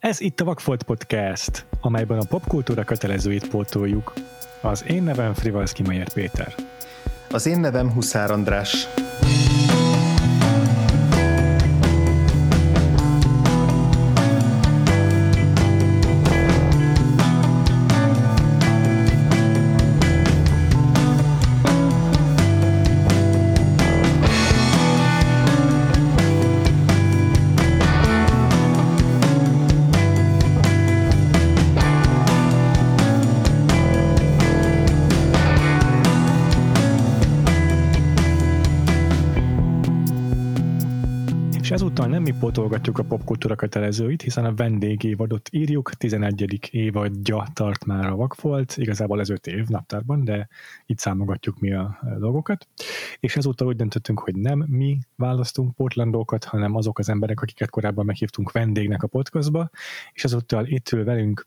Ez itt a Vakfolt Podcast, amelyben a popkultúra kötelezőit pótoljuk. Az én nevem Frivalszki Mayer Péter. Az én nevem Huszár András. Pótolgatjuk a popkultúra kötelezőit, hiszen a vendégévadot írjuk, 11. évadja tart már a vakfolt, igazából ez 5 év naptárban, de itt számogatjuk mi a dolgokat. És ezúttal úgy döntöttünk, hogy nem mi választunk portlandokat, hanem azok az emberek, akiket korábban meghívtunk vendégnek a podcastba, és ezúttal itt ül velünk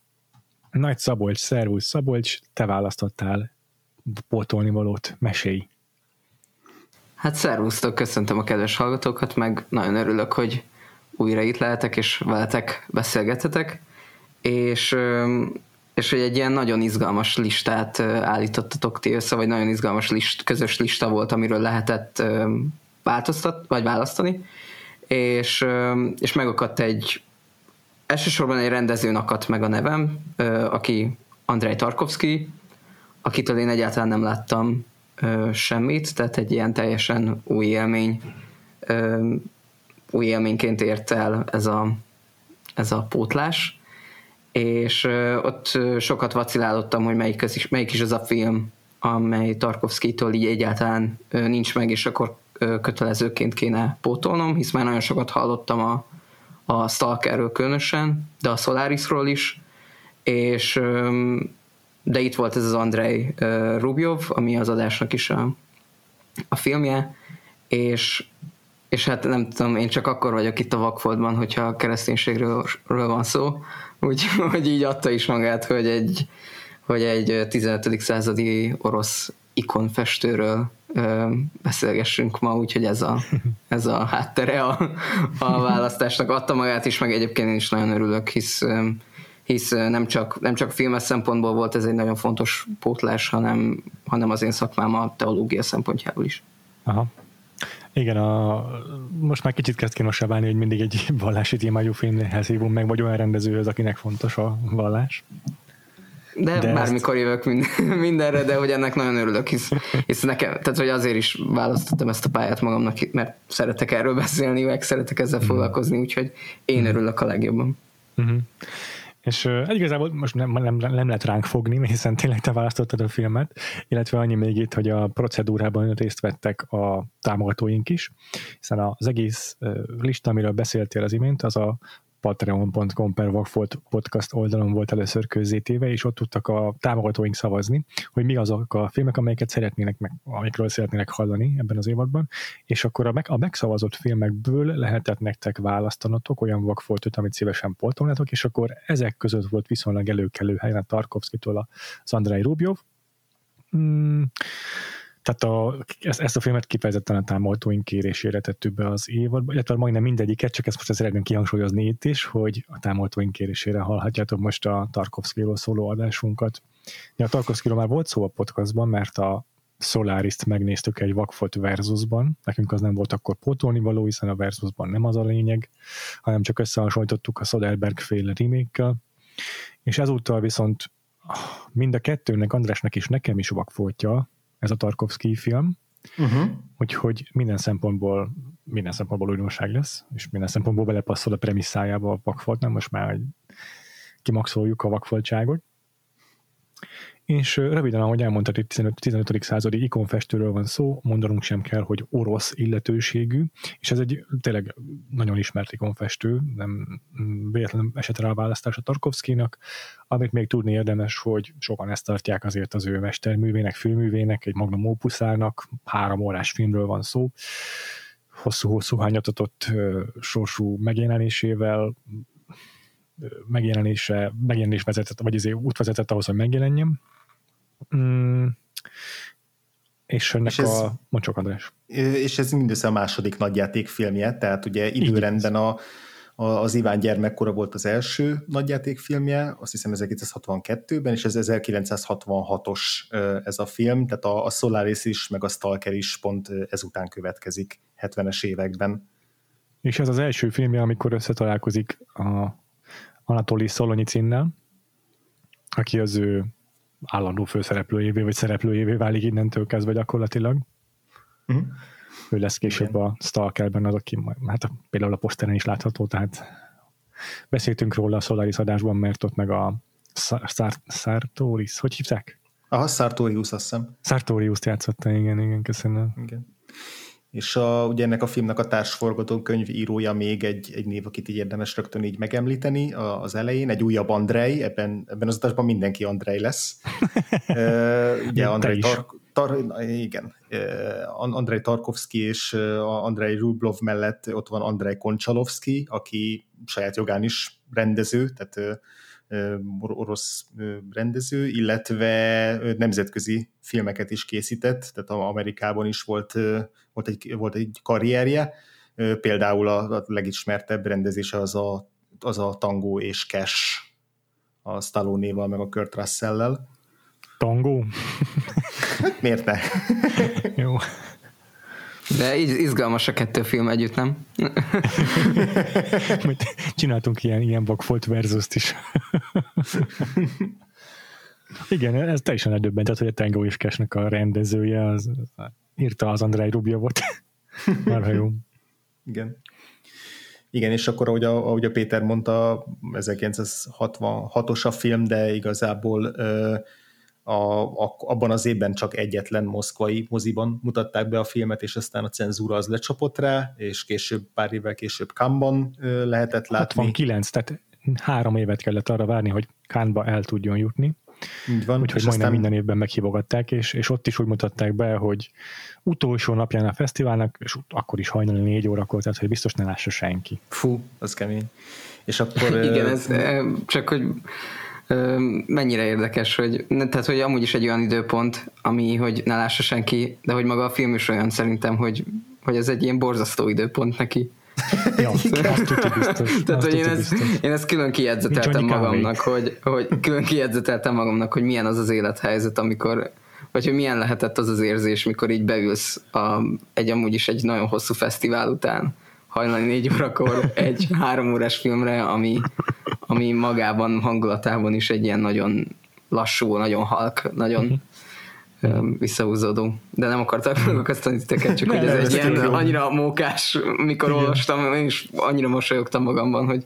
Nagy Szabolcs, Szervusz Szabolcs, te választottál pótolni valót, mesélj! Hát szervusztok, köszöntöm a kedves hallgatókat, meg nagyon örülök, hogy újra itt lehetek, és veletek beszélgethetek, és, és hogy egy ilyen nagyon izgalmas listát állítottatok ti össze, vagy nagyon izgalmas list, közös lista volt, amiről lehetett változtat, vagy választani, és, és megakadt egy elsősorban egy rendezőn akadt meg a nevem, aki Andrei Tarkovsky, akitől én egyáltalán nem láttam semmit, tehát egy ilyen teljesen új élmény új élményként ért el ez a, ez a pótlás, és ott sokat vacilálottam, hogy melyik, is, melyik is az a film, amely Tarkovsky-tól így egyáltalán nincs meg, és akkor kötelezőként kéne pótolnom, hisz már nagyon sokat hallottam a, a Stalkerről különösen, de a Solarisról is, és de itt volt ez az Andrei Rubjov, ami az adásnak is a, a filmje, és és hát nem tudom, én csak akkor vagyok itt a Vakfoldban, hogyha a kereszténységről van szó, úgyhogy így adta is magát, hogy egy, hogy egy 15. századi orosz ikonfestőről ö, beszélgessünk ma, úgyhogy ez a, ez a háttere a, a választásnak adta magát is, meg egyébként én is nagyon örülök, hisz, hisz nem, csak, nem csak filmes szempontból volt ez egy nagyon fontos pótlás, hanem, hanem az én szakmám a teológia szempontjából is. Aha. Igen, a, most már kicsit kezd kínosabb válni, hogy mindig egy vallási témájú filmhez hívunk meg, vagy olyan rendezőhöz, akinek fontos a vallás. De, de bármikor ezt... jövök mindenre, de hogy ennek nagyon örülök, hisz, hisz nekem, tehát hogy azért is választottam ezt a pályát magamnak, mert szeretek erről beszélni, meg szeretek ezzel mm. foglalkozni, úgyhogy én mm. örülök a legjobban. Mm-hmm. És uh, igazából most nem, nem, nem lehet ránk fogni, hiszen tényleg te választottad a filmet, illetve annyi még itt, hogy a procedúrában részt vettek a támogatóink is, hiszen az egész uh, lista, amiről beszéltél az imént, az a patreon.com per Vagfolt podcast oldalon volt először közzétéve, és ott tudtak a támogatóink szavazni, hogy mi azok a filmek, amelyeket szeretnének meg, amikről szeretnének hallani ebben az évadban, és akkor a, meg, a megszavazott filmekből lehetett nektek választanotok olyan Vagfoltot, amit szívesen poltolnátok, és akkor ezek között volt viszonylag előkelő helyen a Tarkovszkitól az Andrei Rubjov, mm, tehát a, ezt, ezt a filmet kifejezetten a támogatóink kérésére tettük be az évadba, illetve majdnem mindegyiket, csak ezt most szeretném kihangsúlyozni itt is, hogy a támogatóink kérésére hallhatjátok most a Tarkovszkiról szóló adásunkat. Ja, a Tarkovszkiról már volt szó a podcastban, mert a Solaris-t megnéztük egy Vakfolt versusban, nekünk az nem volt akkor pótolni való, hiszen a versusban nem az a lényeg, hanem csak összehasonlítottuk a Soderbergh féle remake és ezúttal viszont mind a kettőnek, Andrásnak és nekem is vakfoltja, ez a Tarkovsky film, uh-huh. úgyhogy minden szempontból minden szempontból újdonság lesz, és minden szempontból belepasszol a premisszájába a vakfoltnak, most már kimaxoljuk a vakfoltságot. És röviden, ahogy elmondtad, itt 15, 15. századi ikonfestőről van szó, mondanunk sem kell, hogy orosz illetőségű, és ez egy tényleg nagyon ismert ikonfestő, nem véletlenül esett rá a választás a Tarkovszkinak, amit még tudni érdemes, hogy sokan ezt tartják azért az ő mesterművének, filmművének, egy magnum opuszának, három órás filmről van szó, hosszú-hosszú hányatatott sorsú megjelenésével, megjelenése, megjelenés vezetett, vagy azért út vezetett ahhoz, hogy megjelenjem. Mm, és ennek és ez, a Mocsok András. És ez mindössze a második nagyjátékfilmje, tehát ugye időrendben a, az Iván gyermekkora volt az első nagyjátékfilmje, azt hiszem 1962-ben, és ez 1966-os ez a film, tehát a, a Solaris is, meg a Stalker is pont ezután következik 70-es években. És ez az első filmje, amikor összetalálkozik a Anatoli Szolonicinnel, aki az ő állandó főszereplőjévé, vagy szereplőjévé válik innentől kezdve gyakorlatilag. Uh-huh. Ő lesz később Igen. a Stalkerben az, aki hát például a poszteren is látható, tehát beszéltünk róla a Solaris adásban, mert ott meg a Sartorius, hogy hívták? Aha, Sartorius, azt hiszem. Sartorius-t játszotta, igen, igen, köszönöm. Igen és a, ugye ennek a filmnek a társforgatókönyv írója még egy, egy név, akit így érdemes rögtön így megemlíteni az elején, egy újabb Andrei, ebben, ebben az adásban mindenki Andrei lesz. uh, ugye Andrei Tar, Tar, igen, uh, Andrei Tarkovsky és uh, Andrei Rublov mellett ott van Andrei Koncsalovsky, aki saját jogán is rendező, tehát uh, orosz rendező, illetve nemzetközi filmeket is készített, tehát Amerikában is volt, volt, egy, volt egy karrierje, például a, a legismertebb rendezése az a, az a Tango és Cash a Stallone-val, meg a Kurt Russell-lel. Tango? Hát miért ne? Jó. De így izgalmas a kettő film együtt, nem? Csináltunk ilyen, ilyen vakfolt versus is. Igen, ez teljesen ledöbbentett, hogy a Tango és Cashnek a rendezője az, az írta az Andrei Rubjovot. Már jó. Igen. Igen, és akkor ahogy a, ahogy a Péter mondta, 1966-os a film, de igazából ö, a, a, abban az évben csak egyetlen moszkvai moziban mutatták be a filmet, és aztán a cenzúra az lecsapott rá, és később, pár évvel később Cannes-ban lehetett látni. 69, tehát három évet kellett arra várni, hogy Cannes-ba el tudjon jutni. Így van. Úgyhogy majdnem aztán... minden évben meghívogatták, és, és ott is úgy mutatták be, hogy utolsó napján a fesztiválnak, és akkor is hajnali négy órakor, tehát hogy biztos ne lássa senki. Fú, az kemény. És akkor... Igen, ez csak hogy mennyire érdekes, hogy, tehát hogy amúgy is egy olyan időpont, ami, hogy ne lássa senki, de hogy maga a film is olyan szerintem, hogy, hogy ez egy ilyen borzasztó időpont neki. Ja, azt biztos. Tehát, hogy én, ezt, én ezt külön kijegyzeteltem magamnak, hogy, hogy külön kijegyzeteltem magamnak, hogy milyen az az élethelyzet, amikor vagy hogy milyen lehetett az az érzés, mikor így beülsz a, egy amúgy is egy nagyon hosszú fesztivál után, hajnali négy órakor egy három órás filmre, ami, ami magában, hangulatában is egy ilyen nagyon lassú, nagyon halk, nagyon uh-huh. Visszahúzódó. De nem akartam megakasztani titeket, csak hogy ez egy ilyen annyira mókás, mikor Igen. olvastam, és annyira mosolyogtam magamban, hogy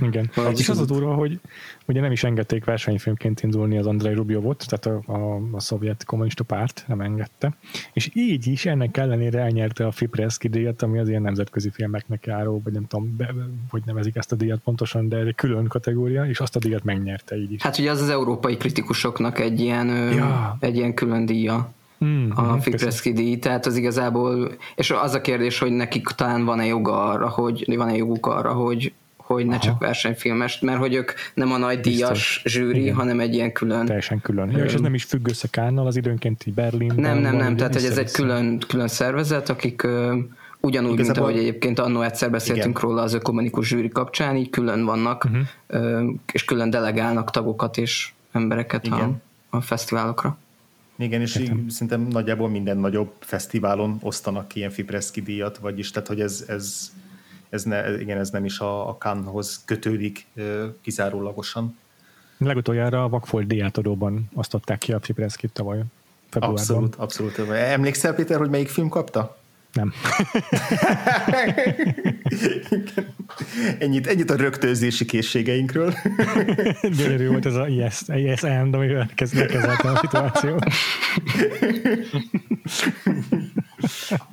igen. Hogy és az a durva, hogy ugye nem is engedték versenyfilmként indulni az Andrei Rubiovot, tehát a, a, a szovjet kommunista párt nem engedte, és így is ennek ellenére elnyerte a Fipreski díjat, ami az ilyen nemzetközi filmeknek járó, vagy nem tudom, be, hogy nevezik ezt a díjat pontosan, de egy külön kategória, és azt a díjat megnyerte így is. Hát ugye az az európai kritikusoknak egy ilyen, ja. egy ilyen külön díja. Mm, a Fipreski díj, tehát az igazából, és az a kérdés, hogy nekik talán van-e joga arra, hogy van-e joguk arra, hogy hogy ne Aha. csak versenyfilmes, mert hogy ők nem a nagy díjas Biztos. zsűri, Igen. hanem egy ilyen külön. Teljesen külön. Ja, és ez nem is függ össze Kánnal, az időnként így Berlin. Nem, nem, nem, tehát hogy ez egy külön, külön szervezet, akik uh, ugyanúgy, Igazából... mint ahogy egyébként annó egyszer beszéltünk Igen. róla az ökumenikus zsűri kapcsán, így külön vannak, uh-huh. uh, és külön delegálnak tagokat és embereket a, a fesztiválokra. Igen, és így, szerintem nagyjából minden nagyobb fesztiválon osztanak ilyen Fipreski díjat, vagyis tehát, hogy ez, ez ez, ne, igen, ez nem is a, a Cannes-hoz kötődik kizárólagosan. Legutoljára a Vakfolt diátadóban osztották ki a Cipreszkit tavaly februárban. Abszolút, abszolút. Emlékszel, Péter, hogy melyik film kapta? Nem. ennyit, ennyit a rögtőzési készségeinkről. Gyönyörű volt ez a yes, yes and, amivel kezeltem a szituáció.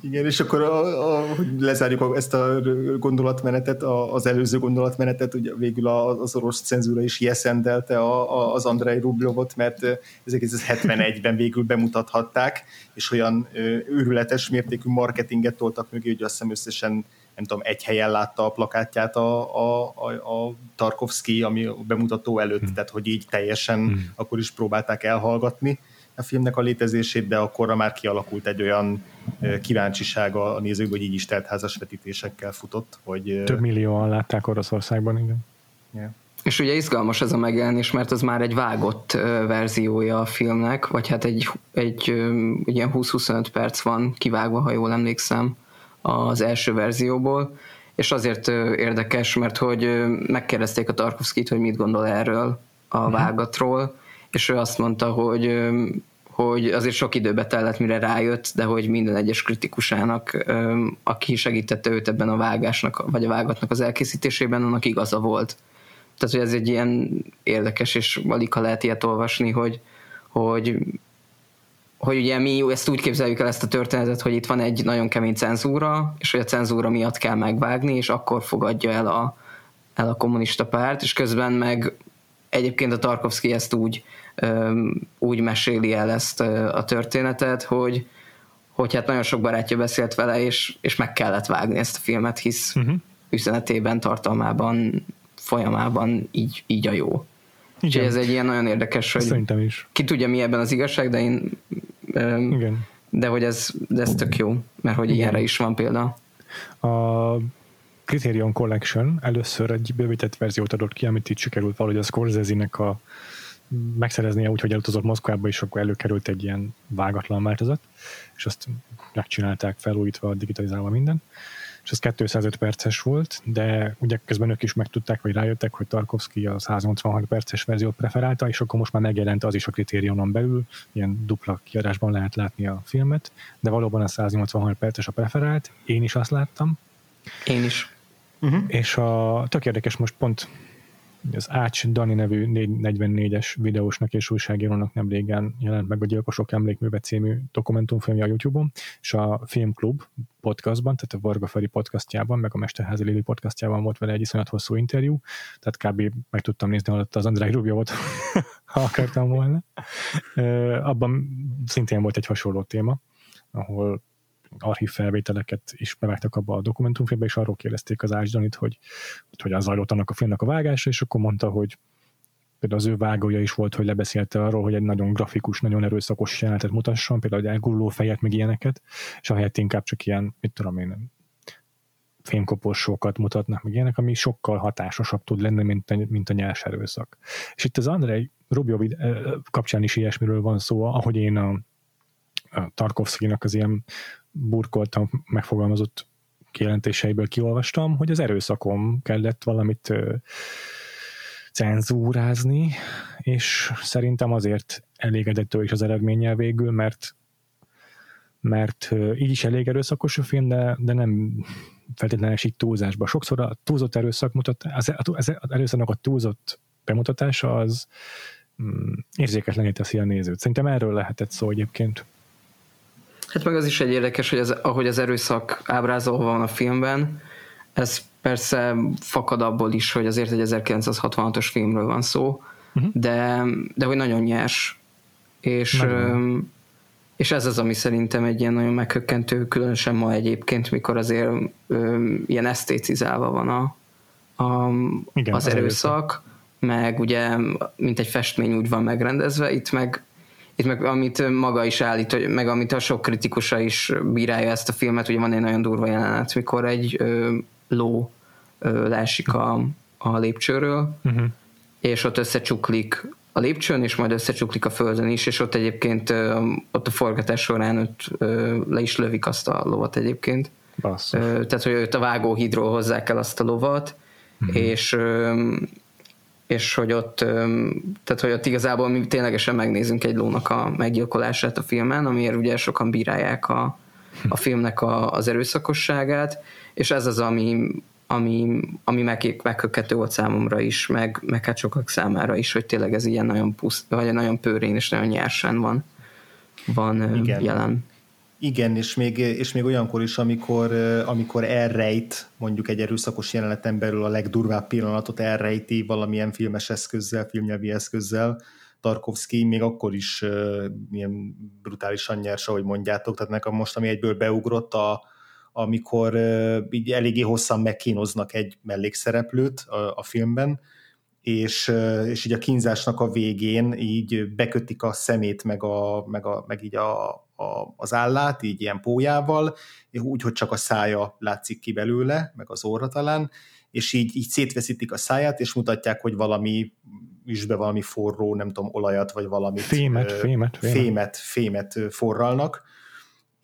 Igen, és akkor a, a, hogy lezárjuk ezt a gondolatmenetet, a, az előző gondolatmenetet, ugye végül az orosz cenzúra is jeszendelte a, a, az Andrei Rubljovot, mert 1971-ben végül bemutathatták, és olyan őrületes mértékű marketinget toltak mögé, hogy azt hiszem összesen nem tudom, egy helyen látta a plakátját a, a, a, a Tarkovsky, ami a bemutató előtt, hmm. tehát hogy így teljesen hmm. akkor is próbálták elhallgatni a filmnek a létezését, de akkorra már kialakult egy olyan kíváncsisága a nézőkből, hogy így is teltházas vetítésekkel futott. Hogy, Több millióan látták Oroszországban, igen. Yeah. És ugye izgalmas ez a megjelenés, mert az már egy vágott verziója a filmnek, vagy hát egy, egy, egy ilyen 20-25 perc van kivágva, ha jól emlékszem, az első verzióból, és azért érdekes, mert hogy megkérdezték a Tarkovskit, hogy mit gondol erről a uh-huh. vágatról, és ő azt mondta, hogy hogy azért sok időbe tellett, mire rájött, de hogy minden egyes kritikusának, aki segítette őt ebben a vágásnak, vagy a vágatnak az elkészítésében, annak igaza volt. Tehát, hogy ez egy ilyen érdekes, és alig ha lehet ilyet olvasni, hogy, hogy hogy ugye mi ezt úgy képzeljük el ezt a történetet, hogy itt van egy nagyon kemény cenzúra, és hogy a cenzúra miatt kell megvágni, és akkor fogadja el a, el a kommunista párt, és közben meg egyébként a Tarkovsky ezt úgy, úgy meséli el ezt a történetet, hogy, hogy hát nagyon sok barátja beszélt vele, és, és meg kellett vágni ezt a filmet, hisz uh-huh. üzenetében, tartalmában, folyamában így, így a jó. Úgyhogy ez egy ilyen nagyon érdekes, hogy Szerintem is. ki tudja mi ebben az igazság, de én Igen. de hogy ez, de ez tök jó, mert hogy Igen. ilyenre is van példa. A Criterion Collection először egy bővített verziót adott ki, amit itt sikerült valahogy a Scorsese-nek a megszereznie úgy, hogy elutazott Moszkvába, és akkor előkerült egy ilyen vágatlan változat, és azt megcsinálták felújítva, digitalizálva minden és ez 205 perces volt, de ugye közben ők is megtudták, vagy rájöttek, hogy Tarkovsky a 186 perces verziót preferálta, és akkor most már megjelent az is a kritériumon belül, ilyen dupla kiadásban lehet látni a filmet, de valóban a 186 perces a preferált, én is azt láttam. Én is. Uh-huh. És a, tök érdekes, most pont az Ács Dani nevű 44-es videósnak és újságírónak nem régen jelent meg a Gyilkosok Emlékműve című dokumentumfilmje a YouTube-on, és a Filmklub podcastban, tehát a Varga Feri podcastjában, meg a Mesterházi Lili podcastjában volt vele egy iszonyat hosszú interjú, tehát kb. meg tudtam nézni alatt az Andrei Rubjovot, ha akartam volna. Abban szintén volt egy hasonló téma, ahol archív felvételeket is bevágtak abba a dokumentumfilmbe, és arról kérdezték az Ásdanit, hogy, hogy hogyan zajlott annak a filmnek a vágása, és akkor mondta, hogy például az ő vágója is volt, hogy lebeszélte arról, hogy egy nagyon grafikus, nagyon erőszakos jelenetet mutasson, például egy elguruló fejet, meg ilyeneket, és ahelyett inkább csak ilyen, mit tudom én, fémkoporsókat mutatnak, meg ilyenek, ami sokkal hatásosabb tud lenni, mint a, mint a nyers erőszak. És itt az Andrei Rubio kapcsán is ilyesmiről van szó, ahogy én a, a Tarkovsky-nak az ilyen burkoltam, megfogalmazott kijelentéseiből kiolvastam, hogy az erőszakom kellett valamit cenzúrázni, és szerintem azért elégedett ő is az eredménnyel végül, mert mert így is elég erőszakos a film, de, de nem feltétlenül esik túlzásba. Sokszor a túlzott erőszak mutat, az, az erőszaknak a túlzott bemutatása az mm, érzéketlené teszi a nézőt. Szerintem erről lehetett szó egyébként. Hát meg az is egy érdekes, hogy az, ahogy az erőszak ábrázolva van a filmben, ez persze fakad abból is, hogy azért egy 1966-os filmről van szó, uh-huh. de, de hogy nagyon nyers. És, nagyon. és ez az, ami szerintem egy ilyen nagyon meghökkentő, különösen ma egyébként, mikor azért öm, ilyen esztécizálva van a, a, Igen, az, az erőszak, erőszak, meg ugye, mint egy festmény úgy van megrendezve, itt meg itt meg amit maga is állít, hogy, meg amit a sok kritikusa is bírálja ezt a filmet, ugye van egy nagyon durva jelenet, mikor egy ö, ló ö, leesik a, a lépcsőről, uh-huh. és ott összecsuklik a lépcsőn, és majd összecsuklik a földön is, és ott egyébként ö, ott a forgatás során ott ö, le is lövik azt a lovat egyébként. Ö, tehát, hogy ott a vágóhídról hozzák el azt a lovat, uh-huh. és ö, és hogy ott, tehát hogy ott igazából mi ténylegesen megnézünk egy lónak a meggyilkolását a filmen, amiért ugye sokan bírálják a, a filmnek a, az erőszakosságát, és ez az, ami, ami, ami meg, meghökkető volt számomra is, meg, meg hát sokak számára is, hogy tényleg ez ilyen nagyon pusz, vagy nagyon pőrén és nagyon nyersen van, van Igen. jelen. Igen, és még, és még olyankor is, amikor, amikor elrejt mondjuk egy erőszakos jeleneten belül a legdurvább pillanatot elrejti valamilyen filmes eszközzel, filmnyelvi eszközzel, Tarkovsky még akkor is uh, ilyen brutálisan nyers, ahogy mondjátok, tehát nekem most, ami egyből beugrott, a, amikor uh, így eléggé hosszan megkínoznak egy mellékszereplőt a, a filmben, és, és így a kínzásnak a végén így bekötik a szemét, meg, a, meg, a, meg így a, a, az állát, így ilyen pójával, úgy, hogy csak a szája látszik ki belőle, meg az orra talán, és így, így szétveszítik a száját, és mutatják, hogy valami be valami forró, nem tudom, olajat, vagy valamit. Fémet, fémet, fémet. Fémet, fémet forralnak,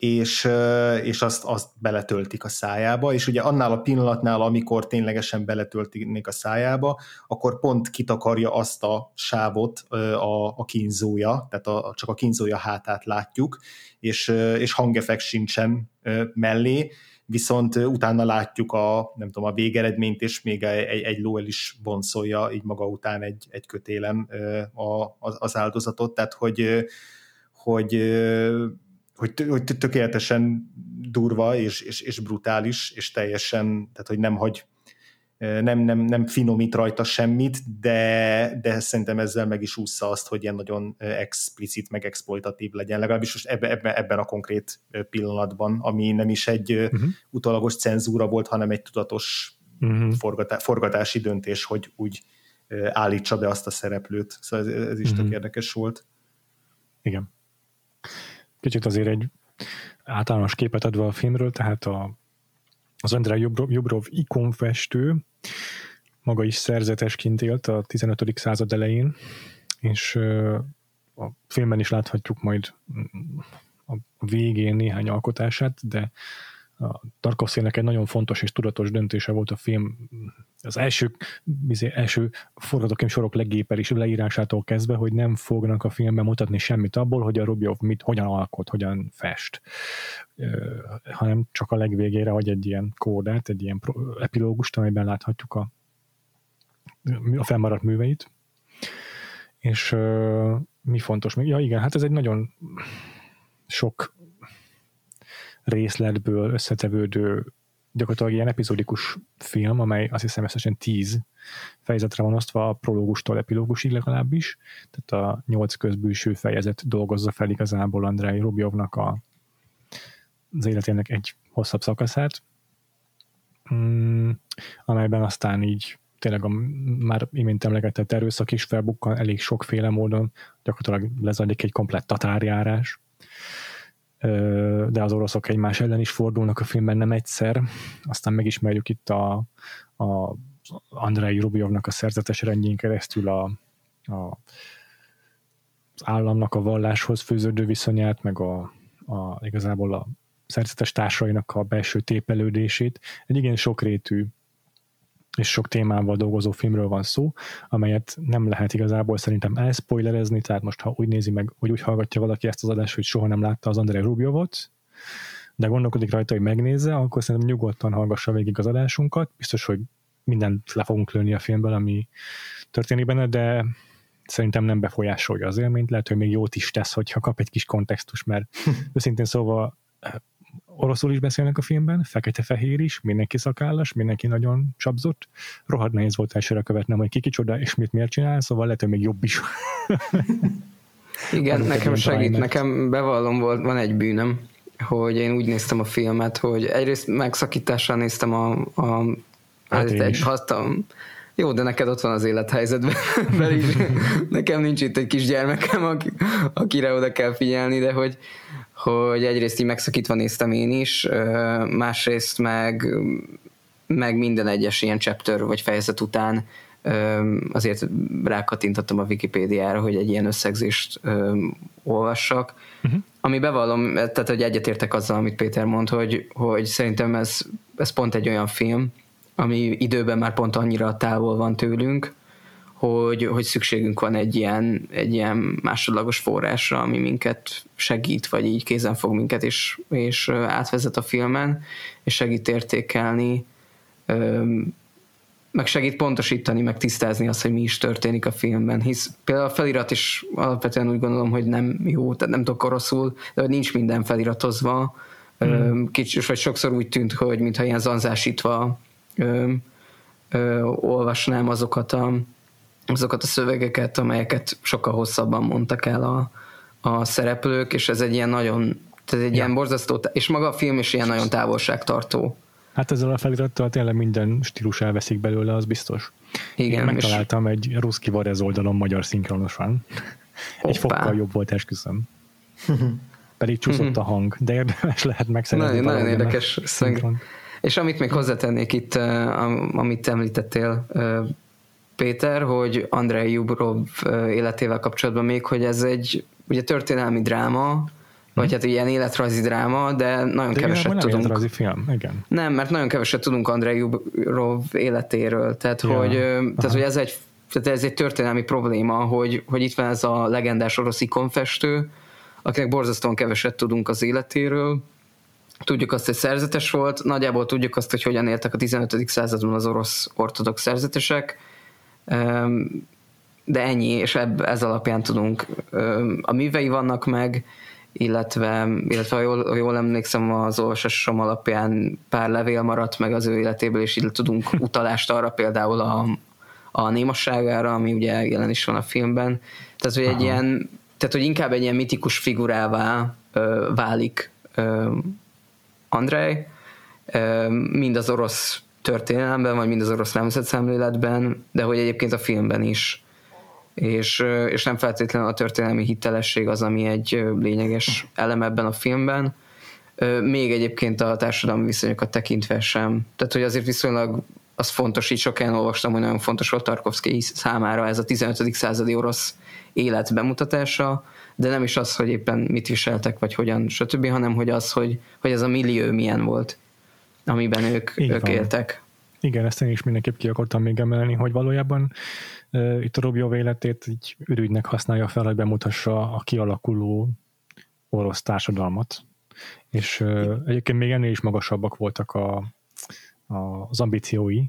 és, és azt, azt beletöltik a szájába, és ugye annál a pillanatnál, amikor ténylegesen beletöltik a szájába, akkor pont kitakarja azt a sávot a, a kínzója, tehát a, csak a kínzója hátát látjuk, és, és hangeffekt sincsen mellé, viszont utána látjuk a, nem tudom, a végeredményt, és még egy, egy ló el is boncolja így maga után egy, egy kötélen a, az áldozatot, tehát hogy, hogy hogy, hogy tökéletesen durva és, és, és brutális, és teljesen, tehát hogy nem hagy nem, nem, nem finomít rajta semmit, de, de szerintem ezzel meg is ússza azt, hogy ilyen nagyon explicit, meg exploitatív legyen, legalábbis most ebbe, ebbe, ebben a konkrét pillanatban, ami nem is egy uh-huh. utolagos cenzúra volt, hanem egy tudatos uh-huh. forgatá, forgatási döntés, hogy úgy állítsa be azt a szereplőt. Szóval ez, ez is uh-huh. tök érdekes volt. Igen. Kicsit azért egy általános képet adva a filmről, tehát a, az Andrei Jubrov, Jubrov ikonfestő maga is szerzetesként élt a 15. század elején, és a filmben is láthatjuk majd a végén néhány alkotását, de a Tarkovszének egy nagyon fontos és tudatos döntése volt a film az első, bizé, első forgatókönyv sorok legépel leírásától kezdve, hogy nem fognak a filmben mutatni semmit abból, hogy a Rubjov mit, hogyan alkot, hogyan fest, hanem csak a legvégére hagy egy ilyen kódát, egy ilyen epilógust, amiben láthatjuk a, a fennmaradt műveit. És mi fontos még? Ja igen, hát ez egy nagyon sok részletből összetevődő gyakorlatilag ilyen epizódikus film, amely azt hiszem összesen tíz fejezetre van osztva a prológustól epilógusig legalábbis, tehát a nyolc közbűső fejezet dolgozza fel igazából Andrei Rubjovnak a, az életének egy hosszabb szakaszát, mm, amelyben aztán így tényleg a már imént emlegetett erőszak is felbukkan elég sokféle módon, gyakorlatilag lezajlik egy komplett tatárjárás, de az oroszok egymás ellen is fordulnak a filmben nem egyszer. Aztán megismerjük itt a, a Andrei Rubjovnak a szerzetes rendjén keresztül a, a, az államnak a valláshoz fűződő viszonyát, meg a, a igazából a szerzetes társainak a belső tépelődését. Egy igen sokrétű és sok témával dolgozó filmről van szó, amelyet nem lehet igazából szerintem elspoilerezni, tehát most ha úgy nézi meg, hogy úgy hallgatja valaki ezt az adást, hogy soha nem látta az Andrei Rubjovot, de gondolkodik rajta, hogy megnézze, akkor szerintem nyugodtan hallgassa végig az adásunkat. Biztos, hogy mindent le fogunk lőni a filmből, ami történik benne, de szerintem nem befolyásolja az élményt, lehet, hogy még jót is tesz, hogyha kap egy kis kontextus, mert őszintén szóval oroszul is beszélnek a filmben, fekete-fehér is, mindenki szakállas, mindenki nagyon csapzott. Rohadt nehéz volt elsőre követnem, hogy ki kicsoda, és mit miért csinál, szóval lehet, hogy még jobb is. Igen, nekem segít, nekem bevallom volt, van egy bűnöm, hogy én úgy néztem a filmet, hogy egyrészt megszakítással néztem a, a hát egy, hastam, jó, de neked ott van az élethelyzetben is. Nekem nincs itt egy kis gyermekem, akire oda kell figyelni, de hogy, hogy egyrészt így megszakítva néztem én is, másrészt meg, meg minden egyes ilyen chapter vagy fejezet után azért rákattintottam a Wikipédiára, hogy egy ilyen összegzést olvassak, uh-huh. ami bevallom, tehát hogy egyetértek azzal, amit Péter mond, hogy, hogy szerintem ez, ez pont egy olyan film, ami időben már pont annyira távol van tőlünk, hogy, hogy szükségünk van egy ilyen, egy ilyen másodlagos forrásra, ami minket segít, vagy így kézen fog minket, és, és átvezet a filmen, és segít értékelni, meg segít pontosítani, meg tisztázni azt, hogy mi is történik a filmben, hisz például a felirat is alapvetően úgy gondolom, hogy nem jó, tehát nem tudok oroszul, de hogy nincs minden feliratozva, mm. kicsit, vagy sokszor úgy tűnt, hogy mintha ilyen zanzásítva ö, ö, olvasnám azokat a azokat a szövegeket, amelyeket sokkal hosszabban mondtak el a, a szereplők, és ez egy ilyen nagyon, ez egy ja. ilyen borzasztó, és maga a film is ilyen nagyon távolságtartó Hát ezzel a felirattal tényleg minden stílus elveszik belőle, az biztos. Igen, Én megtaláltam és... egy Ruszki Varez oldalon magyar szinkronosan. Egy fokkal jobb volt, esküszöm. Pedig csúszott a hang, de érdemes lehet megszerezni. Nagyon, nagyon érdekes szinkron. És amit még hozzátennék itt, amit említettél, Péter, hogy Andrei Jubrov életével kapcsolatban még, hogy ez egy ugye történelmi dráma, vagy hmm. hát ilyen életrajzi dráma, de nagyon de keveset tudunk. Életrajzi film, igen. Nem, mert nagyon keveset tudunk Andrei Jubrov életéről, tehát, ja. hogy, tehát hogy ez egy tehát ez egy történelmi probléma, hogy, hogy itt van ez a legendás orosz ikonfestő, akinek borzasztóan keveset tudunk az életéről, Tudjuk azt, hogy szerzetes volt, nagyjából tudjuk azt, hogy hogyan éltek a 15. században az orosz ortodox szerzetesek, de ennyi, és ebb, ez alapján tudunk. A művei vannak meg, illetve, illetve ha jól, jól emlékszem, az olvasásom alapján pár levél maradt meg az ő életéből, és így tudunk utalást arra például a, a némasságára, ami ugye jelen is van a filmben. Tehát, hogy egy ilyen, tehát, hogy inkább egy ilyen mitikus figurává ö, válik ö, Andrei, ö, mind az orosz történelemben, vagy mind az orosz nemzetszemléletben, de hogy egyébként a filmben is. És, és nem feltétlenül a történelmi hitelesség az, ami egy lényeges elem ebben a filmben, még egyébként a társadalmi viszonyokat tekintve sem. Tehát, hogy azért viszonylag az fontos, így sok helyen olvastam, hogy nagyon fontos volt Tarkovsky számára ez a 15. századi orosz élet bemutatása, de nem is az, hogy éppen mit viseltek, vagy hogyan, stb., hanem hogy az, hogy, hogy ez a millió milyen volt amiben ők, ők éltek. Igen, ezt én is mindenképp ki akartam még emelni, hogy valójában uh, itt a Robjov életét így ürügynek használja fel, hogy bemutassa a kialakuló orosz társadalmat. És uh, egyébként még ennél is magasabbak voltak a, a, az ambíciói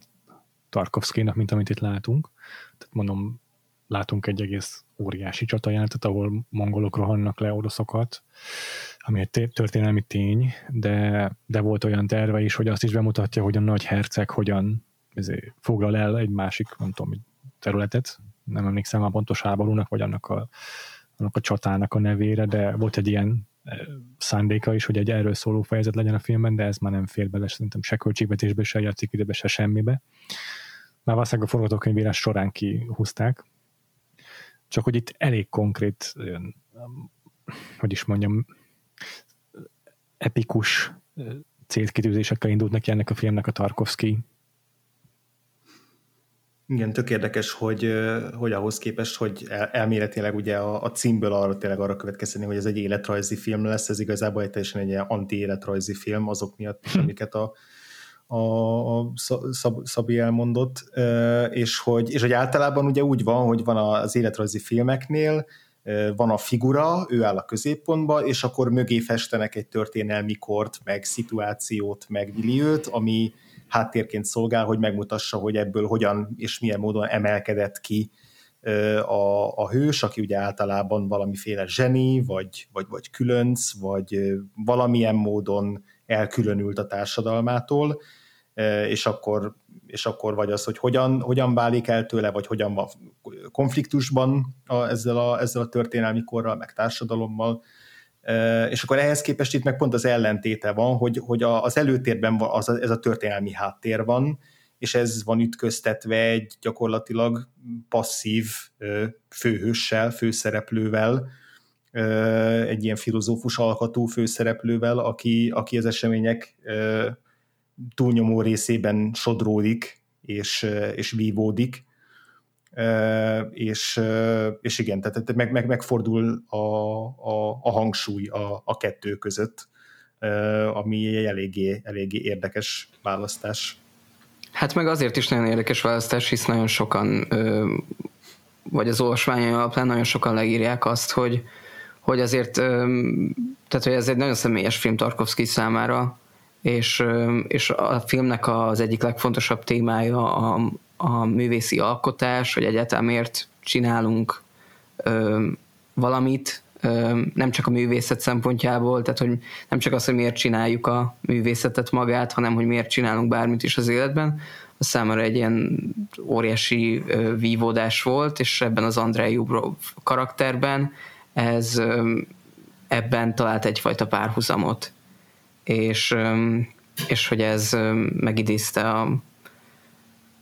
Tarkovszkénak, mint amit itt látunk. Tehát mondom, látunk egy egész óriási csatajáratot, ahol mongolok rohannak le oroszokat, ami egy történelmi tény, de, de volt olyan terve is, hogy azt is bemutatja, hogy a nagy herceg hogyan foglal el egy másik, nem tudom, területet, nem emlékszem a pontos háborúnak, vagy annak a, annak a csatának a nevére, de volt egy ilyen eh, szándéka is, hogy egy erről szóló fejezet legyen a filmben, de ez már nem fér bele, szerintem se költségvetésbe, se játszik időbe, se semmibe. Már valószínűleg a forgatókönyvírás során kihúzták. Csak hogy itt elég konkrét, hogy is mondjam, epikus célkitűzésekkel indult neki ennek a filmnek a Tarkovsky. Igen, tök érdekes, hogy, hogy ahhoz képest, hogy elméletileg ugye a, a címből arra tényleg arra következteni, hogy ez egy életrajzi film lesz, ez igazából egy teljesen egy ilyen anti-életrajzi film azok miatt hm. amiket a, a, a Szab, Szabi elmondott, és hogy, és hogy általában ugye úgy van, hogy van az életrajzi filmeknél, van a figura, ő áll a középpontba, és akkor mögé festenek egy történelmi kort, meg szituációt, meg milliót, ami háttérként szolgál, hogy megmutassa, hogy ebből hogyan és milyen módon emelkedett ki a, a hős, aki ugye általában valamiféle zseni, vagy, vagy, vagy különc, vagy valamilyen módon elkülönült a társadalmától, és akkor, és akkor vagy az, hogy hogyan, hogyan válik el tőle, vagy hogyan van konfliktusban a, ezzel, a, ezzel a történelmi korral, meg társadalommal, és akkor ehhez képest itt meg pont az ellentéte van, hogy, hogy az előtérben van, az, ez a történelmi háttér van, és ez van ütköztetve egy gyakorlatilag passzív főhőssel, főszereplővel, egy ilyen filozófus alkatú főszereplővel, aki, aki az események túlnyomó részében sodródik és, és vívódik, és, és igen, tehát meg, meg, megfordul a, a, a hangsúly a, a kettő között, ami egy eléggé, eléggé érdekes választás. Hát meg azért is nagyon érdekes választás, hisz nagyon sokan, vagy az olvasmányai alapján nagyon sokan leírják azt, hogy, hogy azért, tehát hogy ez egy nagyon személyes film Tarkovsky számára, és, és a filmnek az egyik legfontosabb témája a, a művészi alkotás, hogy egyáltalán miért csinálunk ö, valamit, ö, nem csak a művészet szempontjából, tehát hogy nem csak az, hogy miért csináljuk a művészetet magát, hanem hogy miért csinálunk bármit is az életben, az számára egy ilyen óriási ö, vívódás volt, és ebben az Andrei Jubrov karakterben ez ö, ebben talált egyfajta párhuzamot és és hogy ez megidézte a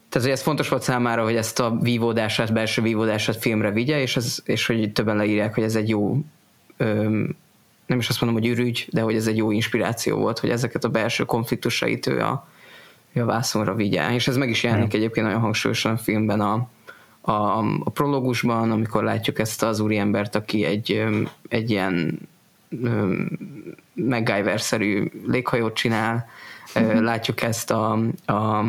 tehát, hogy ez fontos volt számára, hogy ezt a vívódását, belső vívódását filmre vigye, és, ez, és hogy többen leírják, hogy ez egy jó öm, nem is azt mondom, hogy ürügy, de hogy ez egy jó inspiráció volt, hogy ezeket a belső konfliktusait ő a, a vászonra vigye. És ez meg is jelenik egyébként nagyon hangsúlyosan a filmben a, a, a prológusban, amikor látjuk ezt az úriembert, aki egy, egy ilyen MacGyver-szerű léghajót csinál, mm-hmm. látjuk ezt a, a,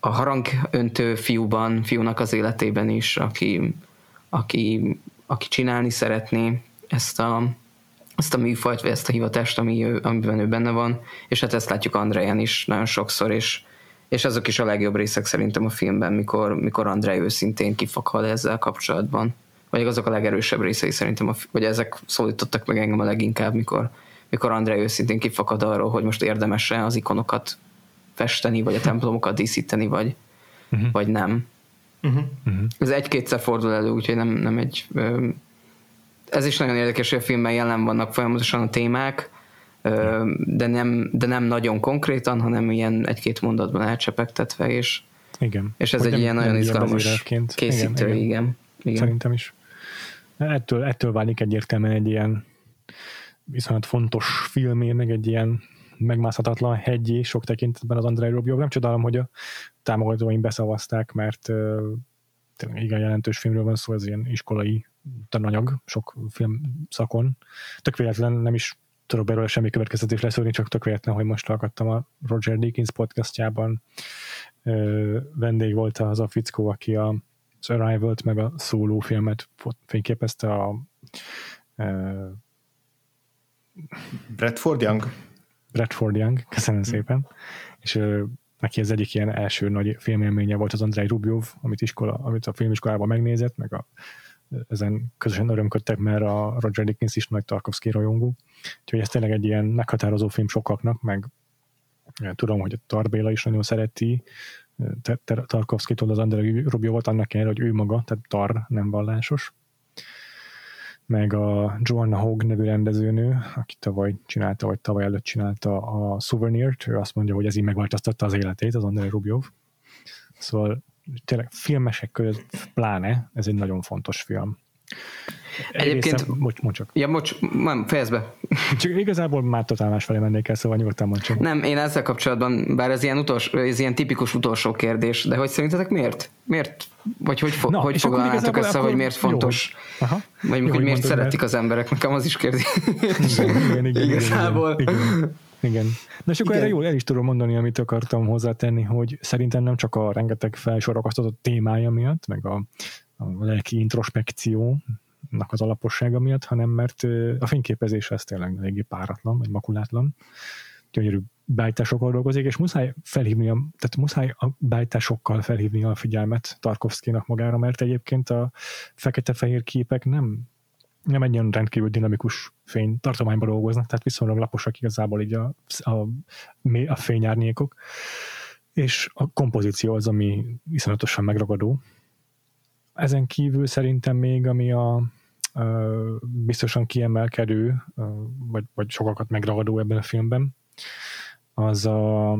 a harangöntő fiúban, fiúnak az életében is, aki, aki, aki csinálni szeretné ezt a, ezt a műfajt, vagy ezt a hivatást, ami ő, amiben ő benne van, és hát ezt látjuk Andrejan is nagyon sokszor, és, és azok is a legjobb részek szerintem a filmben, mikor, mikor Andrej őszintén kifakad ezzel kapcsolatban. Vagy azok a legerősebb részei szerintem, a, vagy ezek szólítottak meg engem a leginkább, mikor, mikor Andrej őszintén kifakad arról, hogy most érdemes-e az ikonokat festeni, vagy a templomokat díszíteni, vagy, uh-huh. vagy nem. Uh-huh. Uh-huh. Ez egy-kétszer fordul elő, úgyhogy nem, nem egy... Ez is nagyon érdekes, hogy a filmben jelen vannak folyamatosan a témák, de nem, de nem nagyon konkrétan, hanem ilyen egy-két mondatban elcsepegtetve, és, igen. és ez hogy egy nem, ilyen nagyon izgalmas készítő, igen. igen. igen. Szerintem is. Ettől, ettől válik egyértelműen egy ilyen viszont fontos filmé, meg egy ilyen megmászhatatlan hegyi sok tekintetben az Andrei Rubjov. Nem csodálom, hogy a támogatóim beszavazták, mert tényleg igen jelentős filmről van szó, ez ilyen iskolai tananyag sok film szakon. Tök véletlen nem is tudok belőle semmi következtetés leszűrni, csak tök véletlen, hogy most hallgattam a Roger Deakins podcastjában. Uh, vendég volt az a fickó, aki a Arrival-t, meg a Solo filmet fényképezte a uh, Bradford Young? Bradford Young, köszönöm hmm. szépen, és ö, neki ez egyik ilyen első nagy filmélménye volt az Andrei Rubjov, amit, iskola, amit a filmiskolában megnézett, meg a, ezen közösen örömködtek, mert a Roger Dickens is nagy Tarkovsky rajongó. Úgyhogy ez tényleg egy ilyen meghatározó film sokaknak, meg tudom, hogy a Tarbéla is nagyon szereti Tarkovsky-tól az Andrei Rubjovot, annak ellenére, hogy ő maga, tehát Tar nem vallásos meg a Joanna Hogg nevű rendezőnő, aki tavaly csinálta, vagy tavaly előtt csinálta a Souvenir-t, ő azt mondja, hogy ez így megváltoztatta az életét, az Andrei Rubjov. Szóval tényleg filmesek között pláne, ez egy nagyon fontos film. Egyébként... Részem, bocs, bocs. Ja, bocs, nem, fejezd be. Csak igazából már totál más felé mennék el, szóval nyugodtan mondj csak. Nem, én ezzel kapcsolatban, bár ez ilyen, utolsó, ez ilyen tipikus utolsó kérdés, de hogy szerintetek miért? Miért? Vagy hogy, fo- Na, hogy foglalnátok össze, hogy miért fontos? Jó. Aha. Vagy jó, hogy miért szeretik mert... az emberek? Nekem az is kérdés. Igen, igen, igen, Igazából. Igen, igen. Igen. De és akkor Igen. erre jól el is tudom mondani, amit akartam hozzátenni, hogy szerintem nem csak a rengeteg felsorokasztatott témája miatt, meg a, a lelki introspekció, az alapossága miatt, hanem mert a fényképezés ez tényleg eléggé páratlan, vagy makulátlan. Gyönyörű beállításokkal dolgozik, és muszáj felhívni, a, tehát muszáj a beállításokkal felhívni a figyelmet Tarkovszkinak magára, mert egyébként a fekete-fehér képek nem nem egy olyan rendkívül dinamikus fény tartományban dolgoznak, tehát viszonylag laposak igazából így a, a, a fényárnyékok, és a kompozíció az, ami viszonyatosan megragadó, ezen kívül szerintem még, ami a, biztosan kiemelkedő, vagy, vagy sokakat megragadó ebben a filmben, az a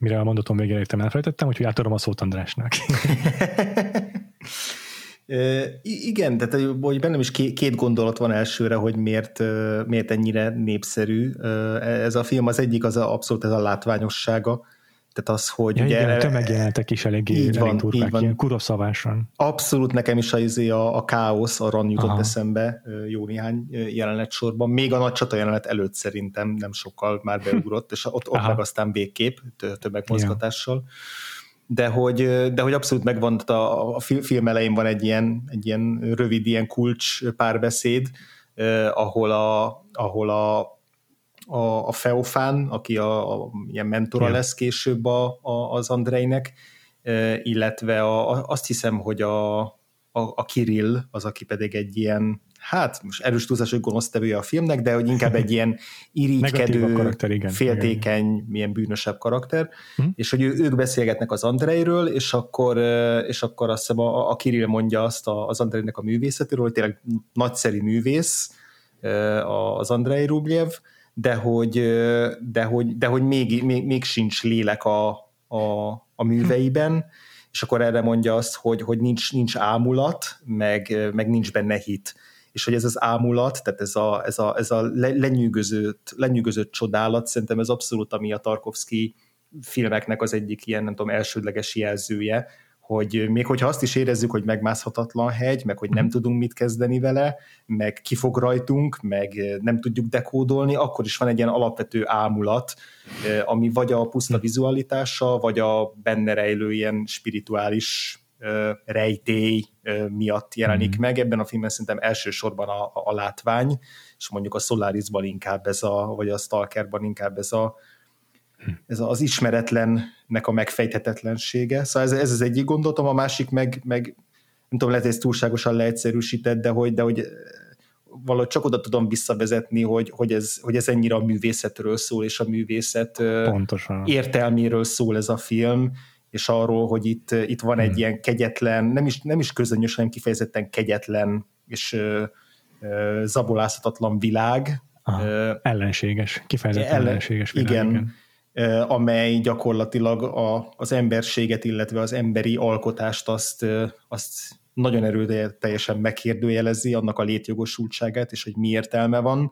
mire a mondatom végére értem elfelejtettem, úgyhogy átadom a szót Andrásnak. igen, tehát hogy bennem is két gondolat van elsőre, hogy miért, miért ennyire népszerű. Ez a film az egyik, az a, abszolút ez a látványossága, tehát az, hogy ja, ugye... Igen, tömegjelentek is eléggé így van, elég durvák, így van. ilyen kuroszavásan. Abszolút nekem is az izé a, a káosz, a ran jutott Aha. eszembe jó néhány jelenet sorban. Még a nagy csata jelenet előtt szerintem nem sokkal már beugrott, és ott, ott meg aztán végkép tömegmozgatással. Ja. De hogy, de hogy abszolút megvan, a, a film elején van egy ilyen, egy ilyen rövid ilyen kulcs párbeszéd, eh, ahol a, ahol a a, a Feofán, aki a, a ilyen mentora yeah. lesz később a, a, az Andrejnek, illetve a, a, azt hiszem, hogy a, a, a Kirill az, aki pedig egy ilyen, hát most erős túlzás, hogy gonosztevője a filmnek, de hogy inkább egy ilyen irigykedő, karakter, igen, féltékeny, igen. milyen bűnösebb karakter, uh-huh. és hogy ő, ők beszélgetnek az Andrejről, és akkor, és akkor azt hiszem a, a Kirill mondja azt az Andrejnek a művészetéről, hogy tényleg nagyszerű művész, az Andrei Rublev, de hogy, de hogy, de hogy még, még, még sincs lélek a, a, a műveiben, és akkor erre mondja azt, hogy, hogy nincs, nincs ámulat, meg, meg nincs benne hit. És hogy ez az ámulat, tehát ez a, ez a, ez a lenyűgözött, lenyűgözött csodálat, szerintem ez abszolút, ami a Tarkovsky filmeknek az egyik ilyen, nem tudom, elsődleges jelzője, hogy még hogyha azt is érezzük, hogy megmászhatatlan hegy, meg hogy nem mhm. tudunk mit kezdeni vele, meg kifog rajtunk, meg nem tudjuk dekódolni, akkor is van egy ilyen alapvető ámulat, ami vagy a puszta mhm. vizualitása, vagy a benne rejlő ilyen spirituális rejtély miatt jelenik mm. meg. Ebben a filmben szerintem elsősorban a, a, a látvány, és mondjuk a Solarisban inkább ez a, vagy a Stalkerban inkább ez a ez az ismeretlennek a megfejthetetlensége. Szóval ez, ez az egyik gondolatom, a másik meg, meg nem tudom, lehet, hogy ez túlságosan leegyszerűsített, de hogy, de hogy valahogy csak oda tudom visszavezetni, hogy, hogy, ez, hogy ez ennyire a művészetről szól, és a művészet Pontosan. értelméről szól ez a film, és arról, hogy itt, itt van egy hmm. ilyen kegyetlen, nem is, nem is közönyös, hanem kifejezetten kegyetlen és ö, ö, zabolázhatatlan világ. Aha, ö, ellenséges, kifejezetten ellen, ellenséges világ. Igen, igen. Ö, amely gyakorlatilag a, az emberséget, illetve az emberi alkotást azt, ö, azt nagyon erőteljesen megkérdőjelezi, annak a létjogosultságát, és hogy mi értelme van,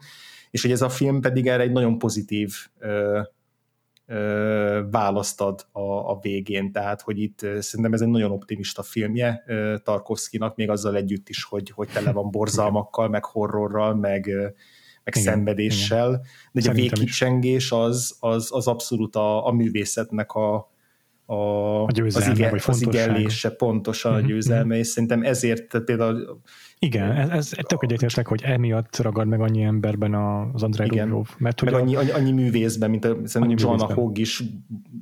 és hogy ez a film pedig erre egy nagyon pozitív ö, választ ad a, a végén, tehát hogy itt szerintem ez egy nagyon optimista filmje Tarkovszkinak, még azzal együtt is, hogy, hogy tele van borzalmakkal, meg horrorral, meg, meg igen, szenvedéssel, igen. de a végkicsengés az, az, az abszolút a, a művészetnek a, a, a győzelme, az, ige, az igellése pontosan uh-huh, a mhm, győzelme, uh-huh. és szerintem ezért például igen, ez, ez tök egyetértek, hogy emiatt ragad meg annyi emberben az Andrei Rublev. Mert meg annyi, annyi, annyi művészben, mint a, annyi John Hogg is.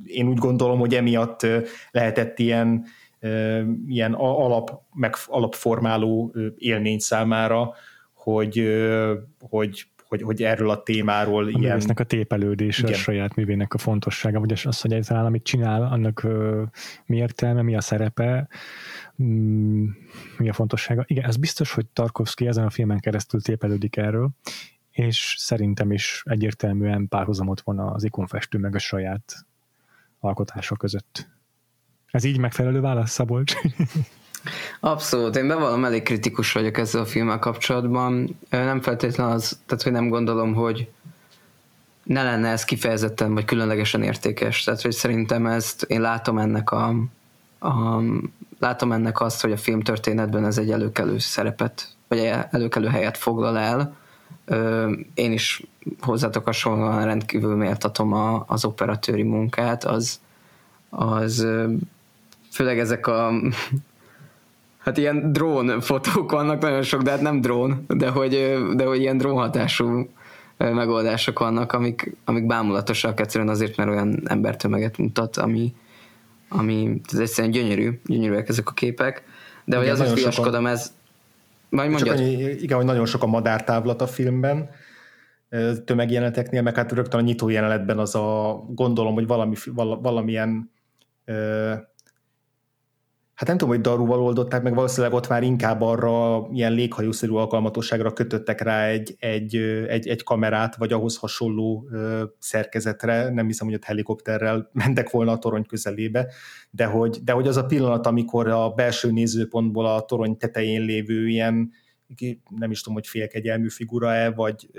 Én úgy gondolom, hogy emiatt lehetett ilyen, ilyen alap, meg alapformáló élmény számára, hogy, hogy hogy, hogy erről a témáról a ilyen... a tépelődése, a saját művének a fontossága, vagy az, hogy egyáltalán amit csinál, annak ö, mi értelme, mi a szerepe, mm, mi a fontossága. Igen, ez biztos, hogy Tarkovsky ezen a filmen keresztül tépelődik erről, és szerintem is egyértelműen párhuzamot van az ikonfestő meg a saját alkotása között. Ez így megfelelő válasz, Szabolcs? Abszolút, én bevallom, elég kritikus vagyok ezzel a filmmel kapcsolatban. Nem feltétlenül az, tehát hogy nem gondolom, hogy ne lenne ez kifejezetten vagy különlegesen értékes. Tehát, hogy szerintem ezt, én látom ennek a, a látom ennek azt, hogy a filmtörténetben ez egy előkelő szerepet, vagy előkelő helyet foglal el. Én is hozzátok hasonlóan rendkívül méltatom a, az operatőri munkát, az, az főleg ezek a hát ilyen drón fotók vannak, nagyon sok, de hát nem drón, de hogy, de hogy ilyen drónhatású megoldások vannak, amik, amik bámulatosak egyszerűen azért, mert olyan embertömeget mutat, ami, ami ez egyszerűen gyönyörű, gyönyörűek ezek a képek, de hogy azért viaskodom, ez majd mondjad. Csak annyi, igen, hogy nagyon sok a madártávlat a filmben, tömegjeleneteknél, meg hát rögtön a nyitó jelenetben az a, gondolom, hogy valami, valamilyen hát nem tudom, hogy daruval oldották, meg valószínűleg ott már inkább arra ilyen léghajószerű alkalmatosságra kötöttek rá egy, egy, egy, egy kamerát, vagy ahhoz hasonló ö, szerkezetre, nem hiszem, hogy ott helikopterrel mentek volna a torony közelébe, de hogy, de hogy az a pillanat, amikor a belső nézőpontból a torony tetején lévő ilyen nem is tudom, hogy félkegyelmű figura-e, vagy,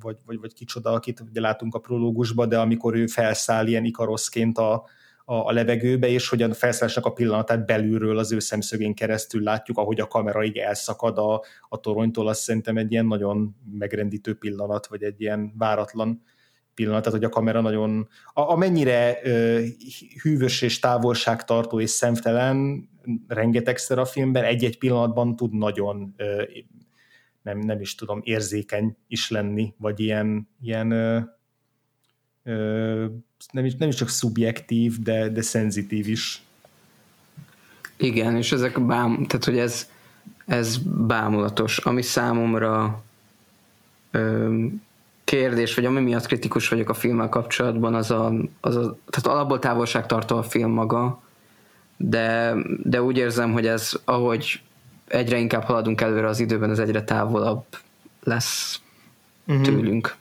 vagy, vagy, vagy kicsoda, akit ugye látunk a prológusba, de amikor ő felszáll ilyen ikaroszként a, a, a levegőbe, és hogyan felszállásnak a pillanatát belülről az ő szemszögén keresztül. Látjuk, ahogy a kamera így elszakad a, a toronytól, azt szerintem egy ilyen nagyon megrendítő pillanat, vagy egy ilyen váratlan pillanat, tehát hogy a kamera nagyon, a, amennyire ö, hűvös és távolságtartó és szemtelen rengetegszer a filmben, egy-egy pillanatban tud nagyon nem, nem is tudom, érzékeny is lenni, vagy ilyen, ilyen ö, nem is, nem is csak szubjektív, de, de szenzitív is. Igen, és ezek bám, tehát hogy ez, ez bámulatos, ami számomra ö, kérdés, vagy ami miatt kritikus vagyok a filmmel kapcsolatban, az a, az a tehát alapból távolságtartó a film maga, de, de úgy érzem, hogy ez, ahogy egyre inkább haladunk előre az időben, ez egyre távolabb lesz uh-huh. tőlünk.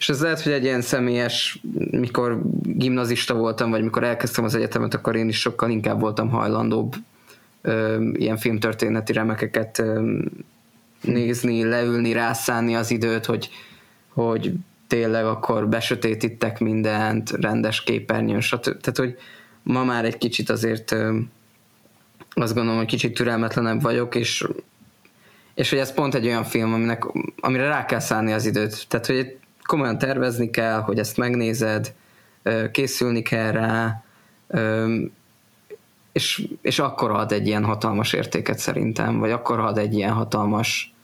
És ez lehet, hogy egy ilyen személyes, mikor gimnazista voltam, vagy mikor elkezdtem az egyetemet, akkor én is sokkal inkább voltam hajlandóbb ö, ilyen filmtörténeti remekeket ö, nézni, leülni, rászánni az időt, hogy, hogy tényleg akkor besötétítek mindent, rendes képernyőn, stb. Tehát, hogy ma már egy kicsit azért ö, azt gondolom, hogy kicsit türelmetlenebb vagyok, és és hogy ez pont egy olyan film, aminek, amire rá kell szállni az időt. Tehát, hogy komolyan tervezni kell, hogy ezt megnézed, készülni kell rá, és, és akkor ad egy ilyen hatalmas értéket szerintem, vagy akkor ad egy ilyen hatalmas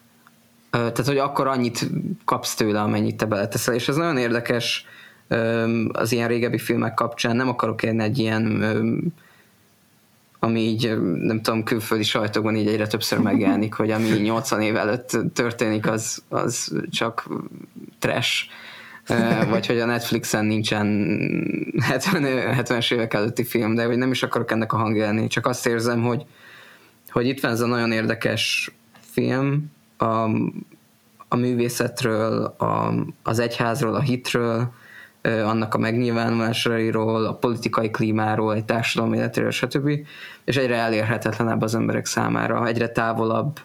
tehát, hogy akkor annyit kapsz tőle, amennyit te beleteszel, és ez nagyon érdekes az ilyen régebbi filmek kapcsán, nem akarok én egy ilyen ami így, nem tudom, külföldi sajtókban így egyre többször megjelenik, hogy ami 80 év előtt történik, az, az csak trash vagy hogy a Netflixen nincsen 70, 70-es évek előtti film, de hogy nem is akarok ennek a hangja lenni, csak azt érzem, hogy, hogy itt van ez a nagyon érdekes film a, a művészetről, a, az egyházról, a hitről, annak a megnyilvánulásairól, a politikai klímáról, egy társadalmi életéről, stb. És egyre elérhetetlenebb az emberek számára, egyre távolabb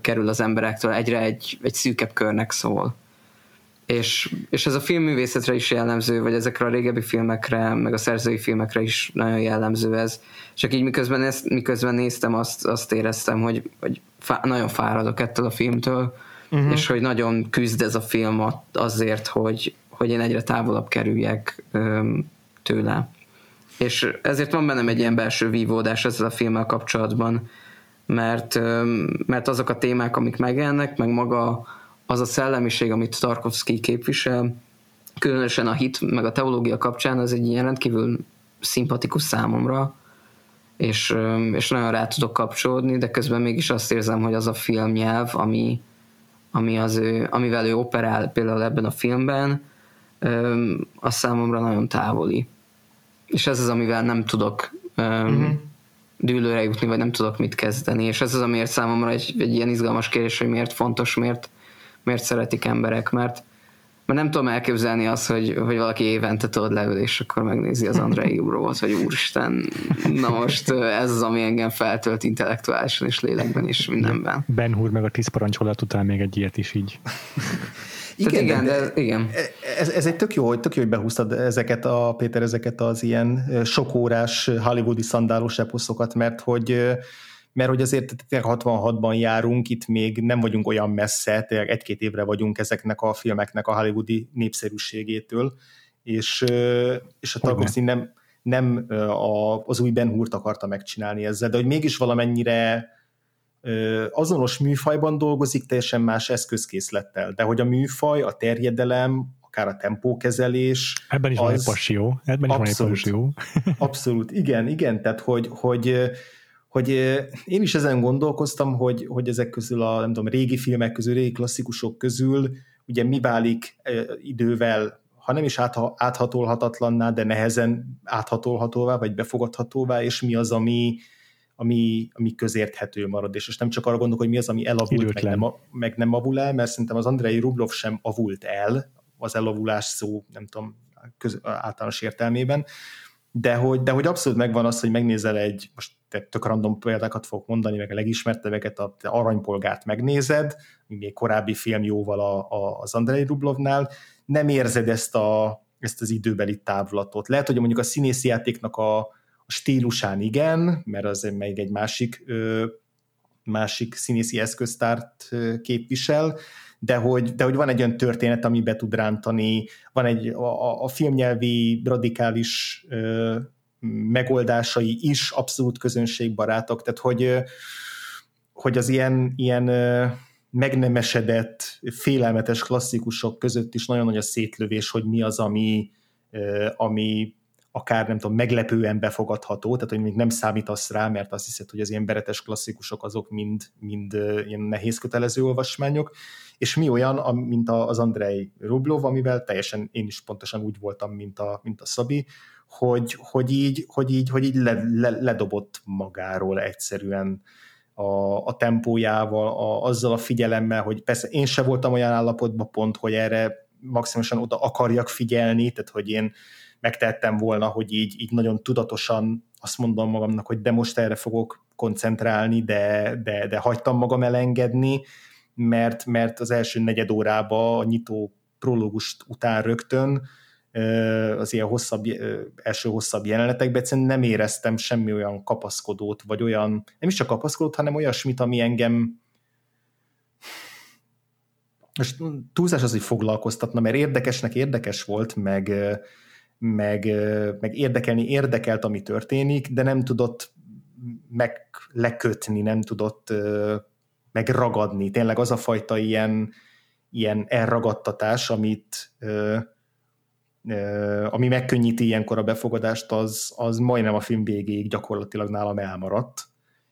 kerül az emberektől, egyre egy, egy szűkebb körnek szól. És, és ez a filmművészetre is jellemző, vagy ezekre a régebbi filmekre, meg a szerzői filmekre is nagyon jellemző ez. Csak így miközben, ezt, miközben néztem, azt, azt éreztem, hogy, hogy fá, nagyon fáradok ettől a filmtől, uh-huh. és hogy nagyon küzd ez a film azért, hogy, hogy én egyre távolabb kerüljek tőle. És ezért van bennem egy ilyen belső vívódás ezzel a filmmel kapcsolatban, mert, mert azok a témák, amik megjelennek, meg maga az a szellemiség, amit Tarkovsky képvisel, különösen a hit, meg a teológia kapcsán, az egy ilyen rendkívül szimpatikus számomra, és, és nagyon rá tudok kapcsolódni, de közben mégis azt érzem, hogy az a filmnyelv, ami, ami az ő, amivel ő operál például ebben a filmben, az számomra nagyon távoli. És ez az, amivel nem tudok uh-huh. dűlőre jutni, vagy nem tudok mit kezdeni, és ez az, amiért számomra egy, egy ilyen izgalmas kérdés, hogy miért fontos, miért, miért szeretik emberek, mert mert nem tudom elképzelni azt, hogy, hogy valaki évente tudod leül, és akkor megnézi az Andrei Ubrovot, hogy úristen, na most ez az, ami engem feltölt intellektuálisan és lélekben és mindenben. Ben Hur meg a tíz parancsolat után még egy ilyet is így. Igen, igen, de, de igen. Ez, ez egy tök jó, hogy tök jó, hogy behúztad ezeket a, Péter, ezeket az ilyen sokórás hollywoodi szandálos eposzokat, mert hogy mert hogy azért 66-ban járunk, itt még nem vagyunk olyan messze, egy-két évre vagyunk ezeknek a filmeknek a hollywoodi népszerűségétől, és, és a Tarkovsky nem, nem a, az új Ben Hurt akarta megcsinálni ezzel, de hogy mégis valamennyire azonos műfajban dolgozik, teljesen más eszközkészlettel, de hogy a műfaj, a terjedelem, akár a tempókezelés. Ebben is az van egy passió. Ebben abszolút, is van egy passió. abszolút, igen, igen, tehát hogy, hogy hogy én is ezen gondolkoztam, hogy, hogy ezek közül a nem tudom, régi filmek közül, régi klasszikusok közül, ugye mi válik idővel, ha nem is áthatolhatatlanná, de nehezen áthatolhatóvá, vagy befogadhatóvá, és mi az, ami, ami, ami közérthető marad, és most nem csak arra gondolok, hogy mi az, ami elavult, meg nem, meg nem avul el, mert szerintem az Andrei Rublov sem avult el, az elavulás szó, nem tudom, köz, általános értelmében, de hogy, de hogy abszolút megvan az, hogy megnézel egy, most tök random példákat fogok mondani, meg a legismertebbeket, a Aranypolgárt megnézed, még korábbi film jóval a, a, az Andrei Rublovnál, nem érzed ezt, a, ezt az időbeli távlatot. Lehet, hogy mondjuk a színészi játéknak a, a stílusán igen, mert az még egy másik, ö, másik színészi eszköztárt képvisel, de hogy, de hogy van egy olyan történet, ami be tud rántani, van egy a, a filmnyelvi radikális ö, megoldásai is abszolút közönségbarátok, tehát hogy, hogy az ilyen, ilyen megnemesedett, félelmetes klasszikusok között is nagyon nagy a szétlövés, hogy mi az, ami, ami akár nem tudom, meglepően befogadható, tehát hogy még nem számítasz rá, mert azt hiszed, hogy az ilyen beretes klasszikusok azok mind, mind ilyen nehéz kötelező olvasmányok, és mi olyan, mint az Andrei Rublov, amivel teljesen én is pontosan úgy voltam, mint a, mint a Szabi, hogy, hogy így, hogy így, hogy így le, le, ledobott magáról egyszerűen a, a tempójával, a, azzal a figyelemmel, hogy persze én se voltam olyan állapotban pont, hogy erre maximálisan oda akarjak figyelni, tehát hogy én megtettem volna, hogy így, így nagyon tudatosan azt mondom magamnak, hogy de most erre fogok koncentrálni, de, de, de hagytam magam elengedni, mert, mert az első negyed órába a nyitó prológust után rögtön az ilyen hosszabb, első hosszabb jelenetekben egyszerűen nem éreztem semmi olyan kapaszkodót, vagy olyan, nem is csak kapaszkodót, hanem olyasmit, ami engem most túlzás az, hogy foglalkoztatna, mert érdekesnek érdekes volt, meg, meg, meg érdekelni érdekelt, ami történik, de nem tudott meg lekötni, nem tudott megragadni. Tényleg az a fajta ilyen, ilyen elragadtatás, amit ami megkönnyíti ilyenkor a befogadást, az, az majdnem a film végéig gyakorlatilag nálam elmaradt.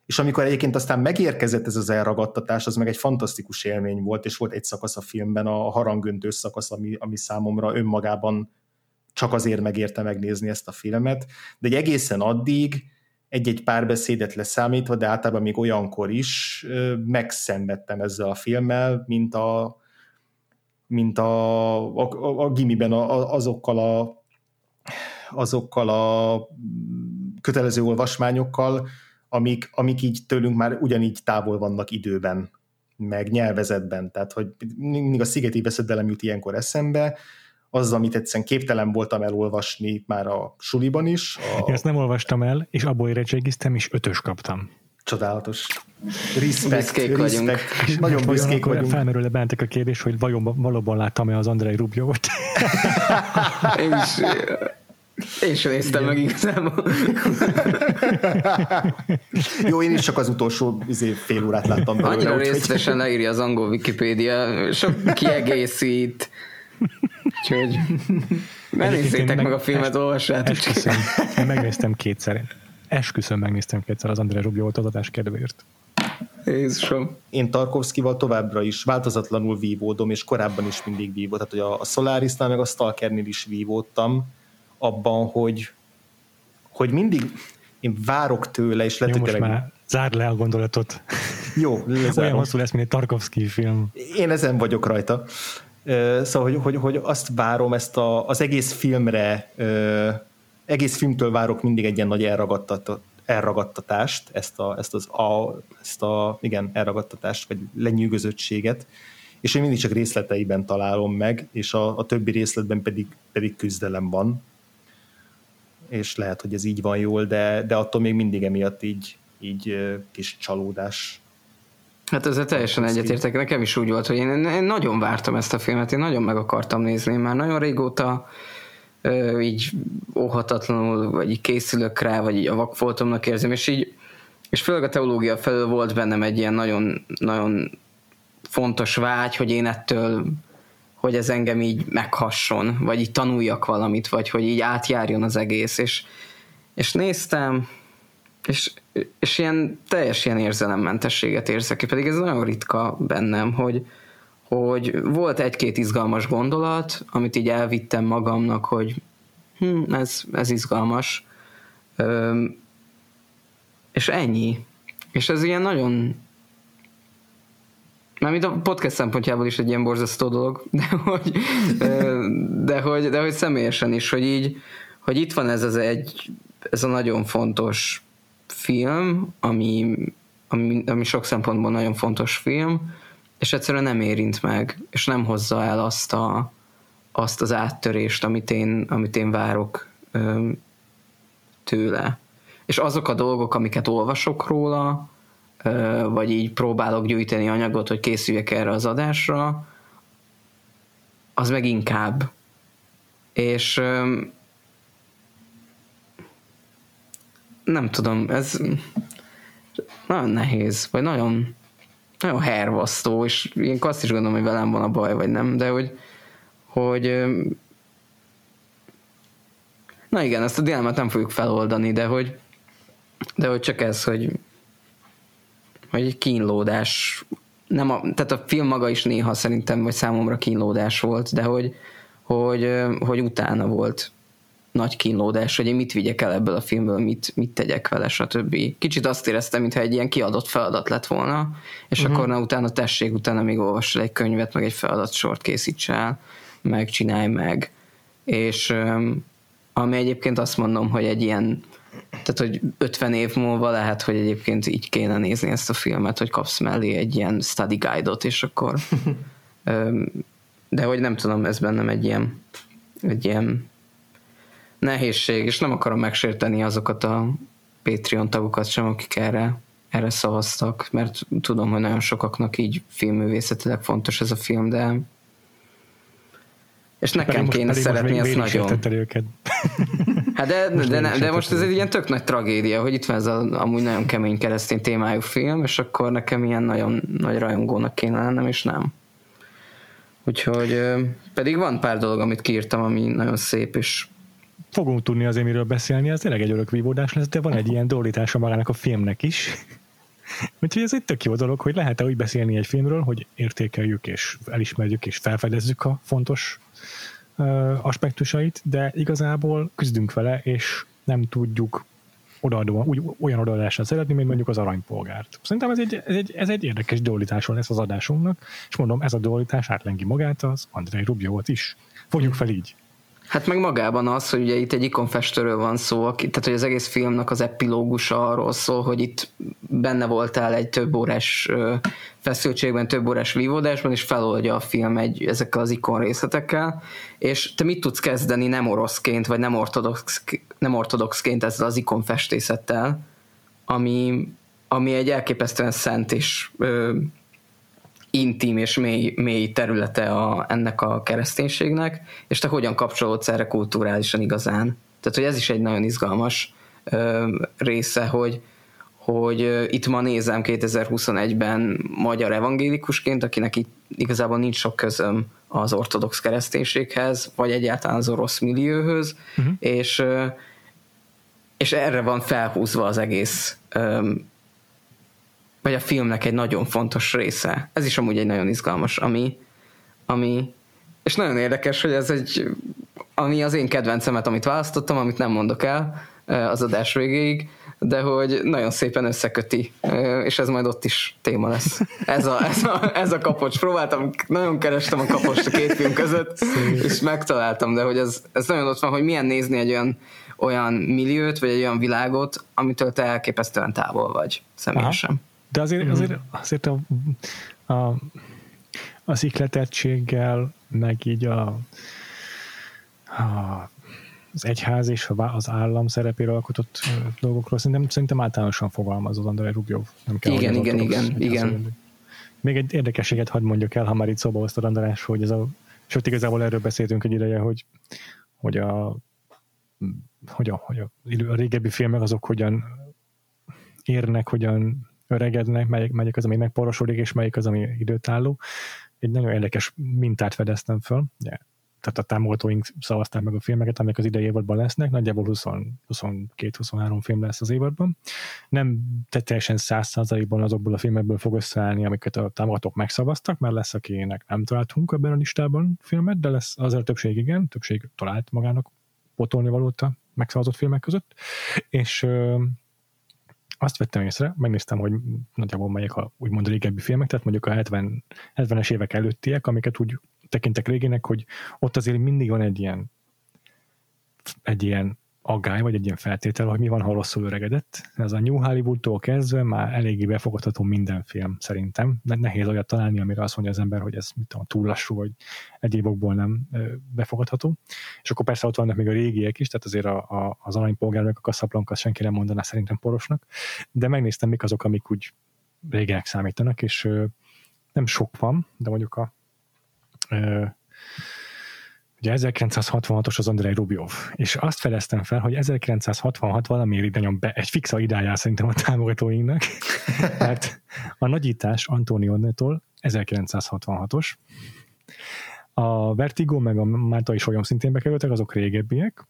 És amikor egyébként aztán megérkezett ez az elragadtatás, az meg egy fantasztikus élmény volt, és volt egy szakasz a filmben, a harangöntős szakasz, ami, ami számomra önmagában csak azért megérte megnézni ezt a filmet, de egy egészen addig egy-egy párbeszédet leszámítva, de általában még olyankor is megszenvedtem ezzel a filmmel, mint a, mint a, a, a gimiben a, azokkal a azokkal a kötelező olvasmányokkal, amik, amik így tőlünk már ugyanígy távol vannak időben, meg nyelvezetben. Tehát, hogy mindig a szigeti veszedelem jut ilyenkor eszembe, az, amit egyszerűen képtelen voltam elolvasni már a suliban is. A... Én ezt nem olvastam el, és abból érettségiztem, és ötös kaptam. Csodálatos. Respect, büszkék vagyunk. És nagyon büszkék vagyunk. Felmerül -e bentek a kérdés, hogy vajon, valóban láttam-e az Andrei Rubjovot? Én is én sem néztem meg igazából. Jó, én is csak az utolsó izé, fél órát láttam. Annyira részletesen leírja az angol Wikipédia, sok kiegészít. Úgyhogy ne nézzétek meg, meg a filmet, olvassátok. Esküszöm, én megnéztem kétszer. Esküszöm, megnéztem kétszer az André Rubio az adás kedvéért. Jézusom. Én Tarkovszkival továbbra is változatlanul vívódom, és korábban is mindig vívódom. Tehát, hogy a Solarisnál meg a Stalkernél is vívódtam abban, hogy, hogy mindig én várok tőle, és lehet, Jó, most már zárd le a gondolatot. Jó, lezárom. Olyan hosszú lesz, mint egy Tarkovsky film. Én ezen vagyok rajta. Szóval, hogy, hogy, hogy azt várom, ezt a, az egész filmre, egész filmtől várok mindig egy ilyen nagy elragadtat, elragadtatást, ezt a, ezt, az, a, ezt a igen, elragadtatást, vagy lenyűgözöttséget, és én mindig csak részleteiben találom meg, és a, a többi részletben pedig, pedig küzdelem van, és lehet, hogy ez így van jól, de, de attól még mindig emiatt így, így kis csalódás Hát ezzel teljesen egyetértek. Nekem is úgy volt, hogy én, én nagyon vártam ezt a filmet, én nagyon meg akartam nézni, már nagyon régóta ö, így óhatatlanul, vagy így készülök rá, vagy így a vakfoltomnak érzem, és így, és főleg a teológia felől volt bennem egy ilyen nagyon, nagyon fontos vágy, hogy én ettől hogy ez engem így meghasson, vagy így tanuljak valamit, vagy hogy így átjárjon az egész, és, és néztem, és, és ilyen teljes ilyen érzelemmentességet érzek, pedig ez nagyon ritka bennem, hogy, hogy volt egy-két izgalmas gondolat, amit így elvittem magamnak, hogy hm, ez, ez izgalmas, Öm, és ennyi. És ez ilyen nagyon Mármint a podcast szempontjából is egy ilyen borzasztó dolog, de hogy, de hogy, de hogy személyesen is, hogy így, hogy itt van ez az egy, ez a nagyon fontos film, ami, ami, ami sok szempontból nagyon fontos film, és egyszerűen nem érint meg, és nem hozza el azt, a, azt az áttörést, amit én, amit én várok ö, tőle. És azok a dolgok, amiket olvasok róla, ö, vagy így próbálok gyűjteni anyagot, hogy készüljek erre az adásra, az meg inkább. És ö, nem tudom, ez nagyon nehéz, vagy nagyon, nagyon hervasztó, és én azt is gondolom, hogy velem van a baj, vagy nem, de hogy, hogy na igen, ezt a dilemmát nem fogjuk feloldani, de hogy, de hogy csak ez, hogy, hogy kínlódás, nem a, tehát a film maga is néha szerintem, vagy számomra kínlódás volt, de hogy, hogy, hogy utána volt nagy kínlódás, hogy én mit vigyek el ebből a filmből, mit, mit tegyek vele, stb. Kicsit azt éreztem, mintha egy ilyen kiadott feladat lett volna, és uh-huh. akkor na, utána tessék, utána még olvass egy könyvet, meg egy feladatsort készíts el, meg csinálj meg. És ami egyébként azt mondom, hogy egy ilyen tehát, hogy 50 év múlva lehet, hogy egyébként így kéne nézni ezt a filmet, hogy kapsz mellé egy ilyen study guide-ot, és akkor de hogy nem tudom, ez bennem egy ilyen egy ilyen nehézség, és nem akarom megsérteni azokat a Patreon tagokat sem, akik erre, erre szavaztak, mert tudom, hogy nagyon sokaknak így filmművészetileg fontos ez a film, de és nekem pedig kéne szeretni ezt nagyon. Őket. Hát de, most de, de, de most ez egy ilyen tök nagy tragédia, hogy itt van ez a, amúgy nagyon kemény keresztény témájú film, és akkor nekem ilyen nagyon nagy rajongónak kéne lennem, és nem. Úgyhogy pedig van pár dolog, amit kiírtam, ami nagyon szép, és fogunk tudni azért miről beszélni, ez tényleg egy örök vívódás lesz, de van egy ilyen dolítása magának a filmnek is. Úgyhogy ez egy tök jó dolog, hogy lehet-e úgy beszélni egy filmről, hogy értékeljük és elismerjük és felfedezzük a fontos aspektusait, de igazából küzdünk vele, és nem tudjuk odaadóan, úgy, olyan odaadásra szeretni, mint mondjuk az aranypolgárt. Szerintem ez egy, ez egy, ez egy érdekes dualitáson lesz az adásunknak, és mondom, ez a dualitás átlengi magát az Andrei Rubjót is. Fogjuk fel így. Hát meg magában az, hogy ugye itt egy ikonfestőről van szó, aki, tehát hogy az egész filmnak az epilógusa arról szól, hogy itt benne voltál egy több órás feszültségben, több órás vívódásban, és feloldja a film egy, ezekkel az ikon részletekkel, és te mit tudsz kezdeni nem oroszként, vagy nem, ortodox, nem ortodoxként ezzel az ikonfestészettel, ami, ami egy elképesztően szent és ö, intim és mély, mély területe a, ennek a kereszténységnek, és te hogyan kapcsolódsz erre kulturálisan igazán. Tehát, hogy ez is egy nagyon izgalmas ö, része, hogy, hogy ö, itt ma nézem 2021-ben magyar evangélikusként, akinek itt igazából nincs sok közöm az ortodox kereszténységhez, vagy egyáltalán az orosz millióhöz, uh-huh. és, ö, és erre van felhúzva az egész ö, vagy a filmnek egy nagyon fontos része. Ez is amúgy egy nagyon izgalmas, ami, ami és nagyon érdekes, hogy ez egy, ami az én kedvencemet, amit választottam, amit nem mondok el az adás végéig, de hogy nagyon szépen összeköti, és ez majd ott is téma lesz. Ez a, ez a, ez a kapocs. Próbáltam, nagyon kerestem a kapocs a két film között, Szép. és megtaláltam, de hogy ez, ez nagyon ott van, hogy milyen nézni egy olyan, olyan milliót, vagy egy olyan világot, amitől te elképesztően távol vagy személyesen. Aha. De azért, mm. azért, azért a, a, az ikletettséggel, meg így a, a az egyház és az állam szerepére alkotott dolgokról szerintem, szerintem általánosan fogalmaz az Andrei Rubjov. Nem kell, igen, igen, igen, igen. Még egy érdekességet hadd mondjak el, ha már itt szóba hoztad András, hogy ez a, sőt igazából erről beszéltünk egy ideje, hogy, hogy a hogy a, hogy a, a régebbi filmek azok hogyan érnek, hogyan öregednek, melyik, melyik az, ami megporosodik, és melyik az, ami időtálló. Egy nagyon érdekes mintát fedeztem föl. Yeah. Tehát a támogatóink szavazták meg a filmeket, amik az idei évadban lesznek, nagyjából 22-23 film lesz az évadban. Nem teljesen 100%-ban azokból a filmekből fog összeállni, amiket a támogatók megszavaztak, mert lesz, akinek nem találtunk ebben a listában filmet, de lesz azért a többség igen, többség talált magának potolni valóta megszavazott filmek között, és azt vettem észre, megnéztem, hogy nagyjából melyek a úgymond régebbi filmek, tehát mondjuk a 70, 70-es évek előttiek, amiket úgy tekintek régének, hogy ott azért mindig van egy ilyen egy ilyen aggály, vagy egy ilyen feltétel, hogy mi van, ha rosszul öregedett. Ez a New Hollywoodtól kezdve már eléggé befogadható minden film szerintem. De nehéz olyat találni, amire azt mondja az ember, hogy ez mit tudom, túl lassú, vagy egyéb okból nem befogadható. És akkor persze ott vannak még a régiek is, tehát azért a, a, az aranypolgárnak a kaszaplankat senki nem mondaná szerintem porosnak, de megnéztem, mik azok, amik úgy régenek számítanak, és nem sok van, de mondjuk a Ugye 1966-os az Andrei Rubjov, és azt fedeztem fel, hogy 1966 valamiért nagyon be, egy fixa idájá szerintem a támogatóinknak, mert a nagyítás Antonio-tól 1966-os, a Vertigo meg a Márta is olyan szintén bekerültek, azok régebbiek,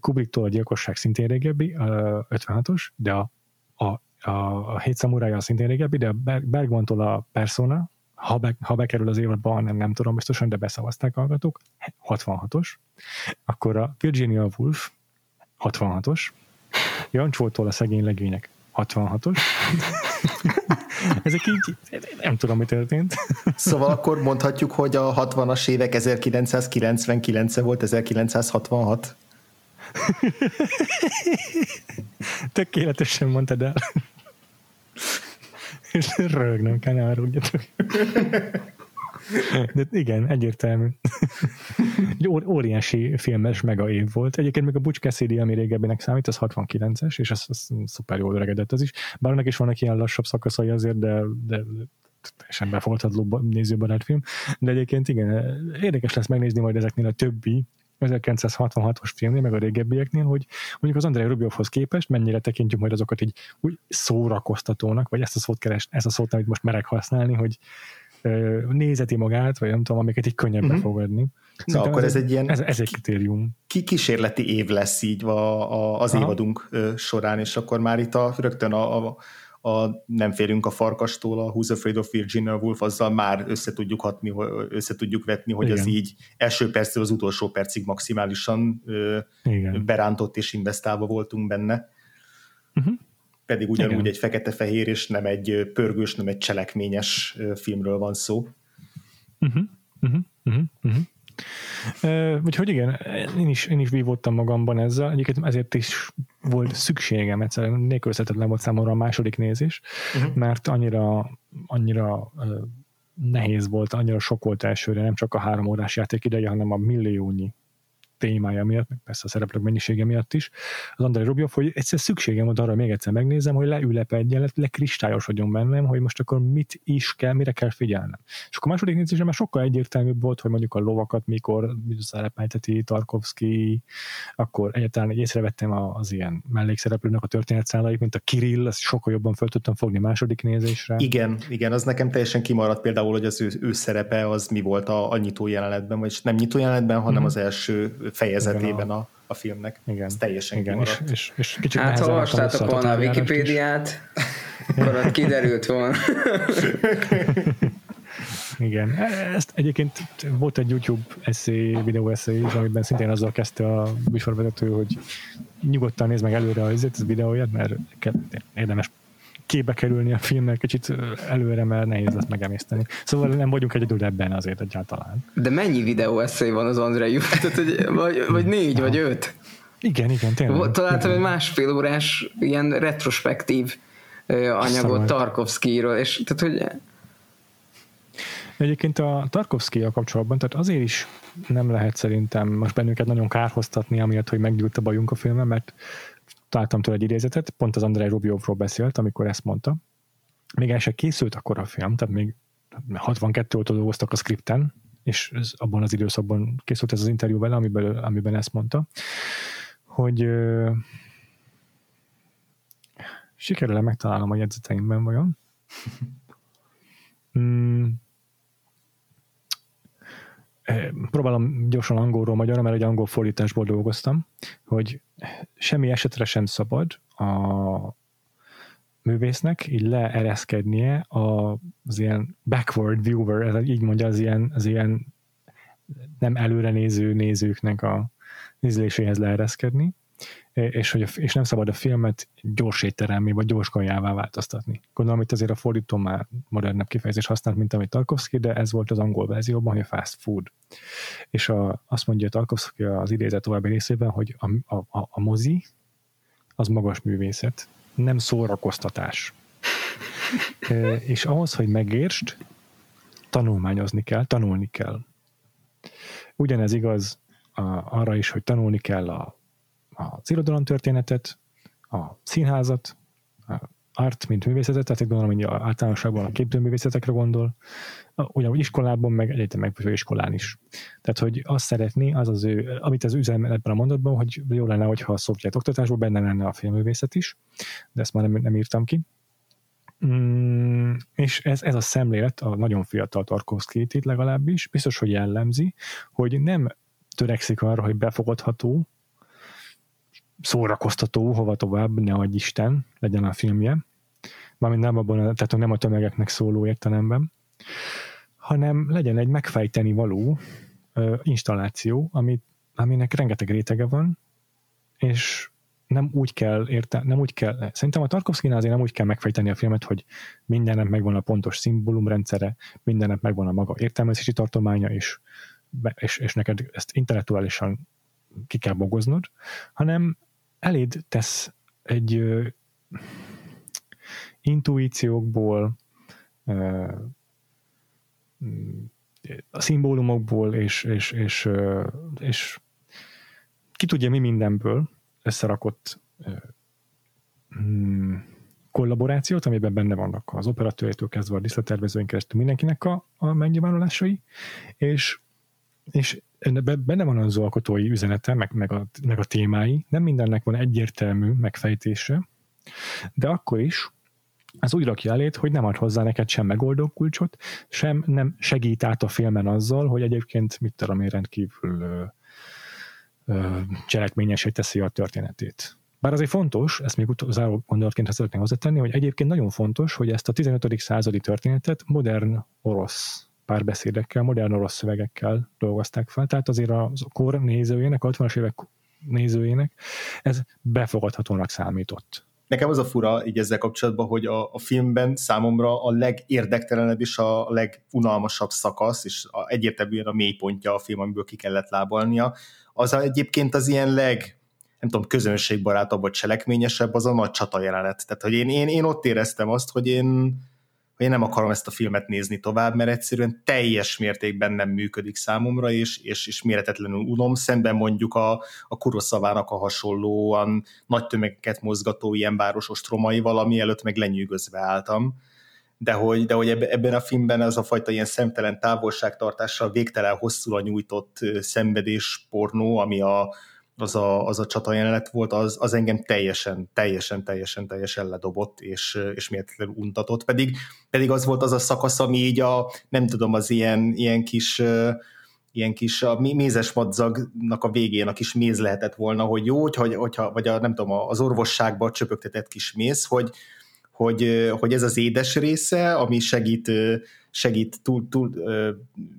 Kubricktól a gyilkosság szintén régebbi, 56-os, de a, a, a, a Hét Samurai szintén régebbi, de a Bergmantól a Persona, ha, be, ha bekerül az évadba, nem, nem tudom biztosan, de beszavazták hallgatók, 66-os. Akkor a Virginia Woolf 66-os. Jancsótól a szegény legények 66-os. Ezek így, nem tudom, mi történt. Szóval akkor mondhatjuk, hogy a 60-as évek 1999-e volt 1966. Tökéletesen mondtad el. És rögnem kell, ne haragudjatok. De igen, egyértelmű. Egy óriási filmes mega év volt. Egyébként még a Butch Cassidy, ami régebbinek számít, az 69-es, és az, az szuper jól öregedett az is. Bár annak is vannak ilyen lassabb szakaszai azért, de, de teljesen befogadható nézőbarát film. De egyébként igen, érdekes lesz megnézni majd ezeknél a többi 1966-os filmnél, meg a régebbieknél, hogy mondjuk az Andrei Rubiovhoz képest mennyire tekintjük majd azokat így úgy szórakoztatónak, vagy ezt a szót keres, ezt a szót, amit most merek használni, hogy nézeti magát, vagy nem tudom, amiket így könnyebb uh-huh. befogadni. Na, akkor ez, ez egy ilyen ez, ez egy kritérium. Ki, kísérleti év lesz így a, a, az Aha. évadunk során, és akkor már itt a, rögtön a, a, a Nem férünk a farkastól, a Who's Afraid of Virginia Woolf, azzal már össze tudjuk hatni, össze tudjuk vetni, hogy Igen. az így első perctől az utolsó percig maximálisan Igen. berántott és investálva voltunk benne. Uh-huh pedig ugyanúgy Igen. egy fekete-fehér, és nem egy pörgős, nem egy cselekményes filmről van szó. Uh-huh. Uh-huh. Uh-huh. Uh-huh. Úgyhogy igen, én is, én is vívottam magamban ezzel, egyébként ezért is volt szükségem, egyszerűen nélkülözhetetlen volt számomra a második nézés, uh-huh. mert annyira, annyira nehéz volt, annyira sok volt elsőre, nem csak a három órás játék ideje, hanem a milliónyi témája miatt, meg persze a szereplők mennyisége miatt is, az Andrei Rubjov, hogy egyszer szükségem volt arra, még egyszer megnézem, hogy leülepedjen, lekristályosodjon bennem, hogy most akkor mit is kell, mire kell figyelnem. És akkor második nézésem már sokkal egyértelműbb volt, hogy mondjuk a lovakat mikor szerepelteti Tarkovsky, akkor egyáltalán észrevettem az ilyen mellékszereplőnek a történetszálait, mint a Kirill, azt sokkal jobban fel tudtam fogni második nézésre. Igen, igen, az nekem teljesen kimaradt például, hogy az ő, ő szerepe az mi volt a, a nyitó jelenetben, vagy nem nyitó jelenetben, hanem mm-hmm. az első fejezetében a, a filmnek. Igen. Ez teljesen igen, és, és, és kicsit Hát ha olvastátok volna a Wikipédiát, akkor ott kiderült volna. Igen. Ezt egyébként volt egy YouTube eszé, videó eszé is, amiben szintén azzal kezdte a műsorvezető, hogy nyugodtan nézd meg előre a videóját, mert érdemes képbe kerülni a filmmel kicsit előre, mert nehéz lesz megemészteni. Szóval nem vagyunk egyedül ebben azért egyáltalán. De mennyi videó eszély van az Andrei Tehát, hogy, vagy, vagy négy, vagy öt? Igen, igen, tényleg. Találtam egy másfél órás ilyen retrospektív anyagot Tarkovszkiról, és tehát, hogy Egyébként a tarkovsky kapcsolatban, tehát azért is nem lehet szerintem most bennünket nagyon kárhoztatni, amiatt, hogy meggyűlt a bajunk a filmen, mert találtam tőle egy idézetet, pont az Andrei Rubiovról beszélt, amikor ezt mondta. Még el sem készült akkor a film, tehát még 62 óta dolgoztak a skripten, és ez, abban az időszakban készült ez az interjú vele, amiben, amiben ezt mondta, hogy uh, sikerül megtalálnom a jegyzeteimben vajon. Mm, próbálom gyorsan angolról magyarra, mert egy angol fordításból dolgoztam, hogy semmi esetre sem szabad a művésznek így leereszkednie az ilyen backward viewer, ez így mondja az ilyen, az ilyen nem előre néző nézőknek a nézéséhez leereszkedni, és, hogy a, és nem szabad a filmet gyors étteremé vagy gyors kajává változtatni. Gondolom, itt azért a fordító már modernebb kifejezés használt, mint amit Tarkovsky, de ez volt az angol verzióban, hogy a fast food. És a, azt mondja Tarkovsky az idézet további részében, hogy a, a, a, a mozi az magas művészet, nem szórakoztatás. e, és ahhoz, hogy megértsd, tanulmányozni kell, tanulni kell. Ugyanez igaz a, arra is, hogy tanulni kell a az irodalomtörténetet, a színházat, a art, mint művészetet, tehát gondolom, hogy általánosságban a képzőművészetekre gondol, ugyanúgy iskolában, meg egyetem meg iskolán is. Tehát, hogy azt szeretni, az az ő, amit az üzen ebben a mondatban, hogy jó lenne, hogyha a szobját oktatásból benne lenne a filmművészet is, de ezt már nem, nem írtam ki. Mm, és ez, ez a szemlélet a nagyon fiatal Tarkovszkét legalábbis biztos, hogy jellemzi, hogy nem törekszik arra, hogy befogadható, szórakoztató, hova tovább, ne adj Isten, legyen a filmje. Mármint nem abban, tehát nem a tömegeknek szóló értelemben, hanem legyen egy megfejteni való ö, installáció, amit, aminek rengeteg rétege van, és nem úgy kell érte, nem úgy kell, szerintem a Tarkovszkinál azért nem úgy kell megfejteni a filmet, hogy mindennek megvan a pontos szimbólumrendszere, mindennek megvan a maga értelmezési tartománya, és, és, és neked ezt intellektuálisan ki kell bogoznod, hanem eléd tesz egy ö, intuíciókból, ö, a szimbólumokból, és, és, és, és, és ki tudja mi mindenből, összerakott hmm, kollaborációt, amiben benne vannak az operatőrétől kezdve a diszletervezőink keresztül mindenkinek a, a megnyilvánulásai, és, és benne van az alkotói üzenete, meg, meg, a, meg a témái, nem mindennek van egyértelmű megfejtése, de akkor is az úgy rakja elét, hogy nem ad hozzá neked sem megoldó kulcsot, sem nem segít át a filmen azzal, hogy egyébként mit tudom én rendkívül cselekményesé teszi a történetét. Bár azért fontos, ezt még záró gondolatként szeretném hozzátenni, hogy egyébként nagyon fontos, hogy ezt a 15. századi történetet modern orosz párbeszédekkel, modern orosz szövegekkel dolgozták fel, tehát azért a kor nézőjének, 60-as évek nézőjének ez befogadhatónak számított. Nekem az a fura így ezzel kapcsolatban, hogy a, a filmben számomra a legérdektelenebb és a legunalmasabb szakasz, és a, egyértelműen a mélypontja a film, amiből ki kellett lábalnia, az egyébként az ilyen leg, nem tudom, közönségbarátabb vagy cselekményesebb, az a nagy csata jelenet. Tehát, hogy én, én, én ott éreztem azt, hogy én, én nem akarom ezt a filmet nézni tovább, mert egyszerűen teljes mértékben nem működik számomra, és, és, és méretetlenül unom, szemben mondjuk a, a Kuroszavának a hasonlóan nagy tömegeket mozgató ilyen városos tromaival, ami előtt meg lenyűgözve álltam. De hogy, de hogy ebben a filmben az a fajta ilyen szemtelen távolságtartással végtelen hosszúra nyújtott szenvedés pornó, ami a, az a, az a csata jelenet volt, az, az engem teljesen, teljesen, teljesen, teljesen ledobott, és, és mértéklenül untatott. Pedig, pedig az volt az a szakasz, ami így a, nem tudom, az ilyen, ilyen kis ilyen kis a mézes madzagnak a végén a kis méz lehetett volna, hogy jó, hogy, hogyha, vagy a, nem tudom, az orvosságban csöpögtetett kis méz, hogy, hogy, hogy ez az édes része, ami segít, segít túl, túl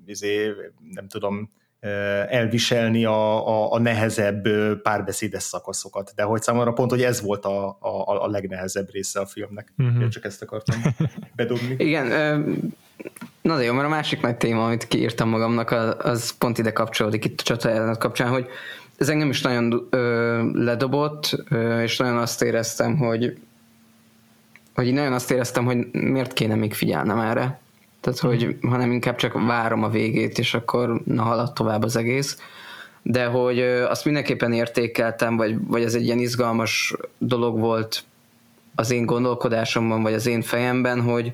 izé, nem tudom, elviselni a, a, a nehezebb párbeszédes szakaszokat. De hogy számomra pont, hogy ez volt a, a, a legnehezebb része a filmnek. Uh-huh. Én csak ezt akartam bedobni. Igen, na de jó, mert a másik nagy téma, amit kiírtam magamnak, az pont ide kapcsolódik itt a csata kapcsán, hogy ez engem is nagyon ö, ledobott, ö, és nagyon azt éreztem, hogy hogy én nagyon azt éreztem, hogy miért kéne még figyelnem erre. Tehát, hogy hanem inkább csak várom a végét, és akkor na halad tovább az egész. De hogy azt mindenképpen értékeltem, vagy, vagy ez egy ilyen izgalmas dolog volt az én gondolkodásomban, vagy az én fejemben, hogy,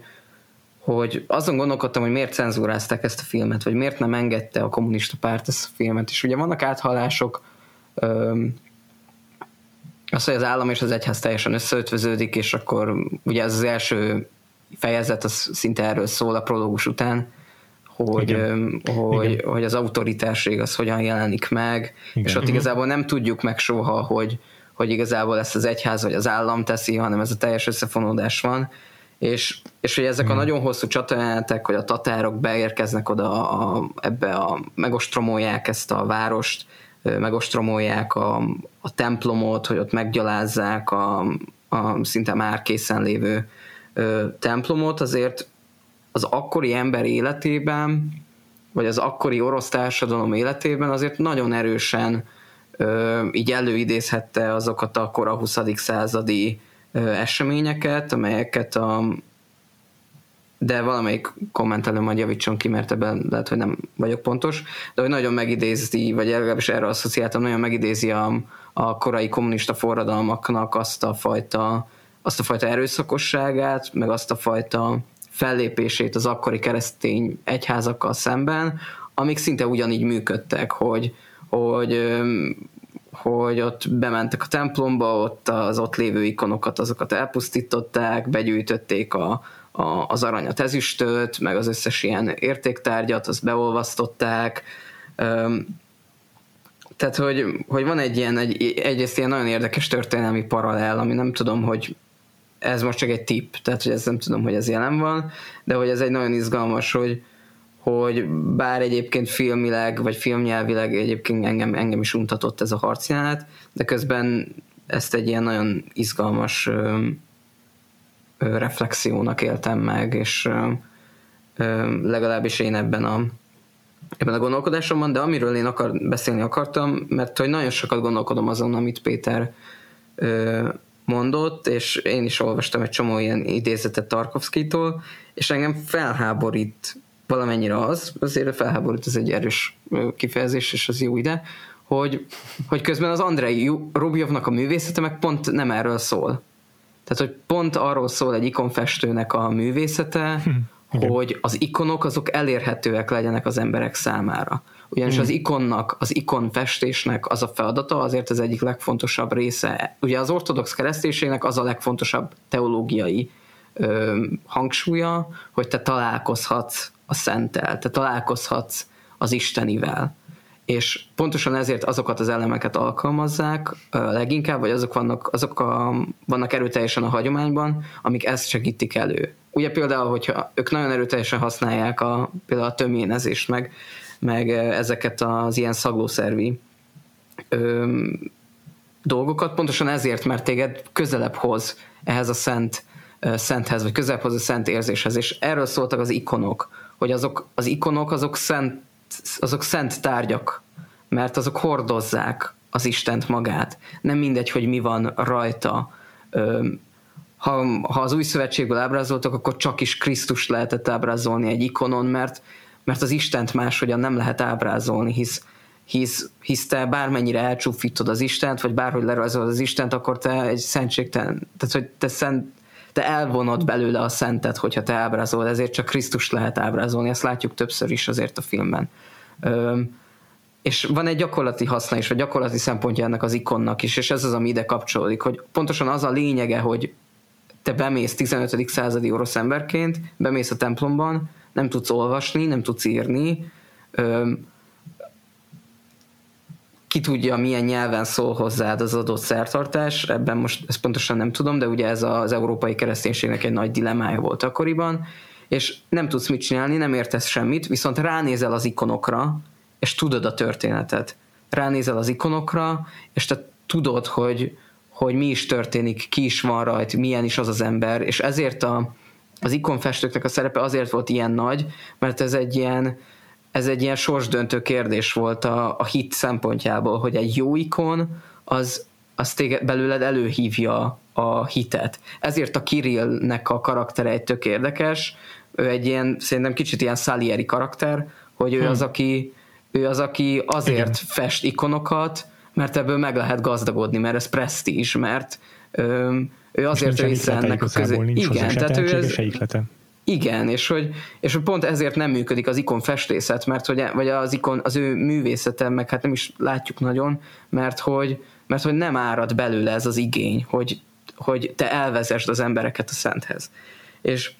hogy azon gondolkodtam, hogy miért cenzúrázták ezt a filmet, vagy miért nem engedte a kommunista párt ezt a filmet. És ugye vannak áthallások, az, hogy az állam és az egyház teljesen összeötvöződik, és akkor ugye ez az első fejezet az szinte erről szól a prológus után, hogy, hogy, Igen. hogy az autoritárség az hogyan jelenik meg, Igen. és ott mhm. igazából nem tudjuk meg soha, hogy, hogy igazából ezt az egyház vagy az állam teszi, hanem ez a teljes összefonódás van, és, és hogy ezek Igen. a nagyon hosszú csatajelenetek, hogy a tatárok beérkeznek oda a, ebbe a, megostromolják ezt a várost, megostromolják a, a templomot, hogy ott meggyalázzák a, a szinte már készen lévő ö, templomot, azért az akkori ember életében, vagy az akkori orosz társadalom életében azért nagyon erősen ö, így előidézhette azokat a kora 20. századi ö, eseményeket, amelyeket a, de valamelyik kommentelő majd javítson ki, mert ebben lehet, hogy nem vagyok pontos, de hogy nagyon megidézi, vagy legalábbis erre asszociáltam, nagyon megidézi a, a korai kommunista forradalmaknak azt a fajta, azt a fajta erőszakosságát, meg azt a fajta fellépését az akkori keresztény egyházakkal szemben, amik szinte ugyanígy működtek, hogy, hogy hogy ott bementek a templomba, ott az ott lévő ikonokat, azokat elpusztították, begyűjtötték a, a, az aranyat, ezüstöt, meg az összes ilyen értéktárgyat, azt beolvasztották. Tehát, hogy, hogy van egy ilyen, egy, egyrészt ilyen nagyon érdekes történelmi paralel, ami nem tudom, hogy ez most csak egy tipp, tehát hogy ez nem tudom, hogy ez jelen van, de hogy ez egy nagyon izgalmas, hogy, hogy bár egyébként filmileg, vagy filmnyelvileg egyébként engem, engem is untatott ez a harcjánat, de közben ezt egy ilyen nagyon izgalmas ö, ö, reflexiónak éltem meg, és ö, ö, legalábbis én ebben a ebben a gondolkodásomban, de amiről én akar, beszélni akartam, mert hogy nagyon sokat gondolkodom azon, amit Péter ö, mondott, és én is olvastam egy csomó ilyen idézetet Tarkovszkitól, és engem felháborít valamennyire az, azért felháborít, ez egy erős kifejezés, és az jó ide, hogy, hogy közben az Andrei Rubjovnak a művészete meg pont nem erről szól. Tehát, hogy pont arról szól egy ikonfestőnek a művészete, hm, hogy az ikonok azok elérhetőek legyenek az emberek számára. Ugyanis hm. az ikonnak, az ikonfestésnek az a feladata, azért az egyik legfontosabb része. Ugye az ortodox kereszténységnek az a legfontosabb teológiai ö, hangsúlya, hogy te találkozhatsz a szenttel, te találkozhatsz az Istenivel. És pontosan ezért azokat az elemeket alkalmazzák leginkább, vagy azok vannak, azok a, vannak erőteljesen a hagyományban, amik ezt segítik elő. Ugye például, hogyha ők nagyon erőteljesen használják a, például a töménezést, meg, meg ezeket az ilyen szaglószervi dolgokat, pontosan ezért, mert téged közelebb hoz ehhez a szent, szenthez, vagy közelebb hoz a szent érzéshez, és erről szóltak az ikonok, hogy azok az ikonok azok szent, azok szent tárgyak, mert azok hordozzák az Istent magát. Nem mindegy, hogy mi van rajta. Ha, ha az új szövetségből ábrázoltak, akkor csak is Krisztus lehetett ábrázolni egy ikonon, mert, mert az Istent máshogyan nem lehet ábrázolni, hisz, hisz, hisz te bármennyire elcsúfítod az Istent, vagy bárhogy lerajzolod az Istent, akkor te egy szentségtelen, tehát hogy te szent, te elvonod belőle a szentet, hogyha te ábrázolod, ezért csak Krisztus lehet ábrázolni, ezt látjuk többször is azért a filmben. Ö, és van egy gyakorlati haszna is, vagy gyakorlati szempontja ennek az ikonnak is, és ez az, ami ide kapcsolódik, hogy pontosan az a lényege, hogy te bemész 15. századi orosz emberként, bemész a templomban, nem tudsz olvasni, nem tudsz írni, ki tudja, milyen nyelven szól hozzád az adott szertartás, ebben most ezt pontosan nem tudom, de ugye ez az európai kereszténységnek egy nagy dilemája volt akkoriban, és nem tudsz mit csinálni, nem értesz semmit, viszont ránézel az ikonokra, és tudod a történetet. Ránézel az ikonokra, és te tudod, hogy, hogy mi is történik, ki is van rajt, milyen is az az ember, és ezért a, az ikonfestőknek a szerepe azért volt ilyen nagy, mert ez egy ilyen, ez egy ilyen sorsdöntő kérdés volt a, a hit szempontjából, hogy egy jó ikon az, az téged belőled előhívja a hitet. Ezért a Kirillnek a karaktere egy tök érdekes, ő egy ilyen, szerintem kicsit ilyen Salieri karakter, hogy ő hmm. az, aki ő az, aki azért Igen. fest ikonokat, mert ebből meg lehet gazdagodni, mert ez presztízs, mert ö, ő azért része ennek a közé... Igen, tehát ő ez... Igen, és hogy, és hogy pont ezért nem működik az ikon festészet, mert hogy, vagy az ikon, az ő művészete, meg hát nem is látjuk nagyon, mert hogy, mert hogy nem árad belőle ez az igény, hogy, hogy te elvezesd az embereket a szenthez. És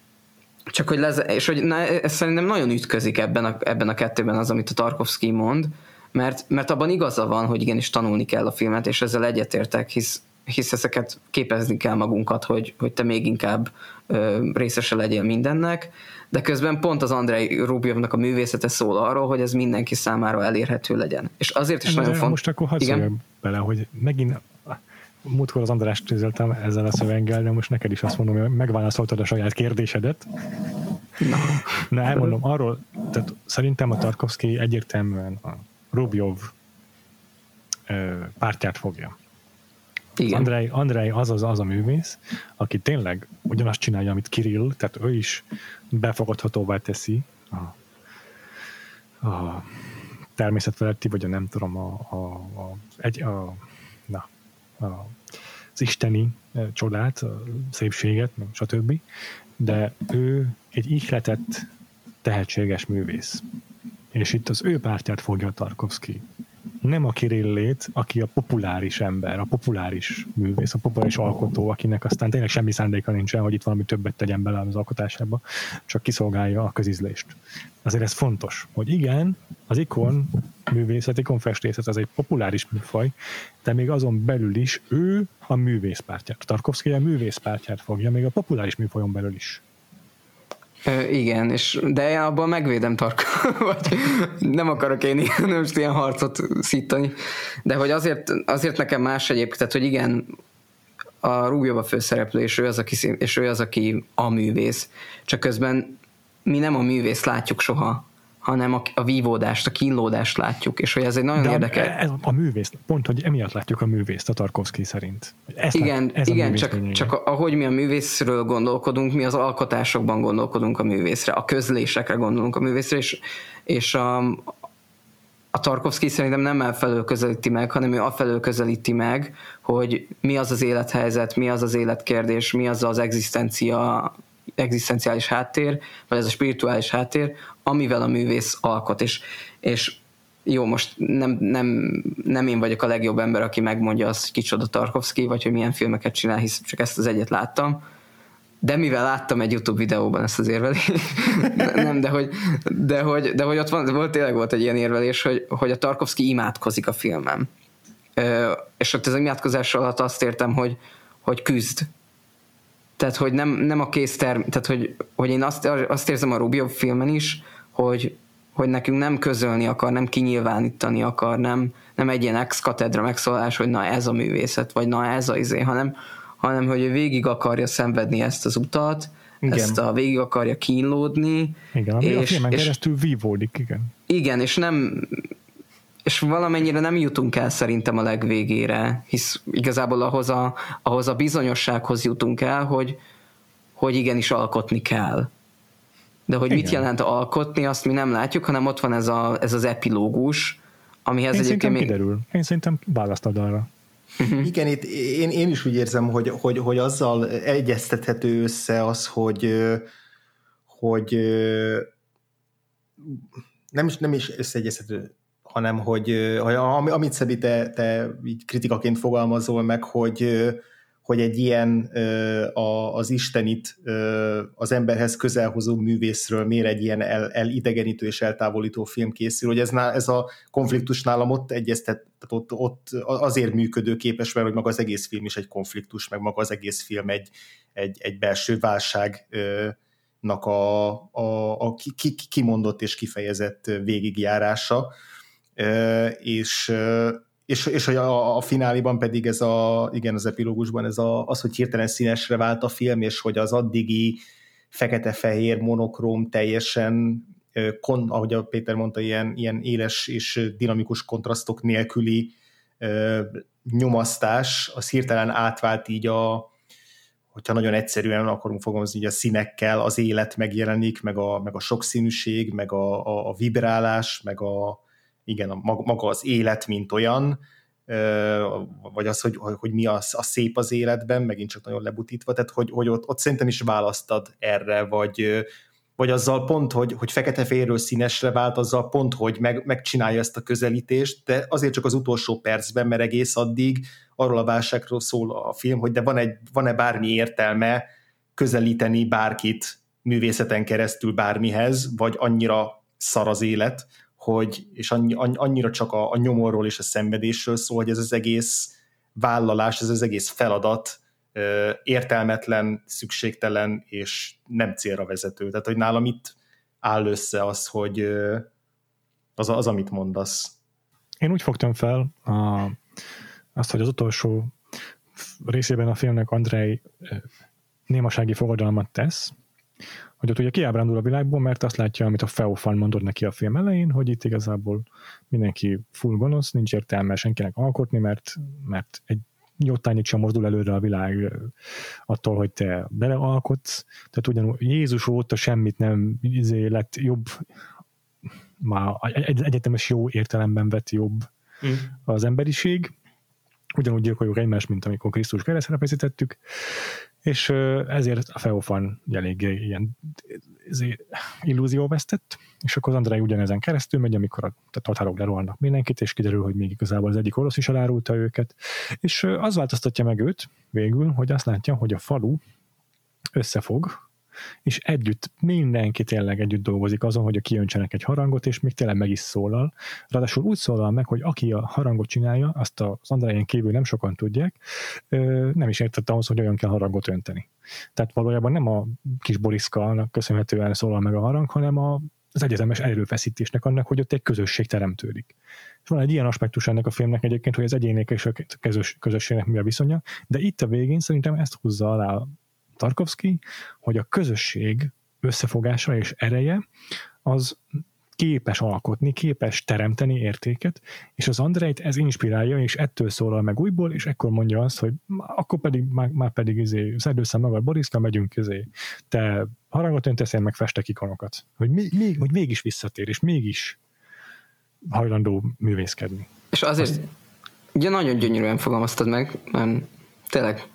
csak hogy leze, és hogy na, ez szerintem nagyon ütközik ebben a, ebben a kettőben az, amit a Tarkovsky mond, mert, mert abban igaza van, hogy igenis tanulni kell a filmet, és ezzel egyetértek, hisz, hisz ezeket képezni kell magunkat, hogy, hogy te még inkább ö, részese legyél mindennek, de közben pont az Andrei Rubjovnak a művészete szól arról, hogy ez mindenki számára elérhető legyen. És azért is de nagyon fontos. Most akkor hadd bele, hogy megint múltkor az Andrást tűzöltem ezzel a szöveggel, de most neked is azt mondom, hogy megválaszoltad a saját kérdésedet. Na, Na elmondom, arról, tehát szerintem a Tarkovsky egyértelműen a Rubjov pártját fogja. Igen. Andrei, Andrei az, az az a művész, aki tényleg ugyanazt csinálja, amit Kirill, tehát ő is befogadhatóvá teszi a, a természetfeletti, vagy a nem tudom, a, a, a, egy, a, na, a, az isteni csodát, a szépséget, stb. De ő egy ihletett, tehetséges művész. És itt az ő pártját fogja Tarkovsky nem a Kirillét, aki a populáris ember, a populáris művész, a populáris alkotó, akinek aztán tényleg semmi szándéka nincsen, hogy itt valami többet tegyen bele az alkotásába, csak kiszolgálja a közizlést. Azért ez fontos, hogy igen, az ikon művészet, ikon festészet az egy populáris műfaj, de még azon belül is ő a művészpártját. Tarkovsky a művészpártját fogja, még a populáris műfajon belül is. Ö, igen, és de én abban megvédem Tarka, vagy nem akarok én ilyen, most ilyen harcot szítani, de hogy azért, azért nekem más egyébként, tehát hogy igen, a Rúgjóba főszereplő, és ő, az, aki, és ő az, aki a művész, csak közben mi nem a művész látjuk soha, hanem a, a vívódást, a kínlódást látjuk, és hogy ez egy nagyon De érdekes. Ez a művész, pont, hogy emiatt látjuk a művészt a Tarkovsky szerint. Ezt igen, lát, ez igen csak, csak ahogy mi a művészről gondolkodunk, mi az alkotásokban gondolkodunk a művészre, a közlésekre gondolunk a művészre, és, és a, a Tarkovsky szerintem nem elfelől közelíti meg, hanem ő afelől közelíti meg, hogy mi az az élethelyzet, mi az az életkérdés, mi az az egzisztencia egzisztenciális háttér, vagy ez a spirituális háttér, amivel a művész alkot, és, és jó, most nem, nem, nem én vagyok a legjobb ember, aki megmondja azt, hogy kicsoda Tarkovsky, vagy hogy milyen filmeket csinál, hisz csak ezt az egyet láttam, de mivel láttam egy YouTube videóban ezt az érvelést, nem, de hogy, de hogy, de hogy ott van, volt, tényleg volt egy ilyen érvelés, hogy, hogy a Tarkovsky imádkozik a filmem. És ott az imádkozás alatt azt értem, hogy, hogy küzd tehát, hogy nem, nem a készterm, tehát, hogy, hogy én azt, azt érzem a Rubio filmen is, hogy, hogy nekünk nem közölni akar, nem kinyilvánítani akar, nem, nem egy ilyen ex-katedra megszólás, hogy na ez a művészet, vagy na ez a izé, hanem, hanem hogy ő végig akarja szenvedni ezt az utat, igen. ezt a végig akarja kínlódni. Igen, ami és, a filmen és, keresztül vívódik, igen. Igen, és nem, és valamennyire nem jutunk el szerintem a legvégére, hisz igazából ahhoz a, ahhoz a bizonyossághoz jutunk el, hogy, hogy igenis alkotni kell. De hogy Igen. mit jelent alkotni, azt mi nem látjuk, hanem ott van ez, a, ez az epilógus, amihez Én egyébként még... kiderül. Én szerintem választad arra. Uh-huh. Igen, itt én, én is úgy érzem, hogy, hogy, hogy azzal egyeztethető össze az, hogy, hogy nem is, nem is összeegyeztető, hanem hogy, hogy amit Szabi te, te így kritikaként fogalmazol meg, hogy, hogy egy ilyen az Istenit az emberhez közelhozó művészről miért egy ilyen el, elidegenítő és eltávolító film készül, hogy ez, ez a konfliktus nálam ott egyeztet, ott, ott azért működőképes, mert hogy maga az egész film is egy konfliktus, meg maga az egész film egy, egy, egy belső válság a, a, a kimondott és kifejezett végigjárása és és, és hogy a, a fináliban pedig ez a, igen, az epilógusban ez a, az, hogy hirtelen színesre vált a film, és hogy az addigi fekete-fehér monokróm teljesen, kon, ahogy a Péter mondta, ilyen, ilyen éles és dinamikus kontrasztok nélküli ö, nyomasztás, az hirtelen átvált így a, hogyha nagyon egyszerűen akarunk fogalmazni, így a színekkel az élet megjelenik, meg a, meg a sokszínűség, meg a, a, a vibrálás, meg a, igen, a, maga az élet, mint olyan, vagy az, hogy, hogy mi az, a szép az életben, megint csak nagyon lebutítva, tehát hogy, hogy ott, ott szerintem is választad erre, vagy, vagy azzal pont, hogy, hogy fekete-fehérről színesre vált, azzal pont, hogy meg, megcsinálja ezt a közelítést, de azért csak az utolsó percben, mert egész addig arról a válságról szól a film, hogy de van egy, van-e bármi értelme közelíteni bárkit művészeten keresztül bármihez, vagy annyira szar az élet, hogy, és annyi, annyira csak a, a nyomorról és a szenvedésről szól, hogy ez az egész vállalás, ez az egész feladat értelmetlen, szükségtelen és nem célra vezető. Tehát, hogy nálam itt áll össze az, hogy az, az amit mondasz. Én úgy fogtam fel a, azt, hogy az utolsó részében a filmnek Andrei némasági fogadalmat tesz, hogy ott ugye kiábrándul a világból, mert azt látja, amit a Feofan mondott neki a film elején, hogy itt igazából mindenki full gonosz, nincs értelme senkinek alkotni, mert, mert egy jótányit sem mozdul előre a világ attól, hogy te belealkotsz. Tehát ugyanúgy Jézus óta semmit nem izé lett jobb, már egy, egyetemes jó értelemben vett jobb mm. az emberiség. Ugyanúgy gyilkoljuk egymást, mint amikor Krisztus keresztre feszítettük, és ezért a Feofan eléggé ilyen vesztett, és akkor az Andrei ugyanezen keresztül megy, amikor a tatárok lerohannak mindenkit, és kiderül, hogy még igazából az egyik orosz is elárulta őket, és az változtatja meg őt végül, hogy azt látja, hogy a falu összefog, és együtt, mindenki tényleg együtt dolgozik azon, hogy a kijöntsenek egy harangot, és még tényleg meg is szólal. Ráadásul úgy szólal meg, hogy aki a harangot csinálja, azt az Andrájén kívül nem sokan tudják, nem is értette ahhoz, hogy olyan kell harangot önteni. Tehát valójában nem a kis Boriszka köszönhetően szólal meg a harang, hanem a az egyetemes erőfeszítésnek annak, hogy ott egy közösség teremtődik. És van egy ilyen aspektus ennek a filmnek egyébként, hogy az egyének és a közös, közösségnek mi a viszonya, de itt a végén szerintem ezt húzza alá Tarkovsky, hogy a közösség összefogása és ereje az képes alkotni, képes teremteni értéket, és az Andrejt ez inspirálja, és ettől szólal meg újból, és ekkor mondja azt, hogy akkor pedig, már, már pedig izé, szedd össze magad, Boriszka, megyünk izé, te harangot öntesz, én meg festek ikonokat. Hogy, még, még, hogy mégis visszatér, és mégis hajlandó művészkedni. És azért, Azt... ugye nagyon gyönyörűen fogalmaztad meg, mert tényleg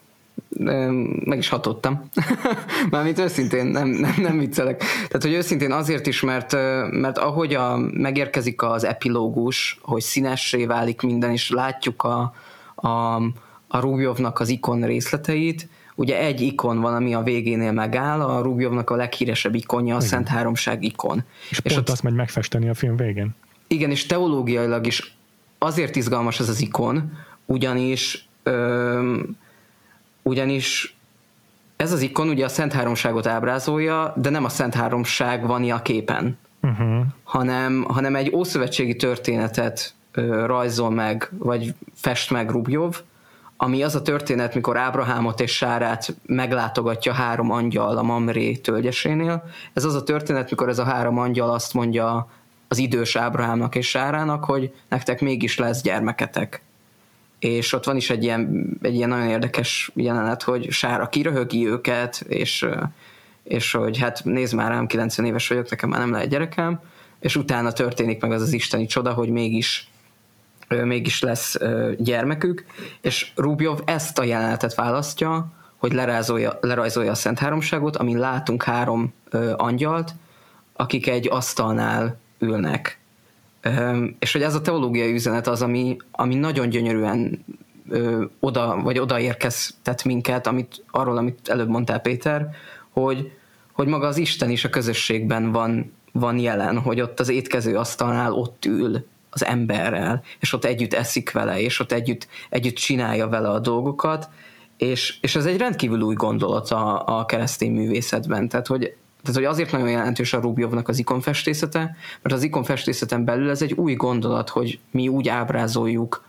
meg is hatottam. Mármint őszintén, nem, nem, nem viccelek. Tehát, hogy őszintén azért is, mert, mert ahogy a, megérkezik az epilógus, hogy színessé válik minden, és látjuk a, a, a Rubjovnak az ikon részleteit, ugye egy ikon van, ami a végénél megáll, a Rubjovnak a leghíresebb ikonja, a Igen. Szent Háromság ikon. És, és pont ott, azt megy megfesteni a film végén. Igen, és teológiailag is azért izgalmas ez az ikon, ugyanis öm, ugyanis ez az ikon ugye a Szent Háromságot ábrázolja, de nem a Szent Háromság van a képen, uh-huh. hanem, hanem egy ószövetségi történetet ö, rajzol meg, vagy fest meg Rubjov, ami az a történet, mikor Ábrahámot és Sárát meglátogatja három angyal a Mamré tölgyesénél. Ez az a történet, mikor ez a három angyal azt mondja az idős Ábrahámnak és Sárának, hogy nektek mégis lesz gyermeketek és ott van is egy ilyen, egy ilyen nagyon érdekes jelenet, hogy Sára kiröhögi őket, és, és hogy hát nézd már rám, 90 éves vagyok, nekem már nem lehet gyerekem, és utána történik meg az az isteni csoda, hogy mégis mégis lesz gyermekük, és Rubjov ezt a jelenetet választja, hogy lerajzolja, lerajzolja a Szent Háromságot, amin látunk három angyalt, akik egy asztalnál ülnek és hogy ez a teológiai üzenet az, ami, ami nagyon gyönyörűen oda, vagy odaérkeztet minket, amit, arról, amit előbb mondtál Péter, hogy, hogy maga az Isten is a közösségben van, van jelen, hogy ott az étkező asztalnál ott ül az emberrel, és ott együtt eszik vele, és ott együtt, együtt csinálja vele a dolgokat, és, és ez egy rendkívül új gondolat a, a keresztény művészetben, tehát hogy tehát, hogy azért nagyon jelentős a Rubjovnak az ikonfestészete, mert az ikonfestészeten belül ez egy új gondolat, hogy mi úgy ábrázoljuk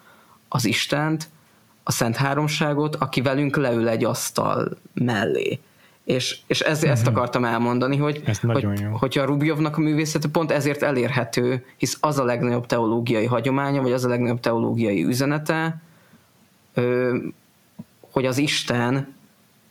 az Istent, a Szent Háromságot, aki velünk leül egy asztal mellé. És, és ez, uh-huh. ezt mhm. akartam elmondani, hogy, hogy hogyha a Rubjovnak a művészete pont ezért elérhető, hisz az a legnagyobb teológiai hagyománya, vagy az a legnagyobb teológiai üzenete, hogy az Isten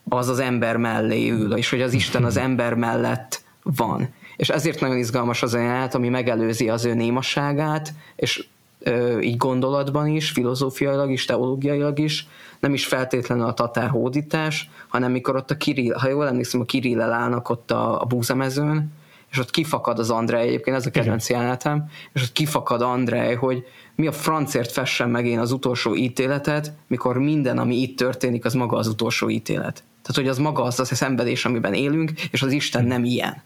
az az ember mellé ül, és hogy az Isten az ember mellett van. És ezért nagyon izgalmas az a jelenet, ami megelőzi az ő némasságát, és ö, így gondolatban is, filozófiailag is, teológiailag is, nem is feltétlenül a tatár hódítás, hanem mikor ott a Kirill, ha jól emlékszem, a Kirillel állnak ott a, a búzamezőn, és ott kifakad az Andrej, egyébként ez a kedvenc jelenetem, és ott kifakad Andrej, hogy mi a francért fessen meg én az utolsó ítéletet, mikor minden, ami itt történik, az maga az utolsó ítélet. Tehát, hogy az maga az az a szenvedés, amiben élünk, és az Isten nem ilyen.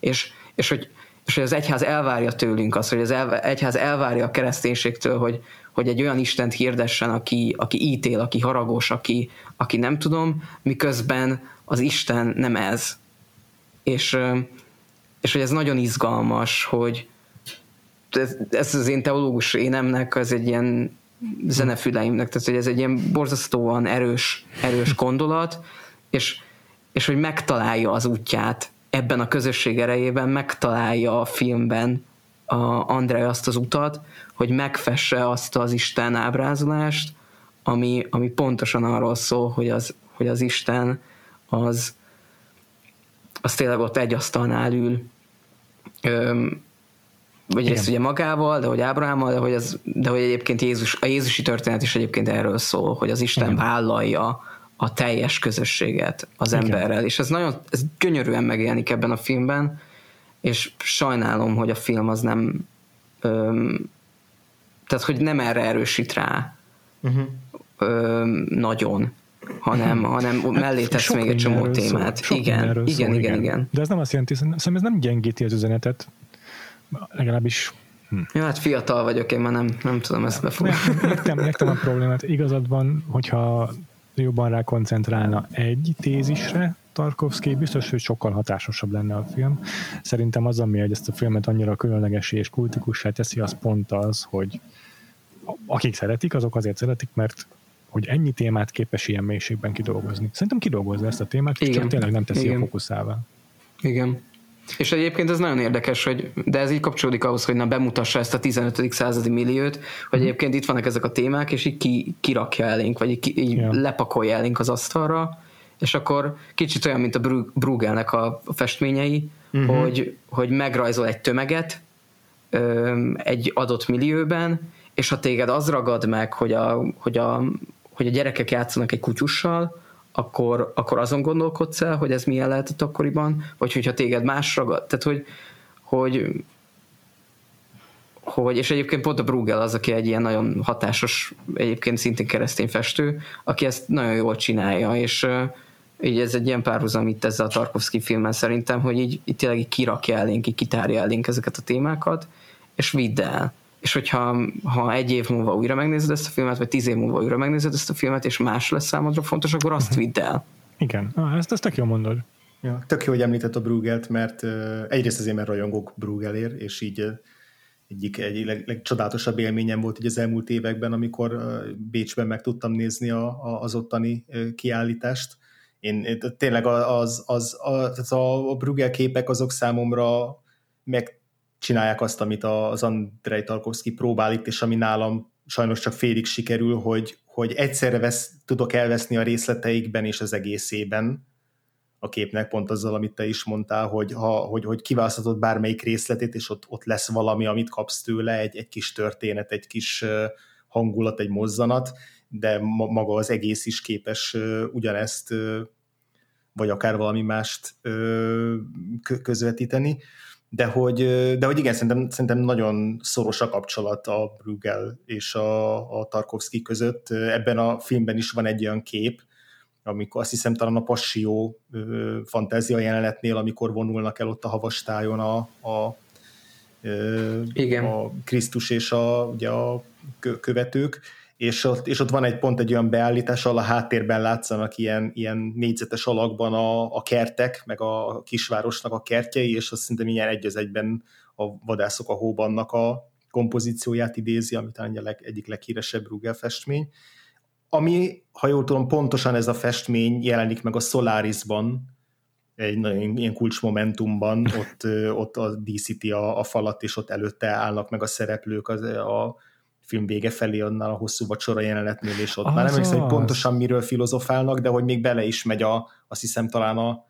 És, és, hogy, és hogy az egyház elvárja tőlünk azt, hogy az elv, egyház elvárja a kereszténységtől, hogy, hogy egy olyan Istent hirdessen, aki, aki ítél, aki haragos, aki, aki nem tudom, miközben az Isten nem ez. És, és hogy ez nagyon izgalmas, hogy ez, ez az én teológus énemnek, az egy ilyen zenefüleimnek, tehát hogy ez egy ilyen borzasztóan erős, erős gondolat, és, és hogy megtalálja az útját ebben a közösség erejében, megtalálja a filmben a André azt az utat, hogy megfesse azt az Isten ábrázolást, ami, ami pontosan arról szól, hogy az, hogy az Isten az, az tényleg ott egy asztalnál ül, vagy ezt ugye magával, de hogy Ábrahámmal, de hogy, az, de hogy egyébként Jézus, a Jézusi történet is egyébként erről szól, hogy az Isten Igen. vállalja a teljes közösséget az Igen. emberrel, és ez nagyon, ez gyönyörűen megjelenik ebben a filmben, és sajnálom, hogy a film az nem öm, tehát, hogy nem erre erősít rá uh-huh. öm, nagyon. hanem, hanem mellé tesz még egy csomó témát. Szól, igen, igen, szól, igen, igen, igen. De ez nem azt jelenti, szerintem ez nem gyengíti az üzenetet, legalábbis Hm. Ja, hát fiatal vagyok, én már nem, nem tudom ezt befogni. Értem, értem a problémát. Igazad van, hogyha jobban rá koncentrálna egy tézisre, Tarkovsky, biztos, hogy sokkal hatásosabb lenne a film. Szerintem az, ami ezt a filmet annyira különleges és kultikussá teszi, az pont az, hogy akik szeretik, azok azért szeretik, mert hogy ennyi témát képes ilyen mélységben kidolgozni. Szerintem kidolgozza ezt a témát, és csak tényleg nem teszi Igen. a fókuszává. Igen. És egyébként ez nagyon érdekes, hogy, de ez így kapcsolódik ahhoz, hogy na bemutassa ezt a 15. századi milliót, hogy mm. egyébként itt vannak ezek a témák, és így ki, kirakja elénk, vagy így, ki, így yeah. lepakolja elénk az asztalra, és akkor kicsit olyan, mint a Brugelnek a festményei, uh-huh. hogy, hogy megrajzol egy tömeget egy adott millióben, és ha téged az ragad meg, hogy a, hogy a, hogy a gyerekek játszanak egy kutyussal, akkor, akkor azon gondolkodsz el, hogy ez milyen lehetett akkoriban, vagy hogyha téged más ragad, tehát hogy, hogy hogy, és egyébként pont a Bruegel az, aki egy ilyen nagyon hatásos, egyébként szintén keresztény festő, aki ezt nagyon jól csinálja, és így ez egy ilyen párhuzam itt ezzel a Tarkovsky filmmel szerintem, hogy így, így tényleg így kirakja elénk, így kitárja elénk ezeket a témákat, és vidd el és hogyha ha egy év múlva újra megnézed ezt a filmet, vagy tíz év múlva újra megnézed ezt a filmet, és más lesz számodra fontos, akkor azt uh-huh. vidd el. Igen, ah, ezt, ezt tök jól mondod. Ja, tök jó, hogy említett a Brugelt, mert uh, egyrészt azért, mert rajongok Brugelért, és így uh, egyik egy leg, legcsodálatosabb élményem volt így az elmúlt években, amikor uh, Bécsben meg tudtam nézni a, a, az ottani uh, kiállítást. Én tényleg az, az, az, a, a Brugel képek azok számomra meg csinálják azt, amit az Andrei Tarkovsky próbál itt, és ami nálam sajnos csak félig sikerül, hogy, hogy egyszerre vesz, tudok elveszni a részleteikben és az egészében a képnek, pont azzal, amit te is mondtál, hogy, ha, hogy, hogy kiválaszthatod bármelyik részletét, és ott, ott lesz valami, amit kapsz tőle, egy, egy kis történet, egy kis hangulat, egy mozzanat, de maga az egész is képes ugyanezt, vagy akár valami mást közvetíteni de hogy, de hogy igen, szerintem, szerintem nagyon szoros a kapcsolat a Brüggel és a, a Tarkovsky között. Ebben a filmben is van egy olyan kép, amikor azt hiszem talán a Passió fantázia jelenetnél, amikor vonulnak el ott a havastájon a, a, igen. a Krisztus és a, ugye a követők, és ott, és ott van egy pont egy olyan beállítás, ahol a háttérben látszanak ilyen, ilyen négyzetes alakban a, a kertek, meg a kisvárosnak a kertjei, és azt szerintem ilyen egy az egyben a vadászok a hóbannak a kompozícióját idézi, ami talán a leg, egyik leghíresebb Rugel festmény. Ami, ha jól tudom, pontosan ez a festmény jelenik meg a Solarisban, egy nagyon ilyen kulcsmomentumban, ott, ott a díszíti a, a falat, és ott előtte állnak meg a szereplők az, a, film vége felé annál a hosszú vacsora jelenetnél, és ott az már nem emlékszem, hogy pontosan miről filozofálnak, de hogy még bele is megy a, azt hiszem talán a,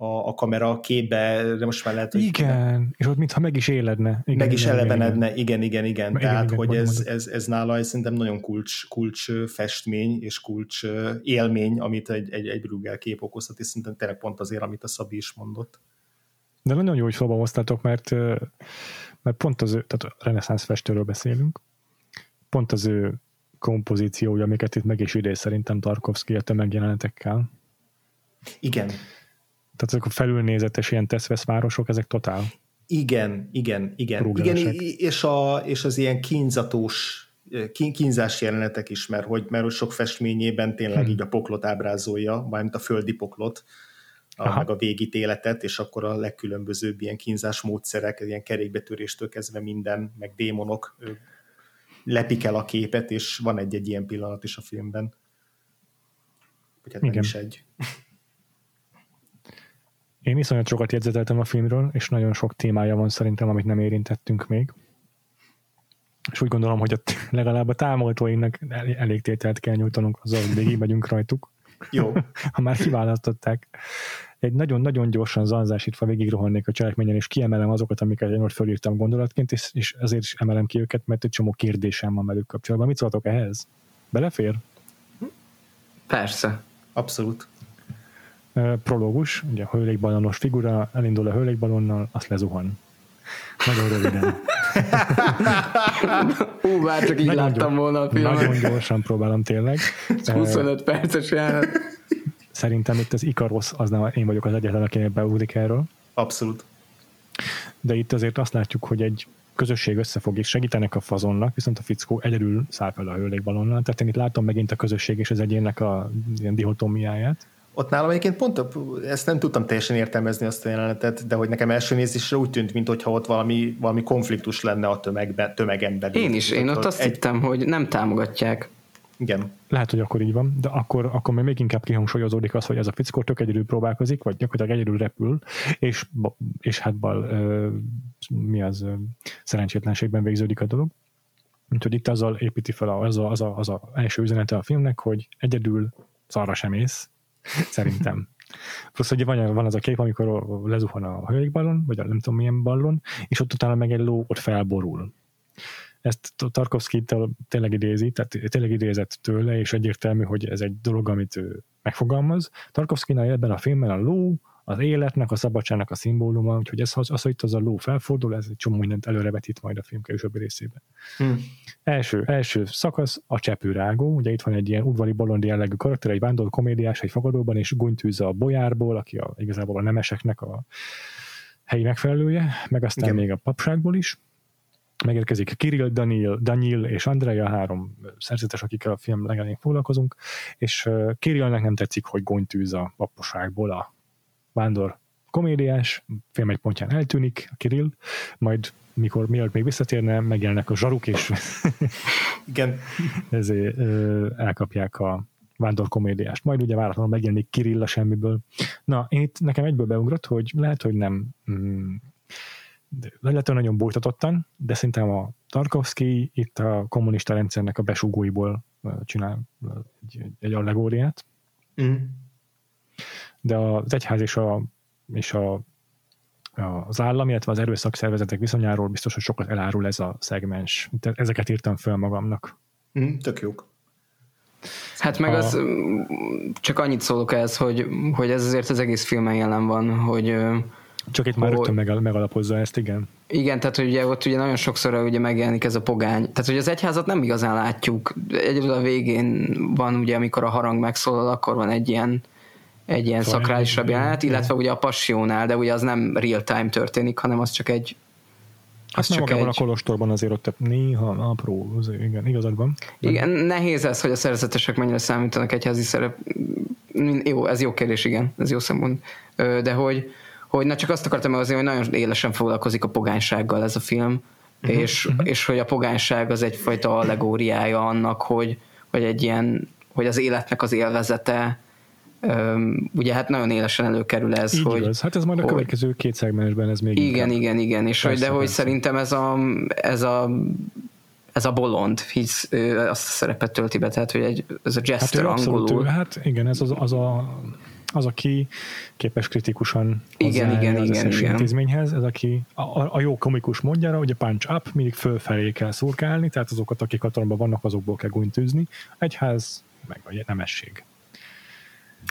a, a kamera a képbe, de most már lehet, hogy... Igen, és ott mintha meg is éledne. Igen, meg is igen, elevenedne, igen, igen, igen. igen Tehát, igen, hogy igen, ez, ez, ez nála ez szerintem nagyon kulcs, kulcs festmény és kulcs élmény, amit egy, egy, egy Bruegel kép okozhat, és szerintem tényleg pont azért, amit a Szabi is mondott. De nagyon jó, hogy szóba hoztátok, mert, mert pont az, tehát reneszánsz festőről beszélünk, pont az ő kompozíciója, amiket itt meg is idéz szerintem Tarkovsky a tömegjelenetekkel. Igen. Tehát ezek a felülnézetes ilyen teszvesz városok, ezek totál. Igen, igen, igen. igen és, a, és az ilyen kínzatos kínzás jelenetek is, mert hogy, mert hogy sok festményében tényleg hmm. így a poklot ábrázolja, mármint a földi poklot, a, meg a végítéletet, és akkor a legkülönbözőbb ilyen kínzás módszerek, ilyen kerékbetöréstől kezdve minden, meg démonok lepik el a képet, és van egy-egy ilyen pillanat is a filmben. Vagy hát Igen. is egy. Én iszonyat sokat jegyzeteltem a filmről, és nagyon sok témája van szerintem, amit nem érintettünk még. És úgy gondolom, hogy ott legalább a támogatóinknak elég tételt kell nyújtanunk azzal, hogy végig megyünk rajtuk. Jó. ha már kiválasztották egy nagyon-nagyon gyorsan zanzásítva végig rohannék a cselekményen, és kiemelem azokat, amiket én ott fölírtam gondolatként, és, és ezért is emelem ki őket, mert egy csomó kérdésem van velük kapcsolatban. Mit szóltok ehhez? Belefér? Persze. Abszolút. Prológus, ugye a hőlékbalonos figura, elindul a hőlékbalonnal, azt lezuhan. Nagyon röviden. Ú, bár csak így Nagyon láttam gyors- volna a filmet. Nagyon gyorsan próbálom tényleg. 25 perces jelenet. Szerintem itt az Ikarosz, az nem én vagyok az egyetlen, aki beugrik erről. Abszolút. De itt azért azt látjuk, hogy egy közösség összefog és segítenek a fazonnak, viszont a fickó egyedül száll fel a hőlékbalonnal. Tehát én itt látom megint a közösség és az egyénnek a ilyen dihotómiáját. Ott nálam egyébként pont ezt nem tudtam teljesen értelmezni azt a jelenetet, de hogy nekem első nézésre úgy tűnt, mintha ott valami, valami konfliktus lenne a tömegben, tömegen belül. Én is, én ott azt egy, hittem, hogy nem támogatják. Igen, Lehet, hogy akkor így van, de akkor, akkor még még inkább kihangsúlyozódik az, hogy ez a fickó tök egyedül próbálkozik, vagy gyakorlatilag egyedül repül, és, és hát bal, ö, mi az ö, szerencsétlenségben végződik a dolog. Úgyhogy itt azzal építi fel a, az, a, az, a, az a első üzenete a filmnek, hogy egyedül szarra sem ész, szerintem. Plusz ugye van, van az a kép, amikor lezuhan a hőlékballon, vagy a nem tudom milyen ballon, és ott utána meg egy ló ott felborul. Ezt Tarkovsky tényleg idézi, tehát tényleg idézett tőle, és egyértelmű, hogy ez egy dolog, amit ő megfogalmaz. Tarkovsky ebben a filmben a ló, az életnek, a szabadságnak a szimbóluma, úgyhogy ez, az, az, hogy itt az a ló felfordul, ez egy csomó mindent előrevetít majd a film későbbi részében. Hm. Első, első szakasz a csepőrágó, ugye itt van egy ilyen udvari bolond jellegű karakter, egy vándor komédiás egy fogadóban, és gúnytűz a bolyárból, aki a, igazából a nemeseknek a helyi megfelelője, meg aztán Igen. még a papságból is. Megérkezik Kirill, Daniel, Daniel és Andrea, három szerzetes, akikkel a film legelején foglalkozunk, és Kirillnek nem tetszik, hogy gúnytűz a papságból a vándor komédiás, film egy pontján eltűnik a Kirill, majd mikor mielőtt még visszatérne, megjelennek a zsaruk, és igen. ezért ö, elkapják a vándor komédiást. Majd ugye váratlanul megjelenik Kirill a semmiből. Na, én itt nekem egyből beugrott, hogy lehet, hogy nem mm, lehet, hogy nagyon bújtatottan, de szerintem a Tarkovsky itt a kommunista rendszernek a besugóiból csinál egy, egy, allegóriát, Hm. De az egyház és, a, és a, az állam, illetve az erőszakszervezetek viszonyáról biztos, hogy sokat elárul ez a szegmens. Ezeket írtam föl magamnak. Hm. Tök jók. Hát meg A- az, mm, csak annyit szólok ez, hogy, hogy ez azért az egész filmen jelen van, hogy Csak itt már rögtön megal- megalapozza ezt, igen. igen, tehát hogy ugye ott ugye nagyon sokszor ugye megjelenik ez a pogány. Tehát hogy az egyházat nem igazán látjuk. Egyedül a végén van ugye, amikor a harang megszólal, akkor van egy ilyen egy ilyen Fajn, szakrálisabb jelenet, illetve ugye a passionál, de ugye az nem real time történik, hanem az csak egy Hát az nem csak magában egy... a kolostorban azért ott néha apró, az- igen, igazad van. Igen, nehéz ez, hogy a szerzetesek mennyire számítanak egyházi szerep. Jó, ez jó kérdés, igen, ez jó szempont. De hogy, hogy na csak azt akartam azért, hogy nagyon élesen foglalkozik a pogánysággal ez a film, uh-huh, és, uh-huh. és hogy a pogányság az egyfajta allegóriája annak, hogy, hogy egy ilyen, hogy az életnek az élvezete, öm, ugye hát nagyon élesen előkerül ez, Így hogy, igaz. Hát ez majd a hogy- következő két szegmensben ez még igen, inkább. igen, igen, és hogy, Persze, de hogy persze. szerintem ez a, ez a ez a bolond, hisz ő azt a szerepet tölti be, tehát hogy egy, ez a Hát jester abszolút, angolul. ő, hát igen, ez az, az a az, aki képes kritikusan Igen, igen, az igen, igen. intézményhez, ez aki a, a, a jó komikus módjára, ugye punch up, mindig fölfelé kell szurkálni, tehát azokat, akik hatalomban vannak, azokból kell gúnytűzni. Egyház, meg a nemesség.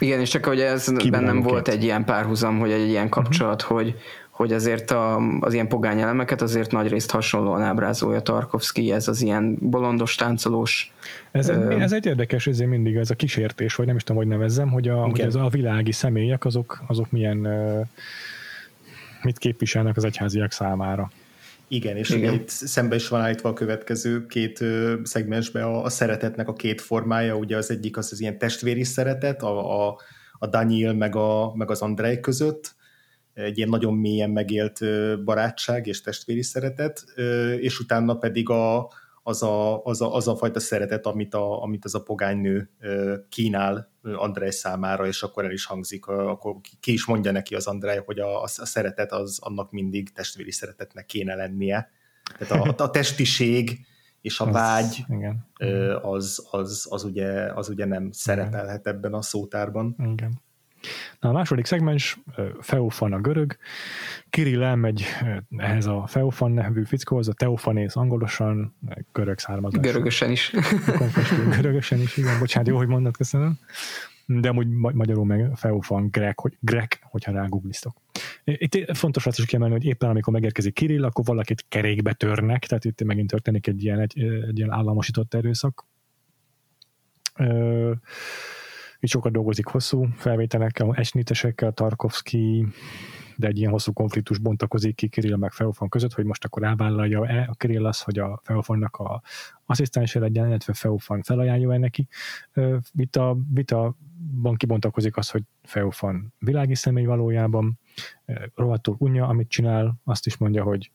Igen, és csak hogy ez Kívülállóként. bennem volt egy ilyen párhuzam, hogy egy ilyen kapcsolat, uh-huh. hogy, hogy azért a, az ilyen pogány elemeket azért nagy részt hasonlóan ábrázolja Tarkovsky, ez az ilyen bolondos, táncolós. Ez, Ö, ez egy érdekes, ezért mindig ez a kísértés, vagy nem is tudom, hogy nevezzem, hogy a, hogy ez a világi személyek, azok, azok milyen ö, mit képviselnek az egyháziak számára. Igen, és Igen. ugye itt szembe is van állítva a következő két ö, szegmensbe a, a szeretetnek a két formája, ugye az egyik az az ilyen testvéri szeretet, a, a, a Daniel meg, a, meg az Andrei között, egy ilyen nagyon mélyen megélt barátság és testvéri szeretet, és utána pedig a, az, a, az, a, az a fajta szeretet, amit, a, amit az a pogánynő ö, kínál ö, Andrej számára, és akkor el is hangzik, akkor ki- is mondja neki az Andrej, hogy a, a szeretet az annak mindig testvéri szeretetnek kéne lennie. Tehát a, a testiség és a Az- vágy Igen. az, az, az, ugye, az ugye nem szerepelhet ebben a szótárban. Igen. Na, a második szegmens, ö, Feofan a görög. Kirill elmegy ö, ehhez a Feofan nevű fickóhoz, a Teofanész angolosan, ö, görög származású. Görögösen is. Görögösen is, igen, bocsánat, jó, hogy mondod, köszönöm. De amúgy ma- magyarul meg Feofan grek, hogy grek, hogyha rágoogliztok. Itt fontos azt is kiemelni, hogy éppen amikor megérkezik Kirill, akkor valakit kerékbe törnek, tehát itt megint történik egy ilyen, egy, egy ilyen államosított erőszak. Itt sokat dolgozik hosszú felvételekkel, esnitesekkel, Tarkovsky, de egy ilyen hosszú konfliktus bontakozik ki Kirill meg Feofan között, hogy most akkor elvállalja-e a Kirill az, hogy a Feofannak a asszisztense legyen, illetve Feofan felajánlja-e neki. Vita, vitaban kibontakozik az, hogy Feofan világi személy valójában, rohadtul unja, amit csinál, azt is mondja, hogy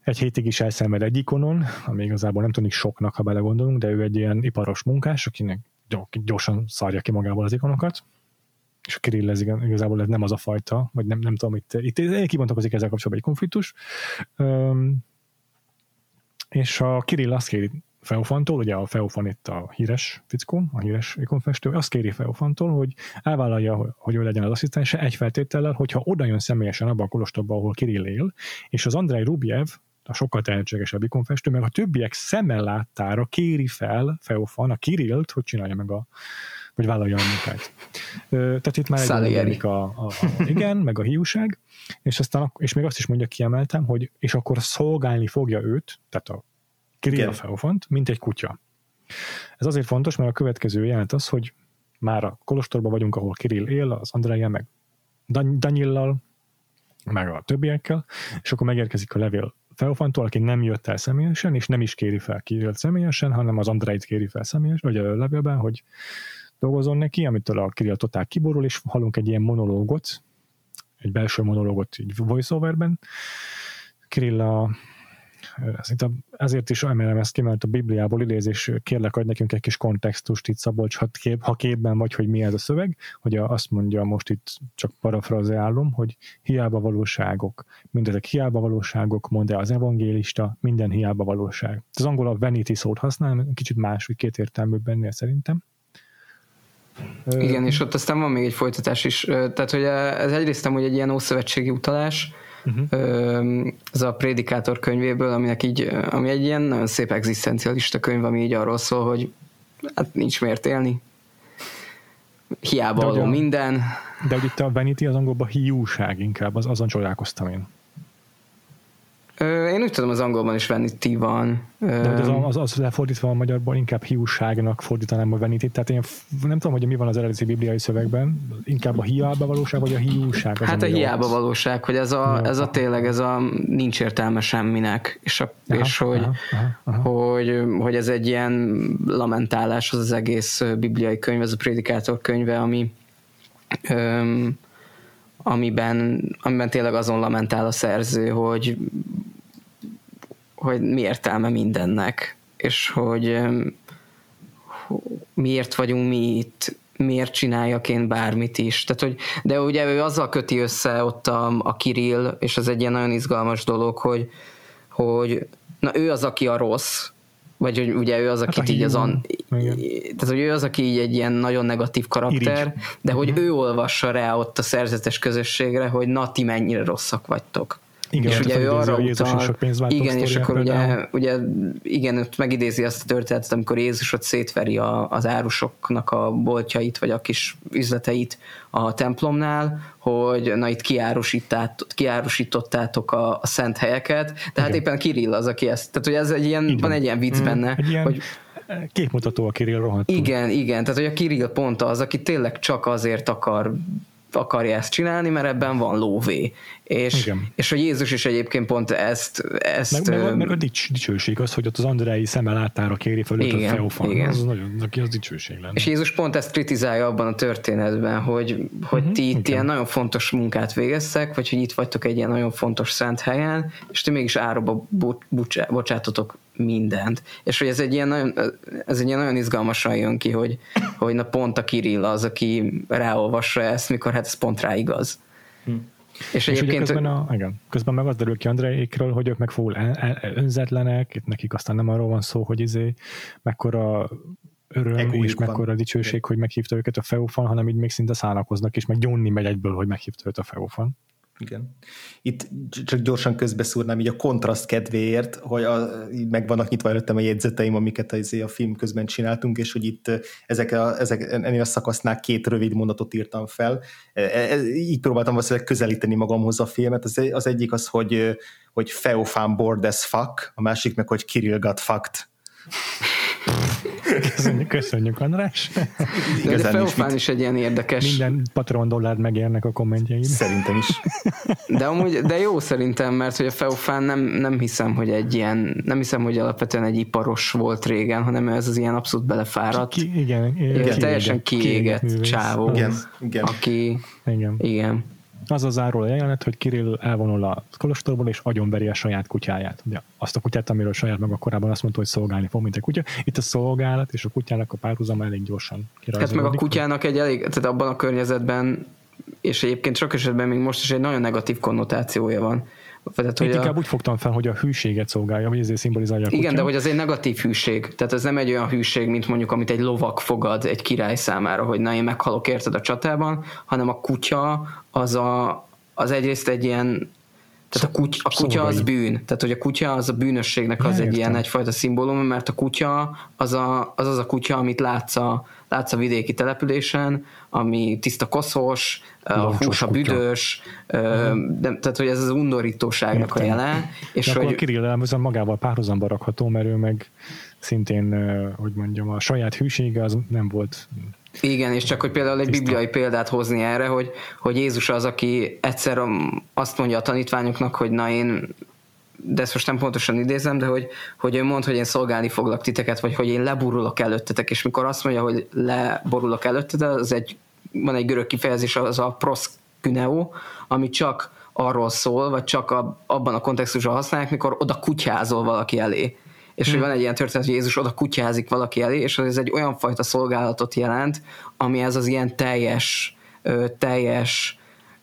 egy hétig is elszenved egy ikonon, ami igazából nem tűnik soknak, ha belegondolunk, de ő egy ilyen iparos munkás, akinek gyorsan szarja ki magából az ikonokat, és a Kirill ez igazából ez nem az a fajta, vagy nem, nem tudom, itt, itt kibontakozik ezzel kapcsolatban egy konfliktus, Üm, és a Kirill azt kéri Feofantól, ugye a Feofan itt a híres fickó, a híres ikonfestő, azt kéri Feofantól, hogy elvállalja, hogy ő legyen az asszisztense egy feltétellel, hogyha oda jön személyesen abban a kolostorban, ahol Kirill él, és az Andrei Rubjev, a sokkal tehetségesebb ikonfestő, meg a többiek szemmel láttára kéri fel Feofan a Kirillt, hogy csinálja meg a, hogy vállalja a munkát. Tehát itt már egy a, a, a, igen, meg a hiúság, és aztán és még azt is mondja, kiemeltem, hogy és akkor szolgálni fogja őt, tehát a Kirill Feofant, mint egy kutya. Ez azért fontos, mert a következő jelent az, hogy már a kolostorban vagyunk, ahol Kirill él, az Andrea meg Danyillal, meg a többiekkel, és akkor megérkezik a levél Feofantól, aki nem jött el személyesen, és nem is kéri fel Kirillt személyesen, hanem az Andreit kéri fel személyesen, vagy a levélben, hogy dolgozon neki, amitől a Kirill totál kiborul, és hallunk egy ilyen monológot, egy belső monológot így voiceoverben. Kirill a ezért is emelem ezt ki, mert a Bibliából idéz, és kérlek, adj nekünk egy kis kontextust itt, Szabolcs, ha, kép, ha képben vagy, hogy mi ez a szöveg, hogy azt mondja most itt, csak parafrazeálom, hogy hiába valóságok, mindezek hiába valóságok, mond az evangélista, minden hiába valóság. Az angol a vanity szót használ, kicsit más, két értelműbb bennél szerintem. Igen, és ott aztán van még egy folytatás is. Tehát, hogy ez egyrészt hogy egy ilyen ószövetségi utalás, uh-huh. ez a Prédikátor könyvéből, aminek így, ami egy ilyen nagyon szép egzisztencialista könyv, ami így arról szól, hogy hát nincs miért élni. Hiába való minden. De hogy itt a vanity az angolban hiúság inkább, az, azon csodálkoztam én. Én úgy tudom, az angolban is vanity van. De az, az, az lefordítva a magyarból inkább hiúságnak fordítanám a vanity, tehát én nem tudom, hogy mi van az eredeti bibliai szövegben, inkább a hiába valóság, vagy a hiúság? Az, hát a hiába az... valóság, hogy ez a, ez a tényleg, ez a nincs értelme semminek, és, a, aha, és hogy, aha, aha, aha. Hogy, hogy ez egy ilyen lamentálás az az egész bibliai könyv, ez a Prédikátor könyve, ami öm, amiben, amiben tényleg azon lamentál a szerző, hogy hogy mi értelme mindennek, és hogy miért vagyunk mi itt, miért csináljak én bármit is. Tehát, hogy, de ugye ő azzal köti össze ott a, a Kirill, és ez egy ilyen nagyon izgalmas dolog, hogy, hogy na ő az, aki a rossz, vagy hogy ugye ő az, akit hát így azon, tehát hogy ő az, aki így egy ilyen nagyon negatív karakter, Irigy. de hogy uh-huh. ő olvassa rá ott a szerzetes közösségre, hogy na ti mennyire rosszak vagytok. Igen, és ugye ő arra Jézus utal, sok igen, és akkor ugye, ugye, igen, ott megidézi azt a történetet, amikor Jézus ott szétveri a, az árusoknak a boltjait, vagy a kis üzleteit a templomnál, hogy na itt kiárusítottátok a, a szent helyeket, tehát éppen Kirill az, aki ezt, tehát hogy ez egy ilyen, van egy ilyen vicc mm, benne, egy ilyen, hogy képmutató a Kirill rohadt. Igen, igen, tehát hogy a Kirill pont az, aki tényleg csak azért akar akarja ezt csinálni, mert ebben van lóvé. És, Igen. és hogy Jézus is egyébként pont ezt... ezt meg, meg, meg a dics, dicsőség az, hogy ott az Andrei szeme láttára kéri fel őt a Feofan. Igen. Az nagyon, neki az dicsőség lenne. És Jézus pont ezt kritizálja abban a történetben, hogy, hogy uh-huh, ti itt okay. ilyen nagyon fontos munkát végeztek, vagy hogy itt vagytok egy ilyen nagyon fontos szent helyen, és ti mégis áróba bocsátotok mindent. És hogy ez egy ilyen nagyon, ez egy ilyen nagyon izgalmasan jön ki, hogy, hogy na pont a Kirill az, aki ráolvassa ezt, mikor hát ez pont rá igaz. Hm. És, és egyébként... közben, a, igen, közben meg az derül ki Andrékről, hogy ők meg full önzetlenek, itt nekik aztán nem arról van szó, hogy izé, mekkora öröm Egójuk és mekkora van. dicsőség, hogy meghívta őket a Feofan, hanem így még szinte szánakoznak, és meg Johnny megy egyből, hogy meghívta őt a Feofan. Igen. Itt csak gyorsan közbeszúrnám így a kontraszt kedvéért, hogy a, meg vannak nyitva előttem a jegyzeteim, amiket a film közben csináltunk, és hogy itt ezek a, ezek, ennél a szakasznál két rövid mondatot írtam fel. E, e, így próbáltam valószínűleg közelíteni magamhoz a filmet. Az, az egyik az, hogy, hogy Feofan bored as fuck, a másik meg, hogy Kirill got fucked. Köszönjük, köszönjük András. De, de Feofán is egy ilyen érdekes. Minden patron dollár megérnek a kommentjeid. Szerintem is. De, amúgy, de jó szerintem, mert hogy a Feofán nem, nem hiszem, hogy egy ilyen, nem hiszem, hogy alapvetően egy iparos volt régen, hanem ez az ilyen abszolút belefáradt. Ki, igen, igen, teljesen kiégett, kiégett csávó. Igen, igen. Aki, igen. igen az az záró a jelenet, hogy Kirill elvonul a kolostorból, és agyonveri a saját kutyáját. Ugye azt a kutyát, amiről saját maga korábban azt mondta, hogy szolgálni fog, mint egy kutya. Itt a szolgálat és a kutyának a párhuzama elég gyorsan Hát meg a kutyának egy elég, tehát abban a környezetben, és egyébként sok esetben még most is egy nagyon negatív konnotációja van. Tehát, hogy inkább a... úgy fogtam fel, hogy a hűséget szolgálja, vagy ezért szimbolizálja a Igen, de hogy az egy negatív hűség. Tehát ez nem egy olyan hűség, mint mondjuk, amit egy lovak fogad egy király számára, hogy na én meghalok érted a csatában, hanem a kutya az, a, az egyrészt egy ilyen tehát a kutya, a kutya az bűn. Tehát, hogy a kutya az a bűnösségnek az ja, egy ilyen egyfajta szimbólum, mert a kutya az a, az, az a kutya, amit látsz a, látsz a vidéki településen, ami tiszta koszos, a hús a büdös, uh-huh. de, tehát hogy ez az undorítóságnak Értem. a jele. És de hogy, akkor Kirill magával párhuzamba rakható, mert ő meg szintén, hogy mondjam, a saját hűsége az nem volt igen, és csak hogy például egy bibliai példát hozni erre, hogy, hogy Jézus az, aki egyszer azt mondja a tanítványoknak, hogy na én de ezt most nem pontosan idézem, de hogy, hogy ő mond, hogy én szolgálni foglak titeket, vagy hogy én leburulok előttetek, és mikor azt mondja, hogy leborulok előttetek, az egy, van egy görög kifejezés, az a prosküneo, ami csak arról szól, vagy csak a, abban a kontextusban használják, mikor oda kutyázol valaki elé. És hmm. hogy van egy ilyen történet, hogy Jézus oda kutyázik valaki elé, és ez egy olyan fajta szolgálatot jelent, ami ez az ilyen teljes, teljes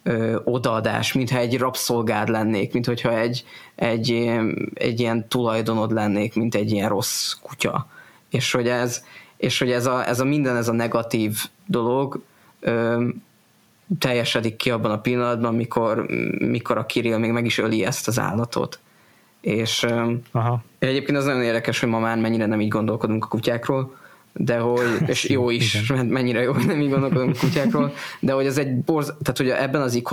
ö, odaadás, mintha egy rabszolgád lennék, mint hogyha egy, egy, egy ilyen tulajdonod lennék, mint egy ilyen rossz kutya. És hogy ez, és hogy ez a, ez a minden, ez a negatív dolog ö, teljesedik ki abban a pillanatban, mikor, mikor a Kirill még meg is öli ezt az állatot. És Aha. egyébként az nagyon érdekes, hogy ma már mennyire nem így gondolkodunk a kutyákról, de hogy, és jó is, Igen. mennyire jó, nem így gondolkodom a kutyákról, de hogy ez egy borz, tehát hogy ebben az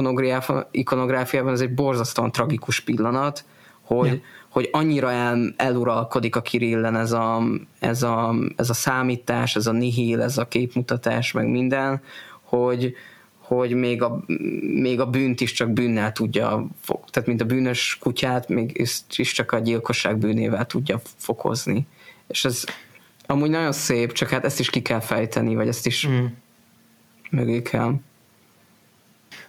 ikonográfiában ez egy borzasztóan tragikus pillanat, hogy, ja. hogy annyira el, eluralkodik a Kirillen ez a, ez, a, ez a számítás, ez a nihil, ez a képmutatás, meg minden, hogy, hogy még a, még a bűnt is csak bűnnel tudja, tehát mint a bűnös kutyát, még is csak a gyilkosság bűnével tudja fokozni. És ez, Amúgy nagyon szép, csak hát ezt is ki kell fejteni, vagy ezt is mm. mögé kell.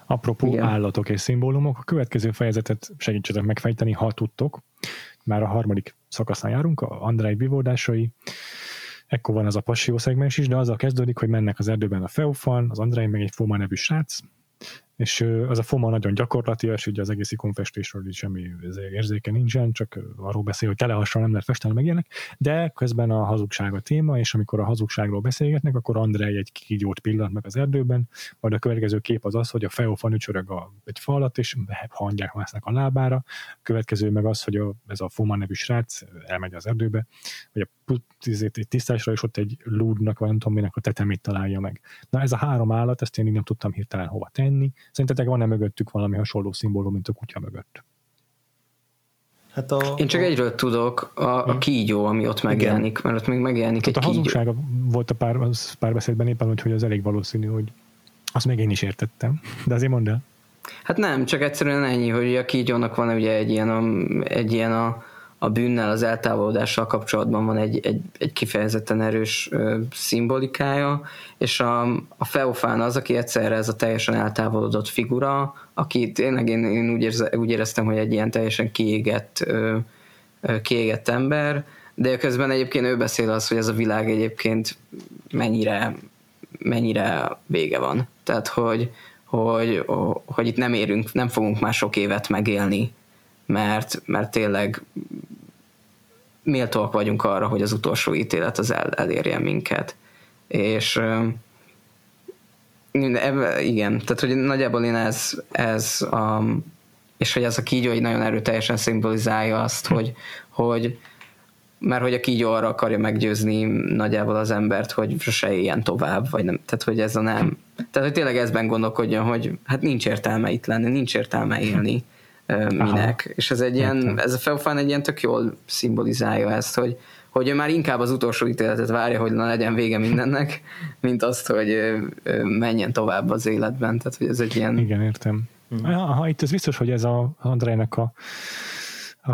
Apropó Igen. állatok és szimbólumok, a következő fejezetet segítsetek megfejteni, ha tudtok. Már a harmadik szakaszán járunk, a Andrei vivódásai. Ekkor van az a passió szegmens is, de azzal kezdődik, hogy mennek az erdőben a Feofan, az Andrei meg egy Foma nevű srác, és az a FOMA nagyon gyakorlatias, ugye az egész ikonfestésről is semmi érzéke nincsen, csak arról beszél, hogy telehasonló nem lehet festeni meg ilyenek, de közben a hazugság a téma, és amikor a hazugságról beszélgetnek, akkor Andrei egy kígyót pillant meg az erdőben, majd a következő kép az az, hogy a Feofan ücsörög a, egy falat, és hangyák másznak a lábára, a következő meg az, hogy a, ez a FOMA nevű srác elmegy az erdőbe, vagy a tisztásra, és ott egy lúdnak, vagy nem tudom minek a tetemét találja meg. Na ez a három állat, ezt én így nem tudtam hirtelen hova tenni. Szerintetek van-e mögöttük valami hasonló szimbólum, mint a kutya mögött? Hát a, Én csak egyről tudok, a, a hm. kígyó, ami ott megjelenik, igen. mert ott még megjelenik Tehát egy a hazugsága volt a pár, az párbeszédben éppen, hogy, hogy az elég valószínű, hogy azt még én is értettem, de azért mondd el. Hát nem, csak egyszerűen ennyi, hogy a kígyónak van ugye egy ilyen a, egy ilyen a a bűnnel, az eltávolodással kapcsolatban van egy, egy, egy kifejezetten erős ö, szimbolikája, és a, a Feofán az, aki egyszerre ez a teljesen eltávolodott figura, aki tényleg én, én úgy, érze, úgy éreztem, hogy egy ilyen teljesen kiégett, ö, ö, kiégett ember, de közben egyébként ő beszél az, hogy ez a világ egyébként mennyire, mennyire vége van. Tehát, hogy, hogy, hogy itt nem érünk, nem fogunk már sok évet megélni, mert, mert tényleg méltóak vagyunk arra, hogy az utolsó ítélet az el, elérjen minket. És, Igen, tehát hogy nagyjából én ez, ez a, és hogy ez a kígyó egy nagyon erőteljesen szimbolizálja azt, hogy, hogy mert hogy a kígyó arra akarja meggyőzni nagyjából az embert, hogy se éljen tovább, vagy nem, tehát hogy ez a nem, tehát hogy tényleg ezben gondolkodjon, hogy hát nincs értelme itt lenni, nincs értelme élni, minek, Aha. és ez egy ilyen, ez a Feofán egy ilyen tök jól szimbolizálja ezt, hogy, hogy ő már inkább az utolsó ítéletet várja, hogy na legyen vége mindennek, mint azt, hogy menjen tovább az életben. Tehát, hogy ez egy ilyen... Igen, értem. Mm. Aha, itt ez biztos, hogy ez a Andrejnek a, a,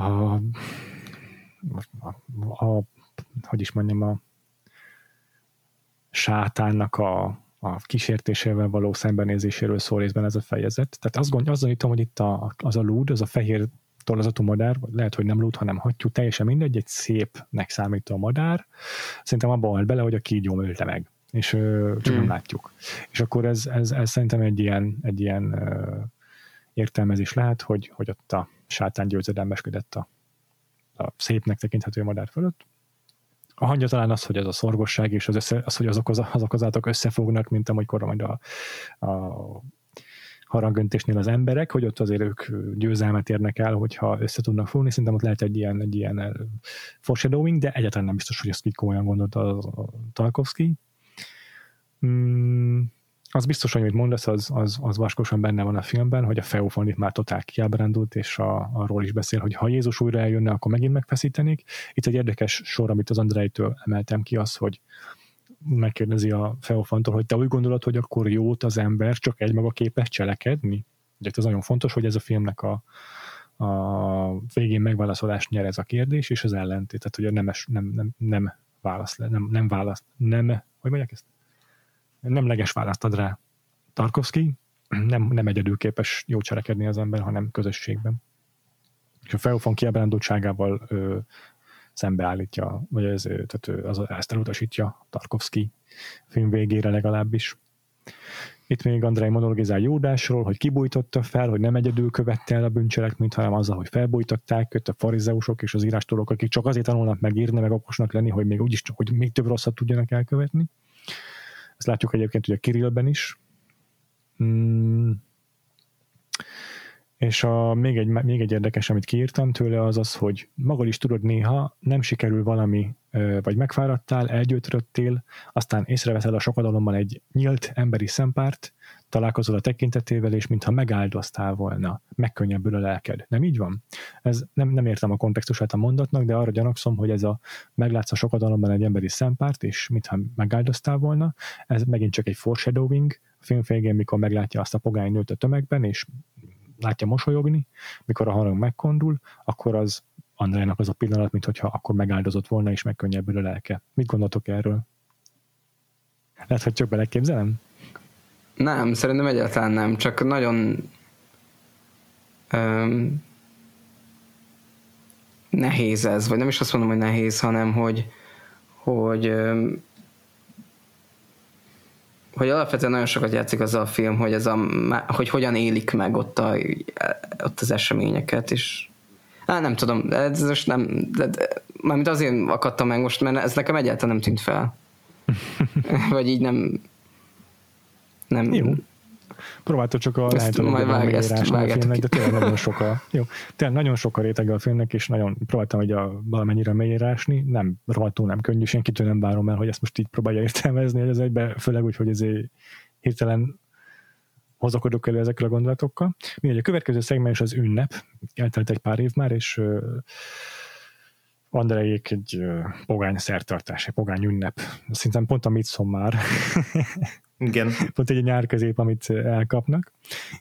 a, a hogy is mondjam, a sátánnak a, a kísértésével való szembenézéséről szól részben ez a fejezet. Tehát azt, gond, azt gyanítom, hogy itt a, az a lúd, az a fehér tollazatú madár, vagy lehet, hogy nem lúd, hanem hattyú, teljesen mindegy, egy szépnek számító madár. Szerintem abban halt bele, hogy a kígyó ölte meg és ö, csak mm. nem hmm. látjuk. És akkor ez, ez, ez szerintem egy ilyen, egy ilyen ö, értelmezés lehet, hogy, hogy ott a sátán győzedelmeskedett a, a szépnek tekinthető madár fölött. A hangja talán az, hogy ez a szorgosság, és az, össze, az hogy azok az, azok az átok összefognak, mint amikor majd a, a harangöntésnél az emberek, hogy ott azért ők győzelmet érnek el, hogyha össze tudnak fogni. Szerintem ott lehet egy ilyen, egy ilyen foreshadowing, de egyáltalán nem biztos, hogy ezt így komolyan gondolta a, Tarkovsky. Mm, az biztos, hogy amit mondasz, az, az, az vaskosan benne van a filmben, hogy a Feofon itt már totál kiábrándult, és a, arról is beszél, hogy ha Jézus újra eljönne, akkor megint megfeszítenék. Itt egy érdekes sor, amit az Andrejtől emeltem ki, az, hogy megkérdezi a Feofantól, hogy te úgy gondolod, hogy akkor jót az ember csak egymaga képes cselekedni? Ugye ez nagyon fontos, hogy ez a filmnek a, a végén megválaszolást nyer ez a kérdés, és az ellentét, tehát hogy a nemes, nem, nem, nem válasz, nem, nem válasz, nem, hogy mondják ezt? Nemleges választ ad rá Tarkovsky, nem, nem egyedül képes jó cselekedni az ember, hanem közösségben. És a Feofon kiábrándultságával szembeállítja, vagy ez, tehát az, ezt elutasítja Tarkovsky film végére legalábbis. Itt még Andrei monologizál Jódásról, hogy kibújtotta fel, hogy nem egyedül követte el a bűncselekményt, hanem azzal, hogy felbújtották őt a farizeusok és az írástólók, akik csak azért tanulnak megírni, meg okosnak lenni, hogy még úgyis, hogy még több rosszat tudjanak elkövetni. Ezt látjuk egyébként ugye Kirillben is. Mm. És a, még, egy, még egy érdekes, amit kiírtam tőle, az az, hogy magad is tudod néha, nem sikerül valami, vagy megfáradtál, elgyőtröttél, aztán észreveszel a sokadalomban egy nyílt emberi szempárt, találkozol a tekintetével, és mintha megáldoztál volna, megkönnyebbül a lelked. Nem így van? Ez nem, nem értem a kontextusát a mondatnak, de arra gyanakszom, hogy ez a meglátsz a sokadalomban egy emberi szempárt, és mintha megáldoztál volna, ez megint csak egy foreshadowing, a film végén, mikor meglátja azt a pogány nőt a tömegben, és látja mosolyogni, mikor a harang megkondul, akkor az Andrának az a pillanat, mint hogyha akkor megáldozott volna, és megkönnyebbül a lelke. Mit gondoltok erről? Lehet, hogy csak beleképzelem? Nem, szerintem egyáltalán nem, csak nagyon um, nehéz ez, vagy nem is azt mondom, hogy nehéz, hanem hogy hogy um, hogy alapvetően nagyon sokat játszik az a film, hogy, ez a, hogy hogyan élik meg ott, a, ott az eseményeket, és Á, nem tudom, ez most nem, de, de, mármint azért akadtam meg most, mert ez nekem egyáltalán nem tűnt fel. Vagy így nem, nem... Jó. Próbálta csak a a filmnek, de tényleg nagyon sok a, jó, tényleg nagyon sok a rétege a filmnek, és nagyon próbáltam hogy a, valamennyire mélyírásni, nem rohadtul nem könnyű, senkitől nem várom el, hogy ezt most így próbálja értelmezni, hogy ez egybe, főleg úgy, hogy ezért hirtelen hozakodok elő ezekkel a gondolatokkal. Mindegy, a következő szegmens az ünnep, eltelt egy pár év már, és uh, Andrejék egy uh, pogány szertartás, egy pogány ünnep. Szerintem pont a Midsommar Igen. Pont egy nyár közép, amit elkapnak,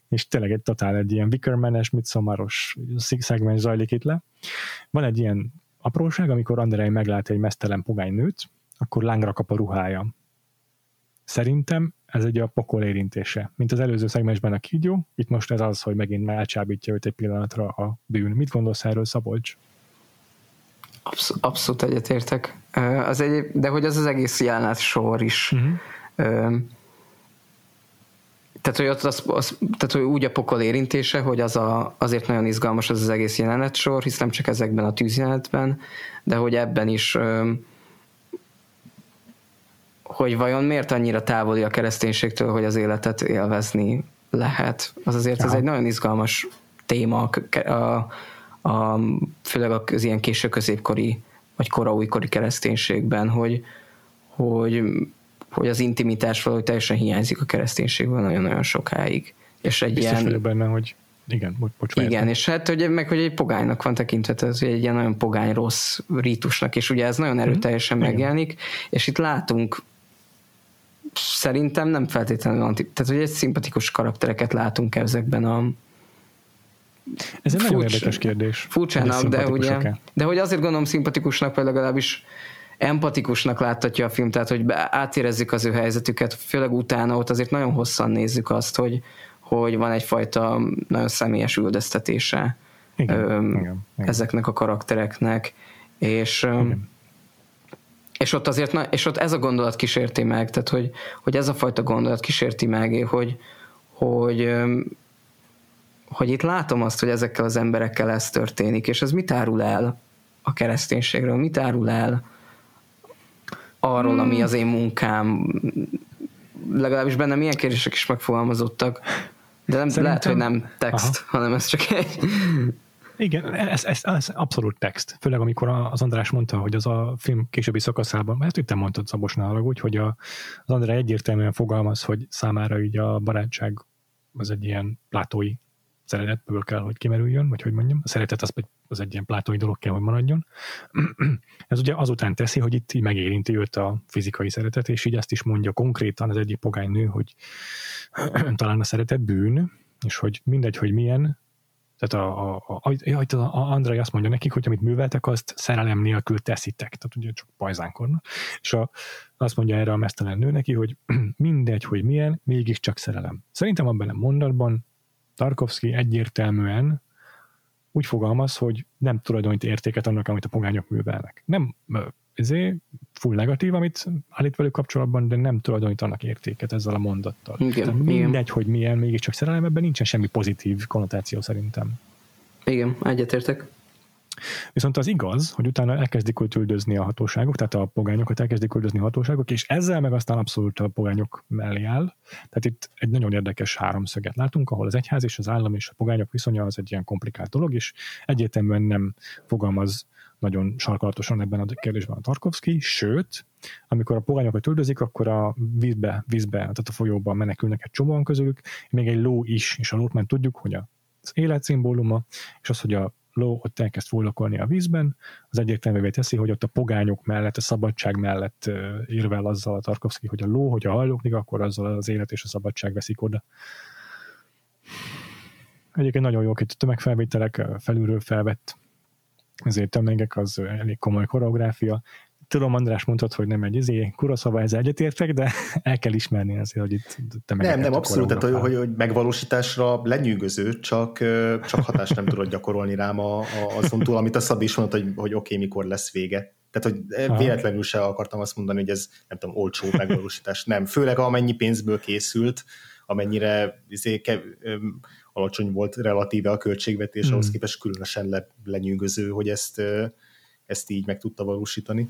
és tényleg egy totál egy ilyen Wickermanes, Midsommaros szegmens zajlik itt le. Van egy ilyen apróság, amikor Andrei meglát egy mesztelen pogány nőt, akkor lángra kap a ruhája. Szerintem ez egy a pokol érintése. Mint az előző szegmensben a kígyó, itt most ez az, hogy megint elcsábítja őt egy pillanatra a bűn. Mit gondolsz erről, Szabolcs? Abszolút, abszolút egyetértek. Az egy, de hogy az az egész jelenet sor is. Uh-huh tehát, hogy, ott az, az, tehát, hogy úgy a pokol érintése, hogy az a, azért nagyon izgalmas az az egész jelenet sor, hisz nem csak ezekben a tűzjelenetben, de hogy ebben is hogy vajon miért annyira távoli a kereszténységtől, hogy az életet élvezni lehet. Az azért ez egy nagyon izgalmas téma, a, a, a, főleg az ilyen késő középkori vagy kora újkori kereszténységben, hogy, hogy, hogy az intimitás valahogy teljesen hiányzik a kereszténységből nagyon-nagyon sokáig. És egy Biztos ilyen, benne, hogy igen, bocs, igen, és hát hogy, meg hogy egy pogánynak van tekintve, hogy egy ilyen nagyon pogány rossz rítusnak, és ugye ez nagyon mhm. erőteljesen mm-hmm. megjelenik, és itt látunk szerintem nem feltétlenül anti, tehát hogy egy szimpatikus karaktereket látunk ezekben a ez egy nagyon érdekes kérdés. Furcsának, de ugye, de hogy azért gondolom szimpatikusnak, vagy legalábbis empatikusnak láttatja a film, tehát hogy átérezzük az ő helyzetüket, főleg utána ott azért nagyon hosszan nézzük azt, hogy, hogy van egyfajta nagyon személyes üldöztetése igen, ö, igen, igen. ezeknek a karaktereknek, és igen. és ott azért, és ott ez a gondolat kísérti meg, tehát hogy, hogy ez a fajta gondolat kísérti meg, hogy, hogy hogy itt látom azt, hogy ezekkel az emberekkel ez történik, és ez mit árul el a kereszténységről, mit árul el arról, hmm. ami az én munkám, legalábbis bennem milyen kérdések is megfogalmazottak, de nem, Szerintem... lehet, hogy nem text, Aha. hanem ez csak egy... Igen, ez, ez, ez abszolút text. Főleg amikor az András mondta, hogy az a film későbbi szakaszában, ezt itt te mondtad Szabosnál, úgy, hogy a, az András egyértelműen fogalmaz, hogy számára így a barátság az egy ilyen látói szeretetből kell, hogy kimerüljön, vagy hogy mondjam, a szeretet az, az egy ilyen plátói dolog kell, hogy maradjon. Ez ugye azután teszi, hogy itt megérinti őt a fizikai szeretet, és így ezt is mondja konkrétan az egyik pogány nő, hogy talán a szeretet bűn, és hogy mindegy, hogy milyen, tehát a, a, a, a, a Andrei azt mondja nekik, hogy amit műveltek, azt szerelem nélkül teszitek, tehát ugye csak pajzánkorna. És a, azt mondja erre a mesztelen nő neki, hogy mindegy, hogy milyen, mégiscsak szerelem. Szerintem abban a mondatban Tarkovsky egyértelműen úgy fogalmaz, hogy nem tulajdonít értéket annak, amit a pogányok művelnek. Nem ezért full negatív, amit állít velük kapcsolatban, de nem tulajdonít annak értéket ezzel a mondattal. Igen, Tehát mindegy, igen. hogy milyen, mégiscsak szerelem, ebben nincsen semmi pozitív konnotáció szerintem. Igen, egyetértek. Viszont az igaz, hogy utána elkezdik őt üldözni a hatóságok, tehát a pogányokat elkezdik üldözni a hatóságok, és ezzel meg aztán abszolút a pogányok mellé áll. Tehát itt egy nagyon érdekes háromszöget látunk, ahol az egyház és az állam és a pogányok viszonya az egy ilyen komplikált dolog, és egyértelműen nem fogalmaz nagyon sarkalatosan ebben a kérdésben a Tarkovsky, sőt, amikor a pogányokat üldözik, akkor a vízbe, vízbe, tehát a folyóban menekülnek egy csomóan közülük, még egy ló is, és a lót már tudjuk, hogy az élet szimbóluma, és az, hogy a ló ott elkezd fullokolni a vízben, az egyértelművé teszi, hogy ott a pogányok mellett, a szabadság mellett érvel azzal a Tarkovsky, hogy a ló, hogyha halloknik, akkor azzal az élet és a szabadság veszik oda. Egyébként nagyon jó itt tömegfelvételek, felülről felvett ezért tömegek, az elég komoly koreográfia, tudom, András mondtad, hogy nem egy izé, kuraszava ez egyetértek, de el kell ismerni azért, hogy itt te Nem, nem, abszolút, tehát hogy, hogy megvalósításra lenyűgöző, csak, csak hatást nem tudod gyakorolni rám a, a, azon túl, amit a Szabi is mondott, hogy, hogy oké, okay, mikor lesz vége. Tehát, hogy Aha. véletlenül se akartam azt mondani, hogy ez nem tudom, olcsó megvalósítás. Nem, főleg amennyi pénzből készült, amennyire izé, kev, alacsony volt relatíve a költségvetés, hmm. ahhoz képest különösen le, lenyűgöző, hogy ezt, ezt így meg tudta valósítani.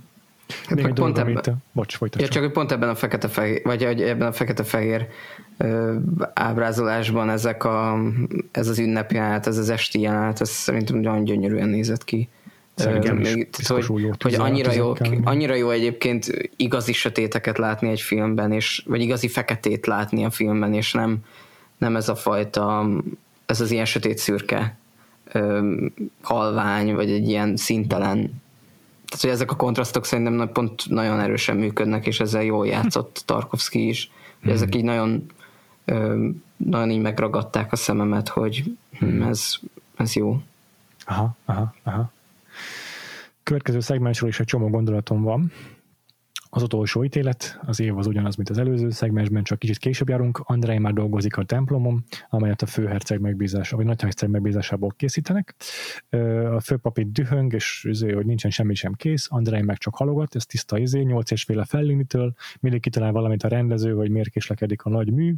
Hát Még egy pont dolog, ebben, amit, bocs, ja, csak hogy pont ebben a fekete-fehér, vagy ebben a fekete-fehér ábrázolásban ezek a, ez az ünnepi jelenet, ez az esti jelenet, ez szerintem nagyon gyönyörűen nézett ki. Szerintem még, hogy, hogy annyira, jó, annyira jó egyébként igazi sötéteket látni egy filmben, és, vagy igazi feketét látni a filmben, és nem, nem ez a fajta, ez az ilyen sötét szürke halvány, vagy egy ilyen szintelen tehát, hogy ezek a kontrasztok szerintem pont nagyon erősen működnek, és ezzel jól játszott Tarkovsky is. Hogy ezek így nagyon, nagyon így megragadták a szememet, hogy hm, ez, ez jó. Aha, aha, aha. Következő szegmensről is egy csomó gondolatom van. Az utolsó ítélet, az év az ugyanaz, mint az előző szegmensben, csak kicsit később járunk. Andrei már dolgozik a templomon, amelyet a főherceg megbízása, vagy nagyherceg megbízásából készítenek. A főpapit dühöng, és izé, hogy nincsen semmi sem kész, Andrei meg csak halogat, ez tiszta izé, nyolc és féle Fellinitől, mindig kitalál valamit a rendező, hogy miért késlekedik a nagy mű,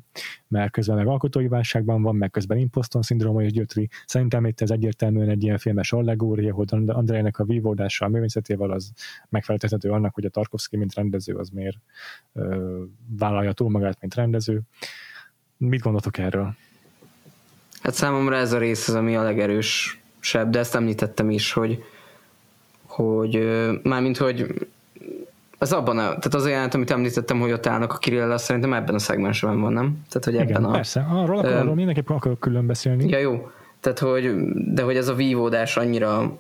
mert közben meg alkotói válságban van, meg közben imposton szindróma és gyötri. Szerintem itt ez egyértelműen egy ilyen filmes allegória, hogy Andrejnek a vívódása a művészetével az megfeleltethető annak, hogy a Tarkovsky, mint rendező, az miért ö, vállalja túl magát, mint rendező. Mit gondoltok erről? Hát számomra ez a rész az, ami a legerősebb, de ezt említettem is, hogy, hogy mármint, hogy az abban a, tehát az olyan, amit említettem, hogy ott állnak a Kirillel, szerintem ebben a szegmensben van, nem? Tehát, hogy Igen, ebben a, persze, arról, uh, arról mindenképpen akarok külön beszélni. Ja, jó. Tehát, hogy, de hogy ez a vívódás annyira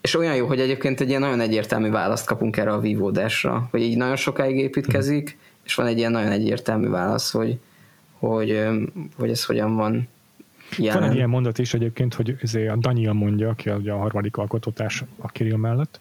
és olyan jó, hogy egyébként egy ilyen nagyon egyértelmű választ kapunk erre a vívódásra, hogy így nagyon sokáig építkezik, és van egy ilyen nagyon egyértelmű válasz, hogy, hogy, hogy ez hogyan van jelen. Van egy ilyen mondat is egyébként, hogy a Daniel mondja, aki a harmadik alkotótárs a Kirill mellett,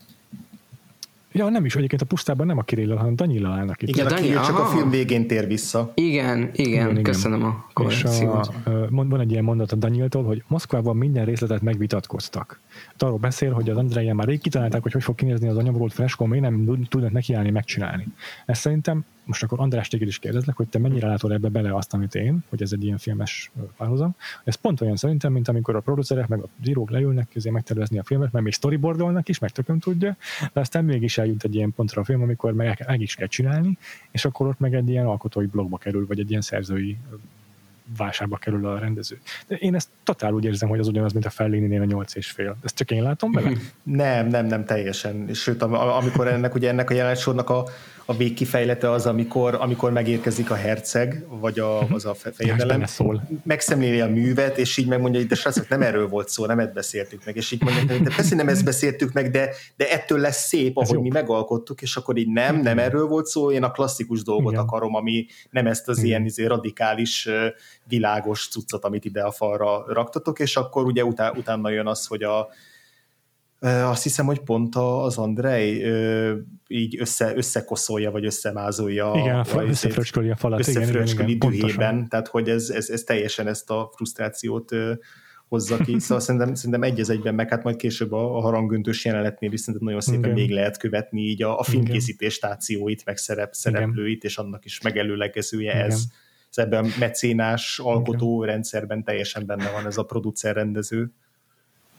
Ja, nem is, egyébként a pusztában nem a Kirill, hanem Danyilla állnak itt. Igen, a Kirill csak a film végén tér vissza. Igen, igen, igen köszönöm a korrekciót. Van egy ilyen mondat a Danyiltól, hogy Moszkvában minden részletet megvitatkoztak. Arról beszél, hogy az Andrejen már rég kitalálták, hogy hogy fog kinézni az anyagolt freskó, még nem tudnak nekiállni megcsinálni. Ezt szerintem most akkor András téged is kérdezlek, hogy te mennyire látod ebbe bele azt, amit én, hogy ez egy ilyen filmes párhuzam. Ez pont olyan szerintem, mint amikor a producerek meg a írók leülnek közé megtervezni a filmet, mert még storyboardolnak is, meg tököm tudja, de aztán mégis eljut egy ilyen pontra a film, amikor meg, meg is kell csinálni, és akkor ott meg egy ilyen alkotói blogba kerül, vagy egy ilyen szerzői válságba kerül a rendező. De én ezt totál úgy érzem, hogy az ugyanaz, mint a Fellini-nél a nyolc és fél. Ezt csak én látom bele? Nem, nem, nem teljesen. Sőt, amikor ennek, ugye ennek a jelenetsornak a, a végkifejlete az, amikor, amikor megérkezik a herceg, vagy a, mhm. az a fejedelem, megszemléli a művet, és így megmondja, hogy de srácok, nem erről volt szó, nem ezt beszéltük meg, és így mondja, hogy de persze nem ezt beszéltük meg, de, de ettől lesz szép, ahogy mi megalkottuk, és akkor így nem, nem erről volt szó, én a klasszikus dolgot Igen. akarom, ami nem ezt az Igen. ilyen izé, radikális, világos cuccot, amit ide a falra raktatok, és akkor ugye utá, utána jön az, hogy a, azt hiszem, hogy pont az Andrei így össze, összekoszolja, vagy összemázolja. Igen, a, összefröcsköli a falat. Összefröcsköli igen, igen, dühében, tehát hogy ez, ez, ez teljesen ezt a frusztrációt hozza ki. Szóval szerintem, szerintem egy az egyben, meg hát majd később a, a harangöntős jelenetnél is szerintem nagyon szépen Igen. még lehet követni így a, a filmkészítés stációit, meg szerep, szereplőit, Igen. és annak is megelőlegezője Igen. ez. ez ebben a mecénás alkotó Igen. rendszerben teljesen benne van ez a producer rendező.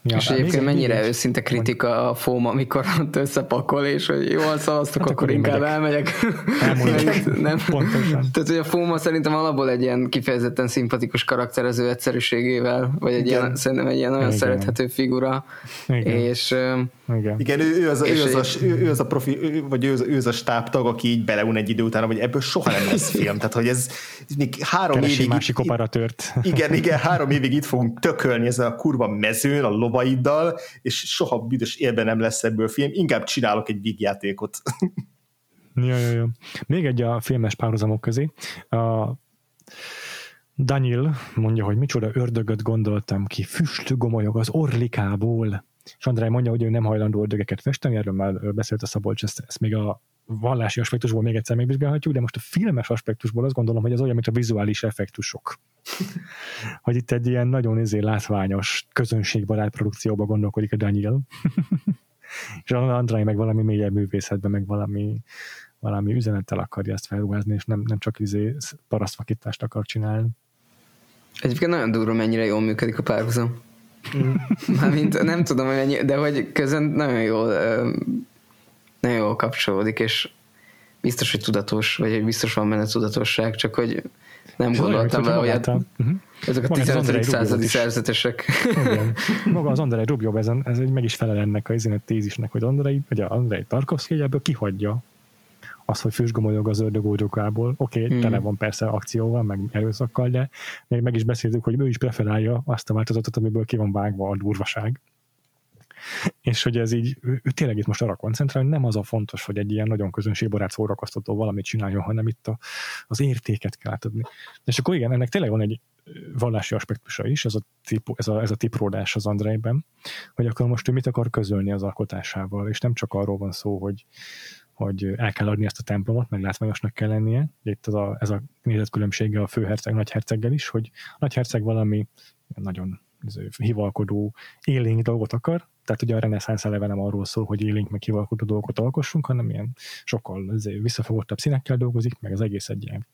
Ja, és egyébként mennyire őszinte kritika a FOM, amikor ott összepakol, és hogy jól szavaztok, hát akkor inkább elmegyek. nem. Pontosan. Tehát, hogy a FOMA szerintem alapból egy ilyen kifejezetten szimpatikus karakterező egyszerűségével, vagy egy ilyen, szerintem egy ilyen nagyon Igen. szerethető figura. Igen. És, Igen. Igen, ő, ő, az, ő, az a, ő, ő az a profi, ő, vagy ő az, ő az a stábtag, aki így beleun egy idő után, hogy ebből soha nem lesz film. Tehát, hogy ez még három Keresi évig... másik operatőrt. Igen, igen, három évig itt fogunk tökölni ezen a kurva mezőn, a lovaiddal, és soha büdös élben nem lesz ebből film, inkább csinálok egy vígjátékot. Ja, ja, ja. Még egy a filmes párhuzamok közé. A Daniel mondja, hogy micsoda ördögöt gondoltam ki, füst gomolyog az orlikából. És Andrei mondja, hogy ő nem hajlandó ördögeket festeni, erről már beszélt a Szabolcs, ezt, ezt még a vallási aspektusból még egyszer megvizsgálhatjuk, de most a filmes aspektusból azt gondolom, hogy ez olyan, mint a vizuális effektusok. hogy itt egy ilyen nagyon izé látványos, közönségbarát produkcióba gondolkodik a Daniel. és Andrei meg valami mélyebb művészetben, meg valami, valami üzenettel akarja ezt felruházni, és nem, nem csak izé parasztvakítást akar csinálni. Egyébként nagyon durva, mennyire jól működik a párhuzam. Mm. Mármint nem tudom, hogy mennyi, de hogy közön nagyon jól nagyon jól kapcsolódik, és biztos, hogy tudatos, vagy hogy biztos van benne tudatosság, csak hogy nem gondoltam vele, hogy hát, uh-huh. ezek a 15. századi szerzetesek. Igen. Maga az Andrei Rubjov ezen, ez meg is felel ennek a izénet tézisnek, hogy Andrei, vagy Andrei Tarkovsky ebből kihagyja az, hogy füstgomolyog az ördögógyókából. Oké, okay, hmm. tele van persze akcióval, meg erőszakkal, de még meg is beszéltük, hogy ő is preferálja azt a változatot, amiből ki van vágva a durvaság és hogy ez így, ő, tényleg itt most arra koncentrál, hogy nem az a fontos, hogy egy ilyen nagyon közönségbarát szórakoztató valamit csináljon, hanem itt a, az értéket kell átadni. És akkor igen, ennek tényleg van egy vallási aspektusa is, ez a, típu, ez a, ez a tipródás az Andrejben, hogy akkor most ő mit akar közölni az alkotásával, és nem csak arról van szó, hogy, hogy el kell adni ezt a templomot, meg látványosnak kell lennie. Itt az a, ez a nézetkülönbsége a főherceg, nagyherceggel is, hogy a nagyherceg valami nagyon hivalkodó, élénk dolgot akar, tehát ugye a reneszánsz eleve nem arról szól, hogy élénk meg hivalkodó dolgokat alkossunk, hanem ilyen sokkal visszafogottabb színekkel dolgozik, meg az egész egy ilyen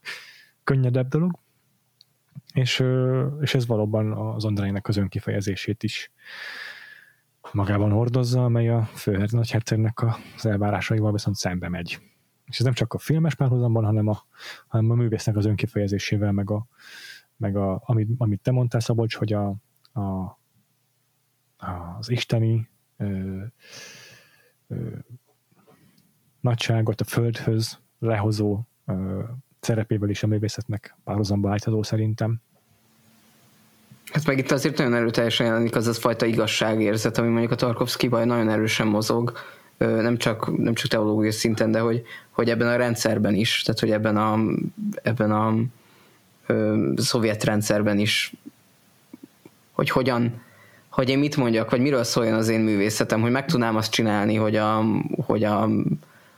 könnyedebb dolog. És, és ez valóban az Andrájnak az önkifejezését is magában hordozza, amely a főherz nagyhercegnek az elvárásaival viszont szembe megy. és ez nem csak a filmes párhuzamban, hanem a, hanem a művésznek az önkifejezésével, meg, a, meg a, amit, amit te mondtál, Szabolcs, hogy a, a, az isteni ö, ö, nagyságot a földhöz lehozó ö, szerepével is a művészetnek párhuzamba állítható szerintem. Hát meg itt azért nagyon erőteljesen jelenik az az fajta igazságérzet, ami mondjuk a tarkovsky nagyon erősen mozog, nem csak, nem csak teológiai szinten, de hogy, hogy ebben a rendszerben is, tehát hogy ebben a, ebben a ö, szovjet rendszerben is, hogy hogyan, hogy én mit mondjak, vagy miről szóljon az én művészetem, hogy meg tudnám azt csinálni, hogy, a, hogy a,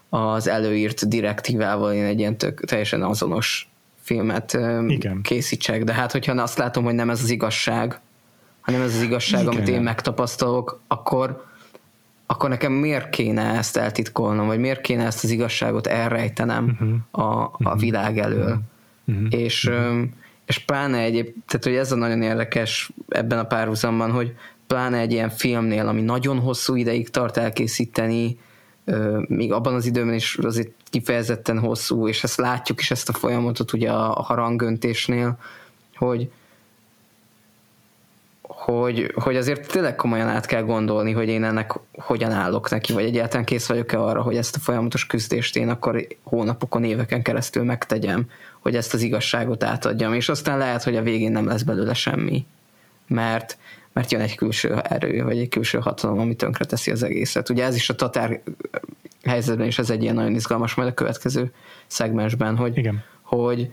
az előírt direktívával én egy ilyen tök, teljesen azonos filmet Igen. készítsek, de hát hogyha azt látom, hogy nem ez az igazság, hanem ez az igazság, Igen. amit én megtapasztalok, akkor, akkor nekem miért kéne ezt eltitkolnom, vagy miért kéne ezt az igazságot elrejtenem uh-huh. a, a uh-huh. világ elől. Uh-huh. És, uh-huh. és pláne egyéb, tehát hogy ez a nagyon érdekes ebben a párhuzamban, hogy pláne egy ilyen filmnél, ami nagyon hosszú ideig tart elkészíteni, még abban az időben is azért kifejezetten hosszú, és ezt látjuk is ezt a folyamatot ugye a harangöntésnél, hogy, hogy, hogy azért tényleg komolyan át kell gondolni, hogy én ennek hogyan állok neki, vagy egyáltalán kész vagyok-e arra, hogy ezt a folyamatos küzdést én akkor hónapokon, éveken keresztül megtegyem, hogy ezt az igazságot átadjam, és aztán lehet, hogy a végén nem lesz belőle semmi. Mert, mert jön egy külső erő, vagy egy külső hatalom, ami tönkre teszi az egészet. Ugye ez is a tatár helyzetben is ez egy ilyen nagyon izgalmas majd a következő szegmensben, hogy, Igen. hogy,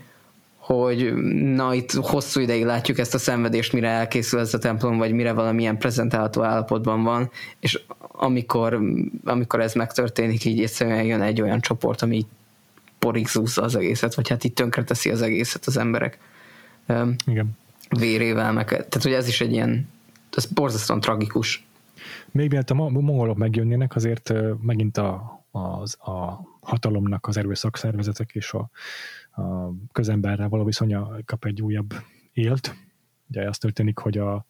hogy na itt hosszú ideig látjuk ezt a szenvedést, mire elkészül ez a templom, vagy mire valamilyen prezentálható állapotban van, és amikor, amikor ez megtörténik, így egyszerűen jön egy olyan csoport, ami így porig az egészet, vagy hát így tönkreteszi az egészet az emberek Igen. vérével, meg, tehát hogy ez is egy ilyen, ez borzasztóan tragikus. Még mielőtt a mongolok megjönnének, azért megint a, az, a hatalomnak az erőszak szervezetek és a, a közemberrel való viszonya kap egy újabb élt. Ugye az történik, hogy a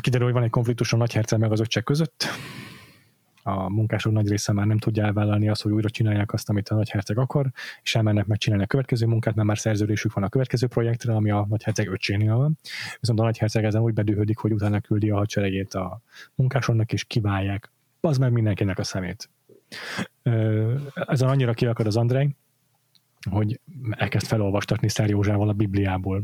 kiderül, hogy van egy konfliktus a nagyherceg meg az öccse között, a munkások nagy része már nem tudja elvállalni azt, hogy újra csinálják azt, amit a nagyherceg akar, és elmennek megcsinálni a következő munkát, mert már szerződésük van a következő projektre, ami a nagyherceg öccsénél van. Viszont a nagyherceg ezen úgy bedühödik, hogy utána küldi a hadseregét a munkásonnak, és kiválják. Az meg mindenkinek a szemét. Ezen annyira kiakad az Andrei, hogy elkezd felolvastatni Szerjózsával a Bibliából.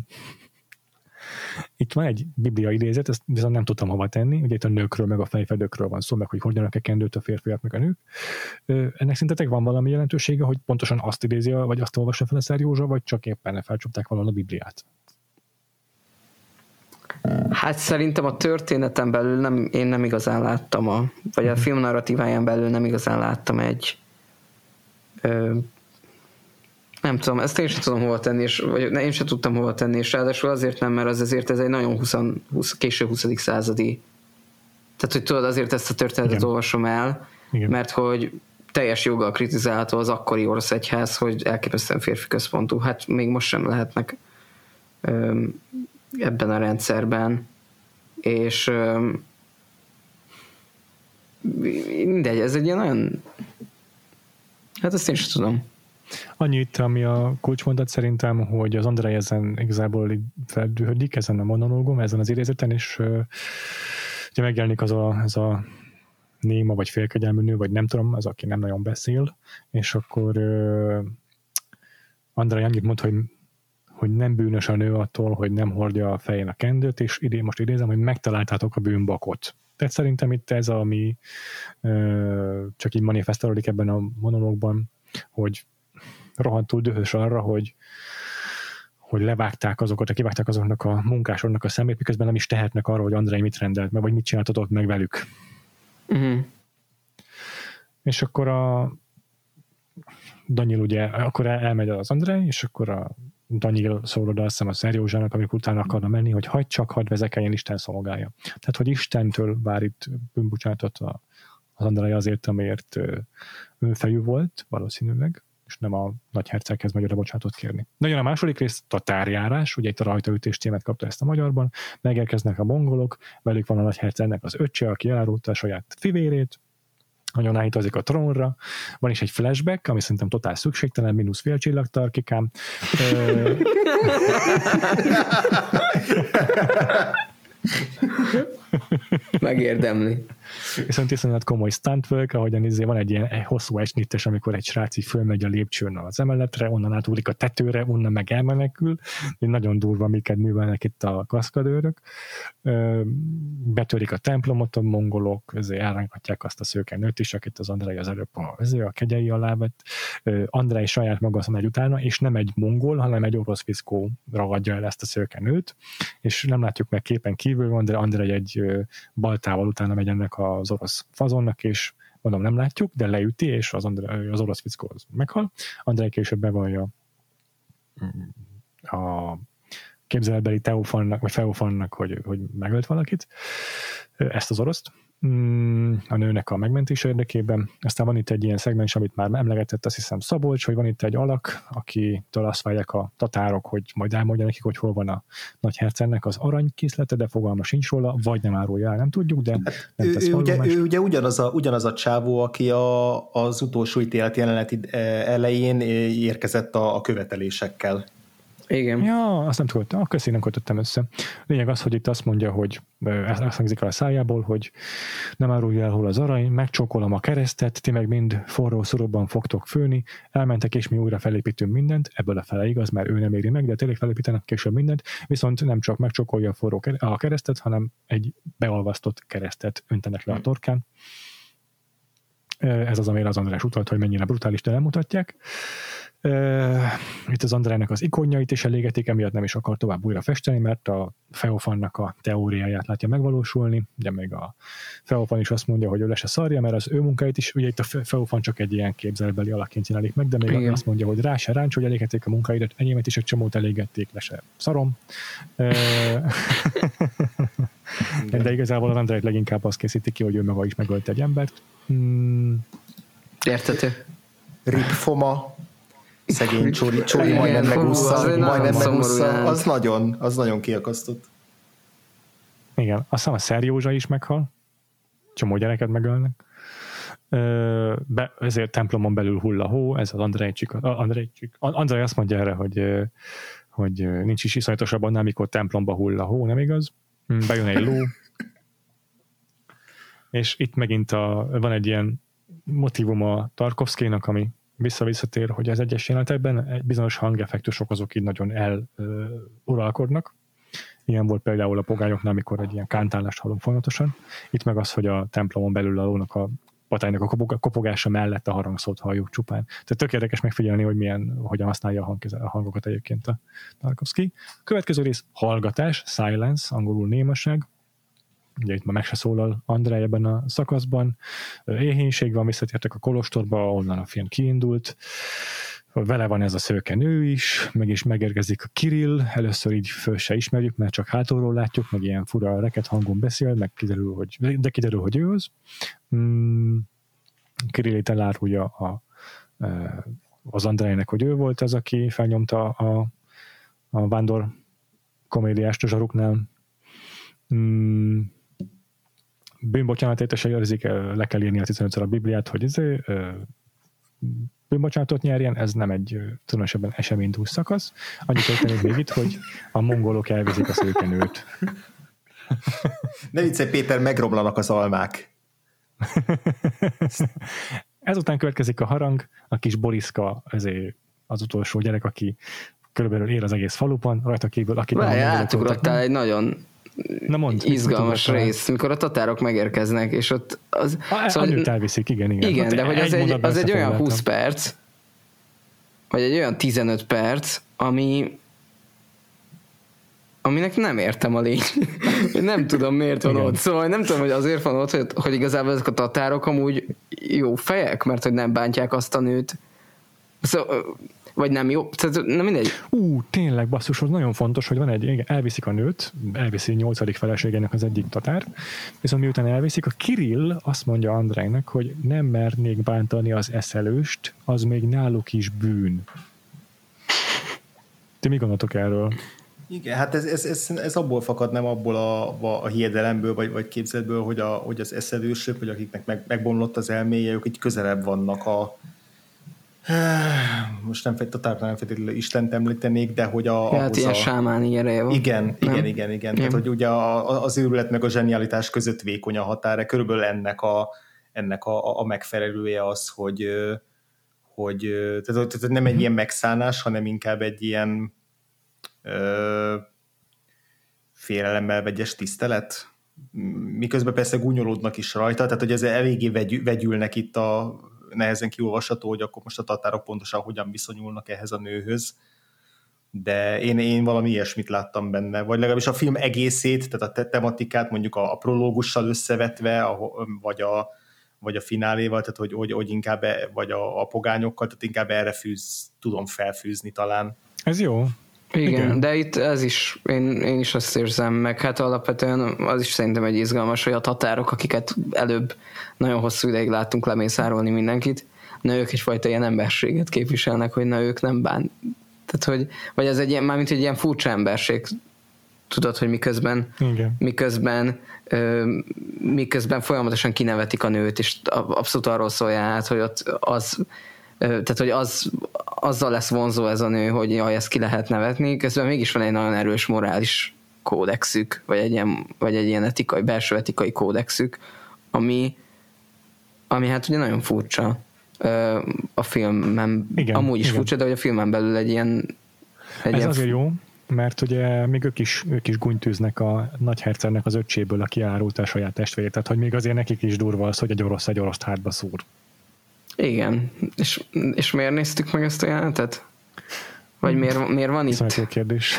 Itt van egy biblia idézet, ezt viszont nem tudtam hova tenni, ugye itt a nőkről, meg a fejfedőkről van szó, meg hogy hogyan a kendőt a férfiak, meg a nők. Ennek szintetek van valami jelentősége, hogy pontosan azt idézi, vagy azt olvassa fel a Szerjózsa, vagy csak éppen felcsapták valahol a Bibliát? Hát szerintem a történeten belül nem, én nem igazán láttam, a, vagy a mhm. film narratíváján belül nem igazán láttam egy ö, nem tudom, ezt én sem tudom hova tenni, és, vagy én sem tudtam hova tenni, és ráadásul azért nem, mert az azért ez egy nagyon 20, 20, késő 20. századi tehát, hogy tudod, azért ezt a történetet Igen. olvasom el, Igen. mert hogy teljes joggal kritizálható az akkori orosz egyház, hogy elképesztően férfi központú. Hát még most sem lehetnek öm, ebben a rendszerben, és öm, mindegy, ez egy ilyen nagyon hát ezt én sem tudom. Annyi itt, ami a kulcsmondat szerintem, hogy az Andrei ezen igazából feldühödik, ezen a monológum, ezen az idézeten, és ugye megjelenik az a, ez a néma, vagy félkegyelmű nő, vagy nem tudom, az, aki nem nagyon beszél, és akkor Andrei annyit mond, hogy hogy nem bűnös a nő attól, hogy nem hordja a fején a kendőt, és idén most idézem, hogy megtaláltátok a bűnbakot. Tehát szerintem itt ez, ami ö, csak így manifestálódik ebben a monológban, hogy rohadtul dühös arra, hogy, hogy levágták azokat, kivágták azoknak a munkásoknak a szemét, miközben nem is tehetnek arra, hogy Andrei mit rendelt meg, vagy mit csináltatott meg velük. Uh-huh. És akkor a Daniel ugye, akkor elmegy az Andrei, és akkor a Daniel szól oda azt hiszem a Szerjózsának, amikor utána akarna menni, hogy hagyd csak, hadd vezekeljen Isten szolgálja. Tehát, hogy Istentől vár itt bűnbocsánatot az Andrei azért, amiért önfejű volt, valószínűleg, és nem a nagyherceghez magyarra bocsátot kérni. Nagyon a második rész tatárjárás, ugye itt a rajtaütés témát kapta ezt a magyarban, megérkeznek a mongolok, velük van a nagyhercegnek az öccse, aki elárulta a saját fivérét, nagyon áhítozik a trónra. Van is egy flashback, ami szerintem totál szükségtelen, mínusz fél csillagtarkikám. Megérdemli. Viszont iszonyat komoly stuntwork, ahogyan izé van egy ilyen egy hosszú esnittes, amikor egy srác így fölmegy a lépcsőn az emeletre, onnan átúlik a tetőre, onnan meg elmenekül. Így nagyon durva, miket művelnek itt a kaszkadőrök. Betörik a templomot a mongolok, ezért elrángatják azt a szőke nőt is, akit az Andrei az előbb a, ezért a kegyei alá vett. Andrei saját maga megy utána, és nem egy mongol, hanem egy orosz fiszkó ragadja el ezt a szőke nőt, és nem látjuk meg képen kívül van, de Andrei egy baltával utána megy ennek az orosz fazonnak, és mondom, nem látjuk, de leüti, és az, André, az orosz fickó az meghal. Andrei később bevallja a képzeletbeli Teofannak, vagy Feofannak, hogy, hogy megölt valakit, ezt az oroszt, a nőnek a megmentés érdekében. Aztán van itt egy ilyen szegmens, amit már emlegetett, azt hiszem Szabolcs, hogy van itt egy alak, akitől azt várják a tatárok, hogy majd elmondja nekik, hogy hol van a nagy hercennek az aranykészlete, de fogalma sincs róla, vagy nem árulja el, nem tudjuk, de hát nem ő, ő, ugye, ő ugye ugyanaz a, ugyanaz a csávó, aki a, az utolsó ítélet jeleneti eh, elején érkezett a, a követelésekkel. Igen. Ja, azt nem tudtam, akkor nem kötöttem össze. Lényeg az, hogy itt azt mondja, hogy ezt hangzik el a szájából, hogy nem árulja el hol az arany, megcsókolom a keresztet, ti meg mind forró szorokban fogtok főni, elmentek és mi újra felépítünk mindent, ebből a fele igaz, mert ő nem éri meg, de tényleg felépítenek később mindent, viszont nem csak megcsókolja a forró a keresztet, hanem egy beolvasztott keresztet öntenek le a torkán. Ez az, amire az András utalt, hogy mennyire brutális, de nem mutatják. Itt az Andrának az ikonjait is elégetik, emiatt nem is akar tovább újra festeni, mert a Feofannak a teóriáját látja megvalósulni, ugye még a Feofan is azt mondja, hogy ő lesz a szarja, mert az ő munkáit is, ugye itt a Feofan csak egy ilyen képzelbeli alakként csinálik meg, de még Igen. azt mondja, hogy rá se ráncs, hogy elégették a munkáidat, enyémet is egy csomót elégették, le se szarom. de igazából az Andrát leginkább azt készíti ki, hogy ő maga is megölt egy embert. Hmm. Értető. Rip Foma Szegény Csóri, Csóri majdnem megúszza, majdnem megúszza, az nagyon, az nagyon kiakasztott. Igen, azt hiszem a Szerjózsa is meghal, csomó gyereket megölnek. Be, ezért templomon belül hull a hó, ez az Andrejcsik. Andrejcsik. Andrej azt mondja erre, hogy, hogy nincs is iszonyatosabb annál, amikor templomba hull a hó, nem igaz? Hm, bejön egy ló, és itt megint a, van egy ilyen motivum a Tarkovszkénak, ami visszavisszatér, hogy az egyes jelenetekben egy bizonyos hangeffektusok azok így nagyon eluralkodnak. Ilyen volt például a pogályoknál, amikor egy ilyen kántálást hallunk folyamatosan. Itt meg az, hogy a templomon belül a lónak a patálynak a kopogása mellett a harangszót halljuk csupán. Tehát tök érdekes megfigyelni, hogy milyen, hogyan használja a, hang, a hangokat egyébként a Tarkovsky. Következő rész hallgatás, silence, angolul némaság ugye itt ma meg se szólal Andrei ebben a szakaszban, éhénység van, visszatértek a Kolostorba, onnan a film kiindult, vele van ez a szőke nő is, meg is megérkezik a Kirill, először így föl se ismerjük, mert csak hátulról látjuk, meg ilyen fura reket hangon beszél, meg kiderül, hogy, de kiderül, hogy ő az. Mm, Kirill itt elárulja a, az Andrejnek, hogy ő volt az, aki felnyomta a, a vándor komédiást a zsaruknál. Mm, bűnbocsánatért érzik, le kell írni a 15 a Bibliát, hogy izé, bűnbocsánatot nyerjen, ez nem egy különösebben eseménydús szakasz. Annyit történik még itt, hogy a mongolok elvizik a szőkenőt. Ne viccelj, Péter, megromlanak az almák. Ezután következik a harang, a kis Boriszka, ezért az utolsó gyerek, aki körülbelül él az egész faluban, rajta kívül, aki Várj, átugrottál egy nagyon Na mond, izgalmas rész, mikor a tatárok megérkeznek, és ott az... A, szóval, a elviszik, igen, igen. Igen, hát de hogy az egy, az egy olyan 20 perc, vagy egy olyan 15 perc, ami aminek nem értem a lény. nem tudom, miért van Igen. ott. Szóval nem tudom, hogy azért van ott, hogy, hogy igazából ezek a tatárok amúgy jó fejek, mert hogy nem bántják azt a nőt. Szóval vagy nem jó, tehát nem mindegy. Ú, tényleg basszus, az nagyon fontos, hogy van egy, igen, elviszik a nőt, elviszi nyolcadik feleségének az egyik tatár, viszont miután elviszik, a Kirill azt mondja Andrejnek, hogy nem mernék bántani az eszelőst, az még náluk is bűn. Ti mi gondoltok erről? Igen, hát ez, ez, ez, ez abból fakad, nem abból a, a, a hiedelemből, vagy, vagy képzetből, hogy, a, hogy az eszevősök, vagy akiknek meg, megbomlott az elméje, ők így közelebb vannak a, most nem totál nem feltétlenül Istent említenék, de hogy a... Hát ilyen a... sámáni ereje van. Igen, nem? igen, igen, igen. Tehát, hogy ugye a, az őrület meg a zsenialitás között vékony a határa, körülbelül ennek a, ennek a, a megfelelője az, hogy, hogy tehát, tehát nem egy mhm. ilyen megszállás, hanem inkább egy ilyen ö, félelemmel vegyes tisztelet, miközben persze gúnyolódnak is rajta, tehát hogy ez eléggé vegy, vegyülnek itt a nehezen kiolvasható, hogy akkor most a tatárok pontosan hogyan viszonyulnak ehhez a nőhöz, de én, én valami ilyesmit láttam benne, vagy legalábbis a film egészét, tehát a tematikát mondjuk a, a prológussal összevetve, a, vagy a, vagy a fináléval, tehát hogy, hogy, hogy inkább, e, vagy a, a pogányokkal, tehát inkább erre fűz, tudom felfűzni talán. Ez jó. Igen, Igen, de itt ez is, én, én is azt érzem, meg hát alapvetően az is szerintem egy izgalmas, hogy a tatárok, akiket előbb nagyon hosszú ideig láttunk lemészárolni mindenkit, na ők egyfajta ilyen emberséget képviselnek, hogy na ők nem bán, tehát hogy, vagy ez egy ilyen, mármint egy ilyen furcsa emberség, tudod, hogy miközben, Igen. miközben ö, miközben folyamatosan kinevetik a nőt, és abszolút arról szólja át, hogy ott az tehát hogy az, azzal lesz vonzó ez a nő, hogy jaj, ezt ki lehet nevetni, közben mégis van egy nagyon erős morális kódexük, vagy egy ilyen, vagy egy ilyen etikai, belső etikai kódexük, ami, ami hát ugye nagyon furcsa a filmben, igen, amúgy is igen. furcsa, de hogy a filmen belül egy ilyen egy Ez ilyen azért jó, mert ugye még ők is, ők is gunytűznek a nagyhercernek az öccséből, aki árulta a saját testvérét, tehát hogy még azért nekik is durva az, hogy egy orosz egy orosz hátba szúr. Igen. És, és miért néztük meg ezt a jelentet? Vagy miért, miért van itt? Szóval kérdés.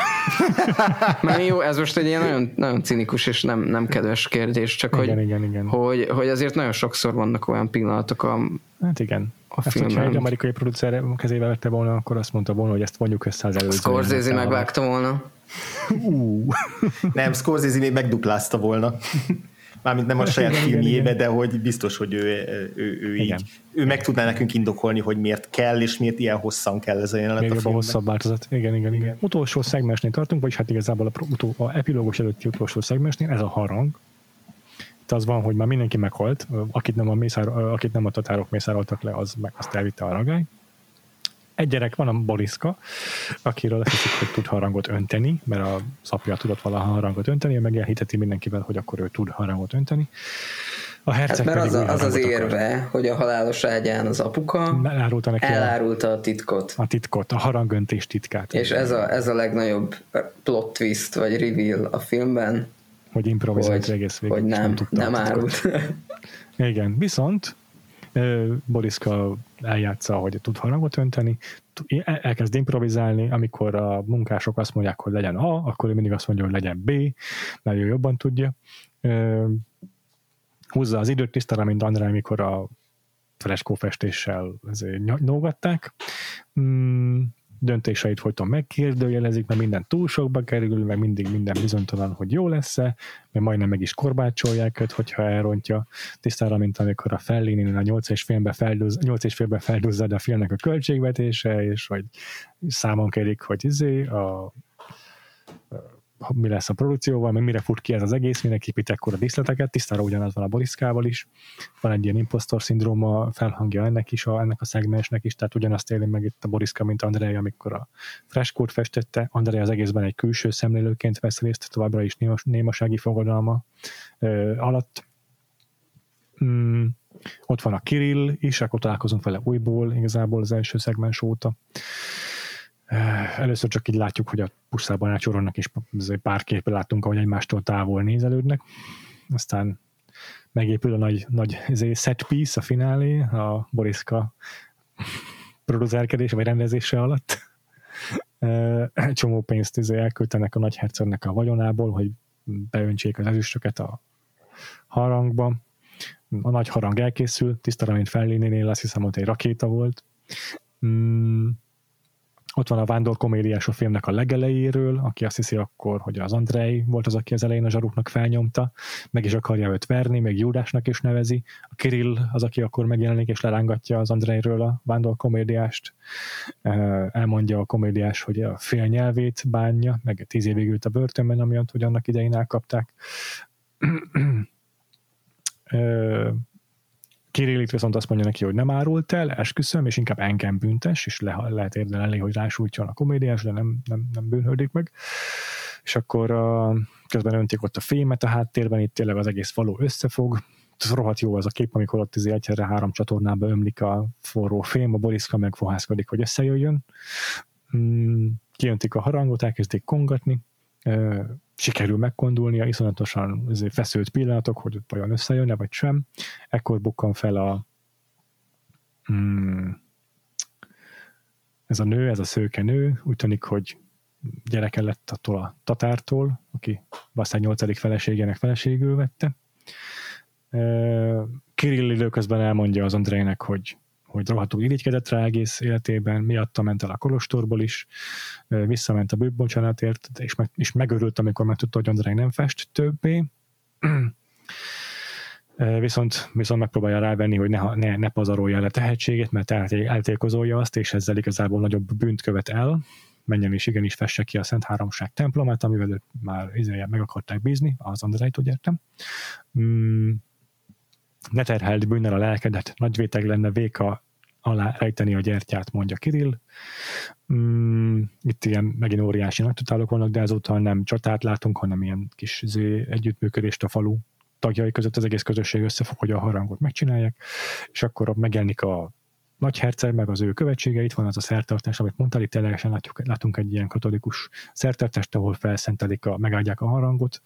Mert jó, ez most egy ilyen nagyon, nagyon cinikus és nem, nem kedves kérdés, csak igen, hogy, igen, igen. Hogy, hogy azért nagyon sokszor vannak olyan pillanatok a Hát igen. A ezt, filmben. hogyha egy amerikai producer kezébe vette volna, akkor azt mondta volna, hogy ezt vonjuk össze az előző. Scorsese megvágta volna. Uh. nem, Scorsese még megduplázta volna. Mármint nem a saját igen, filmjébe, igen, de hogy biztos, hogy ő, ő, ő így, ő meg tudná nekünk indokolni, hogy miért kell, és miért ilyen hosszan kell ez a jelenet Még a, a hosszabb változat. Igen, igen, igen. Utolsó szegmensnél tartunk, vagyis hát igazából a, utó, a epilógus előtti utolsó szegmensnél ez a harang. Itt az van, hogy már mindenki meghalt, akit nem a, mészár, akit nem a tatárok mészároltak le, az meg azt elvitte a ragály egy gyerek van, a Boriszka, akiről azt hiszik, hogy tud harangot önteni, mert a apja tudott valaha harangot önteni, ő meg elhiteti mindenkivel, hogy akkor ő tud harangot önteni. A herceg hát mert az, a, az az érve, akar. hogy a halálos ágyán az apuka elárulta, neki elárulta a titkot. A titkot, a harangöntés titkát. És ez a, ez a legnagyobb plot twist, vagy reveal a filmben. Hogy improvizált hogy, egész végig. Hogy nem, nem, nem árult. Igen, viszont Boriszka eljátsza, hogy tud harangot önteni, elkezd improvizálni, amikor a munkások azt mondják, hogy legyen A, akkor ő mindig azt mondja, hogy legyen B, mert ő jobban tudja. Húzza az időt tisztára, mint André, mikor a freskófestéssel nógatták. Döntéseit folyton megkérdőjelezik, mert minden túl sokba kerül, meg mindig minden bizonytalan, hogy jó lesz-e, mert majdnem meg is korbácsolják őt, hogyha elrontja. Tisztára, mint amikor a Fellini a 8 és félbe felduz, 8 és félbe feldúzzad a filmnek a költségvetése, és hogy számon kérik, hogy izé a mi lesz a produkcióval, mert mire fut ki ez az egész, minek épít ekkora díszleteket, tisztára ugyanaz van a Boriszkával is, van egy ilyen impostor szindróma felhangja ennek is, a, ennek a szegmensnek is, tehát ugyanazt éli meg itt a Boriszka, mint Andrea, amikor a freskót festette, Andrea az egészben egy külső szemlélőként vesz részt, továbbra is némas, némasági fogadalma ö, alatt. Mm, ott van a Kirill is, akkor találkozunk vele újból, igazából az első szegmens óta. Először csak így látjuk, hogy a pusztában ácsorolnak, és pár képen látunk, ahogy egymástól távol nézelődnek. Aztán megépül a nagy, nagy set piece, a finálé, a Boriska producerkedése vagy rendezése alatt. Csomó pénzt izé elköltenek a nagyhercegnek a vagyonából, hogy beöntsék az ezüstöket a harangba. A nagy harang elkészül, tisztára, mint Fellénénél, azt hiszem, hogy egy rakéta volt. Mm, ott van a vándor komédiás a filmnek a legelejéről, aki azt hiszi akkor, hogy az Andrei volt az, aki az elején a zsaruknak felnyomta, meg is akarja őt verni, meg Júdásnak is nevezi. A Kirill az, aki akkor megjelenik és lerángatja az Andreiről a vándor komédiást. Elmondja a komédiás, hogy a fél nyelvét bánja, meg tíz évig ült a börtönben, amiatt, hogy annak idején elkapták. Kirillit viszont azt mondja neki, hogy nem árult el, esküszöm, és inkább engem büntes, és le, lehet érdelni, hogy rásújtson a komédiás, de nem, nem, nem bűnhődik meg. És akkor uh, közben öntik ott a fémet a háttérben, itt tényleg az egész való összefog, ez rohadt jó az a kép, amikor ott izé egyszerre három csatornába ömlik a forró fém, a Boriszka meg fohászkodik, hogy összejöjjön. Mm, kijöntik a harangot, elkezdik kongatni, sikerül megkondulnia, iszonyatosan feszült pillanatok, hogy vajon összejönne, vagy sem. Ekkor bukkan fel a mm, ez a nő, ez a szőke nő, úgy tűnik, hogy gyereke lett attól a tatártól, aki aztán nyolcadik feleségének feleségül vette. Kirill időközben elmondja az Andrének, hogy hogy rohadtul irigykedett rá egész életében, miatta ment el a kolostorból is, visszament a bűnbocsánatért, és, meg, és megörült, amikor megtudta, hogy Andrei nem fest többé. viszont, viszont megpróbálja rávenni, hogy ne, ne, ne pazarolja el a tehetségét, mert eltékozolja azt, és ezzel igazából nagyobb bűnt követ el, menjen is igenis fesse ki a Szent Háromság templomát, amivel őt már meg akarták bízni, az Andrejt, úgy értem. Mm, ne terheld bűnnel a lelkedet, nagyvéteg lenne véka alá rejteni a gyertyát, mondja Kirill. Mm, itt ilyen megint óriási nagy totálok vannak, de ezúttal nem csatát látunk, hanem ilyen kis zé, együttműködést a falu tagjai között az egész közösség összefog, hogy a harangot megcsinálják, és akkor megjelenik a nagyherceg, meg az ő követsége, itt van az a szertartás, amit mondtál, itt teljesen látjuk, látunk egy ilyen katolikus szertartást, ahol felszentelik, a, megáldják a harangot.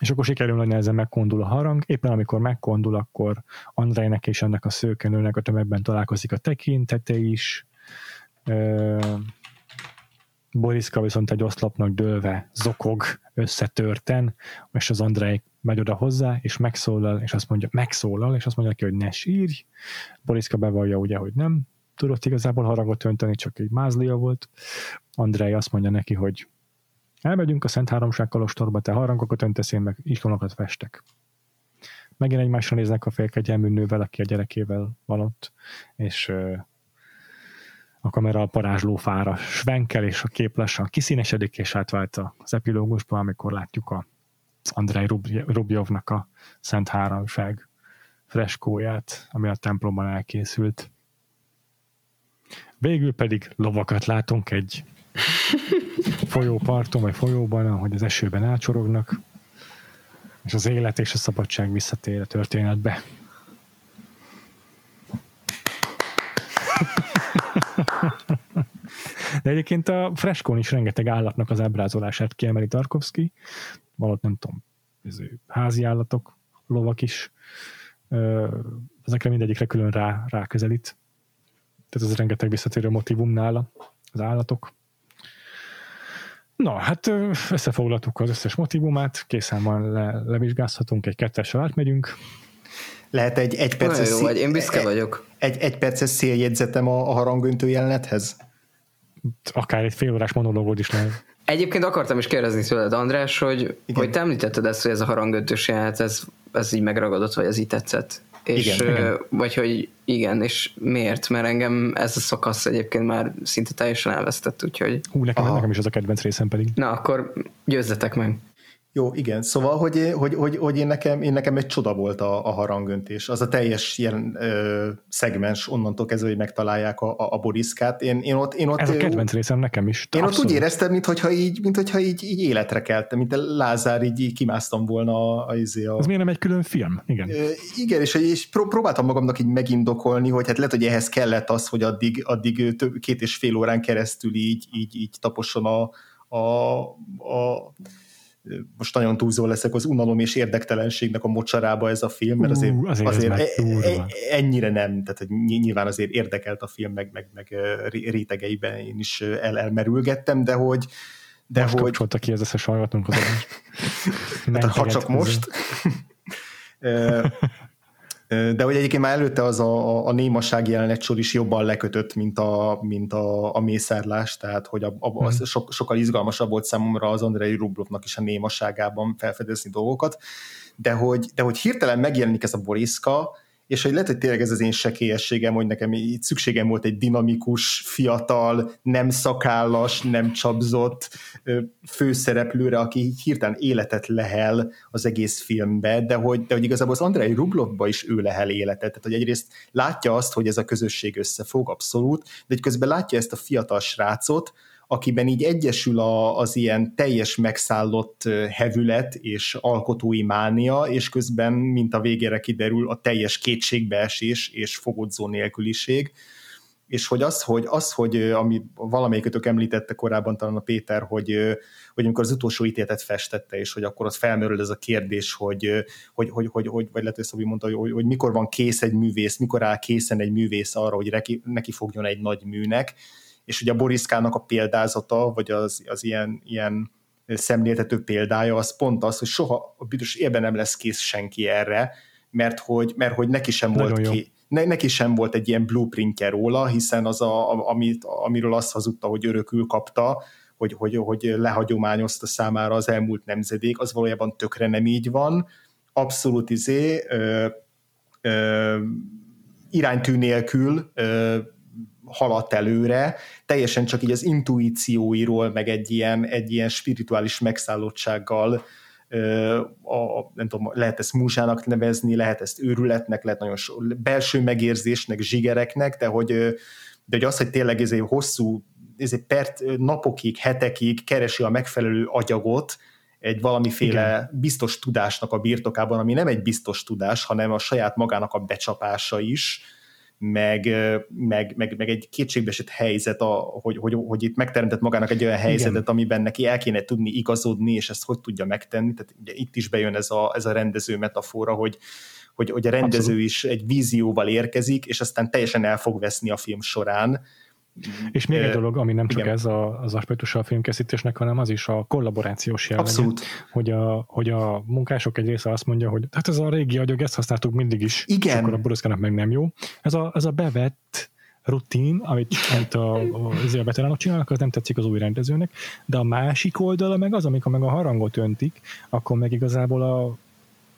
És akkor sikerül nagy nehezen megkondul a harang. Éppen amikor megkondul, akkor Andrejnek és ennek a szőkenőnek a tömegben találkozik a tekintete is. Boriszka viszont egy oszlopnak dőlve zokog összetörten, és az Andrej megy oda hozzá, és megszólal, és azt mondja, megszólal, és azt mondja neki, hogy ne sírj. Boriszka bevallja ugye, hogy nem tudott igazából harangot önteni, csak egy mázlia volt. Andrej azt mondja neki, hogy Elmegyünk a Szent Háromság Kolostorba, te harangokat öntesz, én meg ikonokat festek. Megint egymásra néznek a félkegyelmű nővel, aki a gyerekével van ott, és a kamera a parázsló fára svenkel, és a kép lassan kiszínesedik, és átvált az epilógusba, amikor látjuk a Andrei Rubjovnak a Szent Háromság freskóját, ami a templomban elkészült. Végül pedig lovakat látunk egy folyóparton, vagy folyóban, ahogy az esőben elcsorognak, és az élet és a szabadság visszatér a történetbe. De egyébként a freskón is rengeteg állatnak az ábrázolását kiemeli Tarkovsky. Valahogy nem tudom, házi állatok, lovak is. Ezekre mindegyikre külön rá, ráközelít. Tehát ez rengeteg visszatérő motivum nála, az állatok. Na, hát összefoglaltuk az összes motivumát, készen van, le, levizsgázhatunk, egy kettessel átmegyünk. Lehet egy, egy perces, jó, vagy, én büszke vagyok. Egy, egy perces széljegyzetem a, a harangöntő jelenethez? Akár egy fél órás monológod is lehet. Egyébként akartam is kérdezni tőled, András, hogy, Igen. hogy te említetted ezt, hogy ez a harangöntős jelenet, ez, ez így megragadott, vagy ez így tetszett. És, igen, igen. Vagy hogy igen, és miért? Mert engem ez a szakasz egyébként már szinte teljesen elvesztett, úgyhogy... Hú, nekem, nekem is az a kedvenc részem pedig. Na, akkor győzzetek meg. Jó, igen. Szóval, hogy, hogy, hogy, hogy én, nekem, én nekem egy csoda volt a, a harangöntés. Az a teljes ilyen ö, szegmens onnantól kezdve, hogy megtalálják a, a, a boriszkát. Én, én ott, én ott, Ez a kedvenc részem nekem is. Én Abszolút. ott úgy éreztem, mintha így, mintha így, így életre keltem, mint a Lázár, így, így kimásztam volna a, a, izé a, Ez miért nem egy külön film? Igen. Ö, igen, és, és próbáltam magamnak így megindokolni, hogy hát lehet, hogy ehhez kellett az, hogy addig, addig több, két és fél órán keresztül így, így, így taposson a, a, a most nagyon túlzó leszek, az unalom és érdektelenségnek a mocsarába ez a film, mert azért, uh, azért, azért e, e, ennyire nem, tehát nyilván azért érdekelt a film, meg, meg, meg rétegeiben én is el, elmerülgettem, de hogy de most hogy... kapcsolta ki ez összes hallgatónk az hát, ha csak most. De hogy egyébként már előtte az a, a némaság jelenet sor is jobban lekötött, mint a, mint a, a mészárlás, tehát hogy a, a, az hmm. sok, sokkal izgalmasabb volt számomra az Andrei Rublovnak is a némaságában felfedezni dolgokat, de hogy, de hogy hirtelen megjelenik ez a Boriszka, és hogy lehet, hogy tényleg ez az én sekélyességem, hogy nekem így szükségem volt egy dinamikus, fiatal, nem szakállas, nem csapzott főszereplőre, aki hirtelen életet lehel az egész filmbe, de hogy, de hogy igazából az Andrei Rublovba is ő lehel életet, tehát hogy egyrészt látja azt, hogy ez a közösség összefog, abszolút, de egy közben látja ezt a fiatal srácot, akiben így egyesül a, az ilyen teljes megszállott hevület és alkotói mánia, és közben, mint a végére kiderül, a teljes kétségbeesés és fogodzó nélküliség, és hogy az, hogy, az, hogy ami valamelyikötök említette korábban talán a Péter, hogy, hogy amikor az utolsó ítéletet festette, és hogy akkor az felmerül ez a kérdés, hogy, hogy, hogy, hogy, hogy vagy lehet, hogy Szabi mondta, hogy, hogy mikor van kész egy művész, mikor áll készen egy művész arra, hogy neki, neki fogjon egy nagy műnek, és ugye a Boriszkának a példázata, vagy az, az ilyen, ilyen szemléltető példája, az pont az, hogy soha a büdös élben nem lesz kész senki erre, mert hogy, mert hogy neki sem Nagyon volt ki, ne, neki sem volt egy ilyen blueprintje róla, hiszen az, a, amit, amiről azt hazudta, hogy örökül kapta, hogy, hogy, hogy lehagyományozta számára az elmúlt nemzedék, az valójában tökre nem így van. Abszolút izé, ö, ö, iránytű nélkül ö, haladt előre, teljesen csak így az intuícióiról, meg egy ilyen, egy ilyen spirituális megszállottsággal a, nem tudom, lehet ezt múzsának nevezni, lehet ezt őrületnek, lehet nagyon so, belső megérzésnek, zsigereknek, de hogy, de hogy az, hogy tényleg ez egy hosszú, ez egy pert, napokig, hetekig keresi a megfelelő agyagot, egy valamiféle Igen. biztos tudásnak a birtokában, ami nem egy biztos tudás, hanem a saját magának a becsapása is, meg, meg, meg, meg egy kétségbeesett helyzet, a, hogy, hogy, hogy itt megteremtett magának egy olyan helyzetet, Igen. amiben neki el kéne tudni igazodni, és ezt hogy tudja megtenni. Tehát ugye itt is bejön ez a, ez a rendező metafora, hogy, hogy, hogy a rendező Abszolút. is egy vízióval érkezik, és aztán teljesen el fog veszni a film során, és még egy dolog, ami nem csak Igen. ez a, az aspektus a filmkészítésnek, hanem az is a kollaborációs jellege. Abszolút. Hogy a, hogy a munkások egy része azt mondja, hogy hát ez a régi agyag, ezt használtuk mindig is, Igen. és akkor a Boroszkának meg nem jó. Ez a, ez a bevett rutin, amit, amit a, a, a veteránok csinálnak, az nem tetszik az új rendezőnek, de a másik oldala meg az, amikor meg a harangot öntik, akkor meg igazából a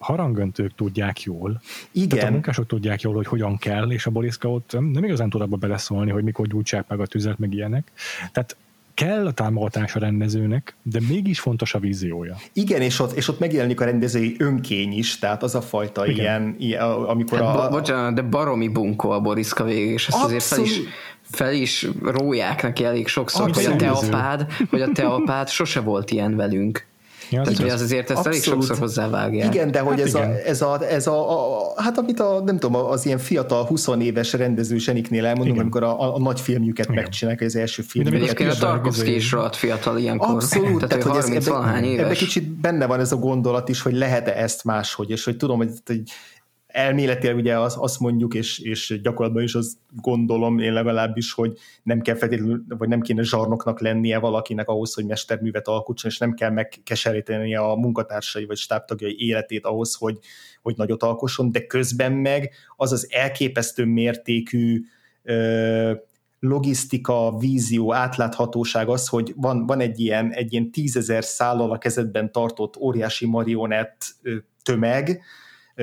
harangöntők tudják jól. Igen. Tehát a munkások tudják jól, hogy hogyan kell, és a Boriszka ott nem igazán tud abba beleszólni, hogy mikor gyújtsák meg a tüzet, meg ilyenek. Tehát kell a támogatás a rendezőnek, de mégis fontos a víziója. Igen, és ott, és ott megjelenik a rendezői önkény is, tehát az a fajta Igen. ilyen, ilyen, amikor hát, a... Bocsánat, de baromi bunkó a Boriszka végig, és ezt Abszolút. azért fel is, fel is róják neki elég sokszor, Abszolút. hogy a teapád, hogy a teapád sose volt ilyen velünk. Ja, az, az azért ezt elég sokszor hozzávágják. Igen, de hogy hát ez, igen. A, ez, a, ez a, a, hát amit a, nem tudom, az ilyen fiatal 20 éves rendező zseniknél elmondom, igen. amikor a, a, a nagy filmjüket igen. megcsinálják, az első film. De egyébként a Tarkovsky is rohadt fiatal ilyenkor. Abszolút, tehát, tehát hogy ez, ebbe, ebbe kicsit benne van ez a gondolat is, hogy lehet-e ezt máshogy, és hogy tudom, hogy, hogy elméletileg ugye az, azt mondjuk, és, és gyakorlatban is azt gondolom én legalábbis, hogy nem kell feltétlenül, vagy nem kéne zsarnoknak lennie valakinek ahhoz, hogy mesterművet alkotson, és nem kell megkeseríteni a munkatársai vagy stábtagjai életét ahhoz, hogy, hogy nagyot alkosson, de közben meg az az elképesztő mértékű ö, logisztika, vízió, átláthatóság az, hogy van, van egy ilyen, egy ilyen tízezer szállal a kezedben tartott óriási marionett tömeg,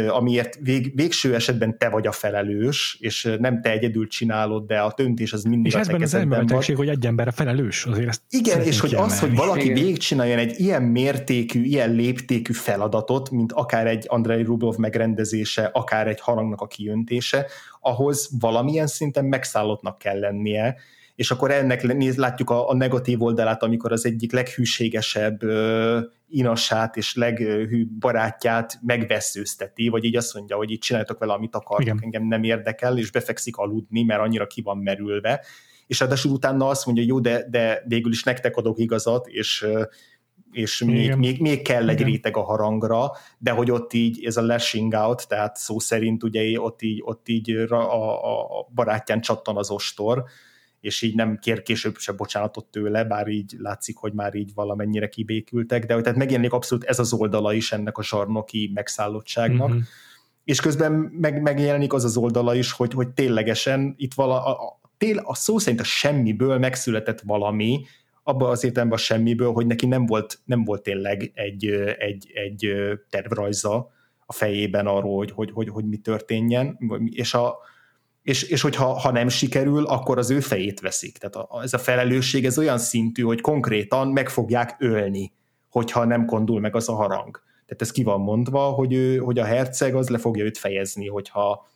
amiért vég, végső esetben te vagy a felelős, és nem te egyedül csinálod, de a döntés az mindig és a te az elméletileg, hogy egy ember a felelős, azért ezt Igen, és hogy az, hogy valaki Igen. végigcsináljon egy ilyen mértékű, ilyen léptékű feladatot, mint akár egy Andrei Rublev megrendezése, akár egy harangnak a kijöntése, ahhoz valamilyen szinten megszállottnak kell lennie, és akkor ennek néz, látjuk a, a negatív oldalát, amikor az egyik leghűségesebb uh, inasát és leghű barátját megveszőzteti, vagy így azt mondja, hogy itt csináltok vele, amit akartok, Igen. engem nem érdekel, és befekszik aludni, mert annyira ki van merülve, és ráadásul utána azt mondja, jó, de, de végül is nektek adok igazat, és és még, még, még kell egy Igen. réteg a harangra, de hogy ott így ez a lashing out, tehát szó szerint ugye ott így, ott így a, a, a barátján csattan az ostor, és így nem kér később se bocsánatot tőle, bár így látszik, hogy már így valamennyire kibékültek, de tehát megjelenik abszolút ez az oldala is ennek a zsarnoki megszállottságnak, mm-hmm. és közben meg, megjelenik az az oldala is, hogy, hogy ténylegesen itt vala, a, a, tél, a szó szerint a semmiből megszületett valami, abban az értelemben a semmiből, hogy neki nem volt, nem volt tényleg egy, egy, egy tervrajza a fejében arról, hogy, hogy, hogy, hogy mi történjen, és, a, és, és hogyha ha nem sikerül, akkor az ő fejét veszik. Tehát a, ez a felelősség ez olyan szintű, hogy konkrétan meg fogják ölni, hogyha nem kondul meg az a harang. Tehát ez ki van mondva, hogy, ő, hogy a herceg az le fogja őt fejezni, hogyha,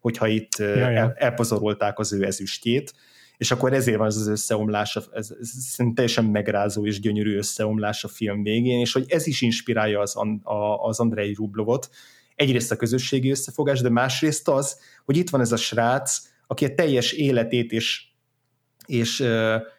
hogyha itt ja, ja. El, elpazarolták az ő ezüstjét és akkor ezért van ez az összeomlás, ez, ez teljesen megrázó és gyönyörű összeomlás a film végén, és hogy ez is inspirálja az, az Andrei Rublovot, egyrészt a közösségi összefogás, de másrészt az, hogy itt van ez a srác, aki a teljes életét és, és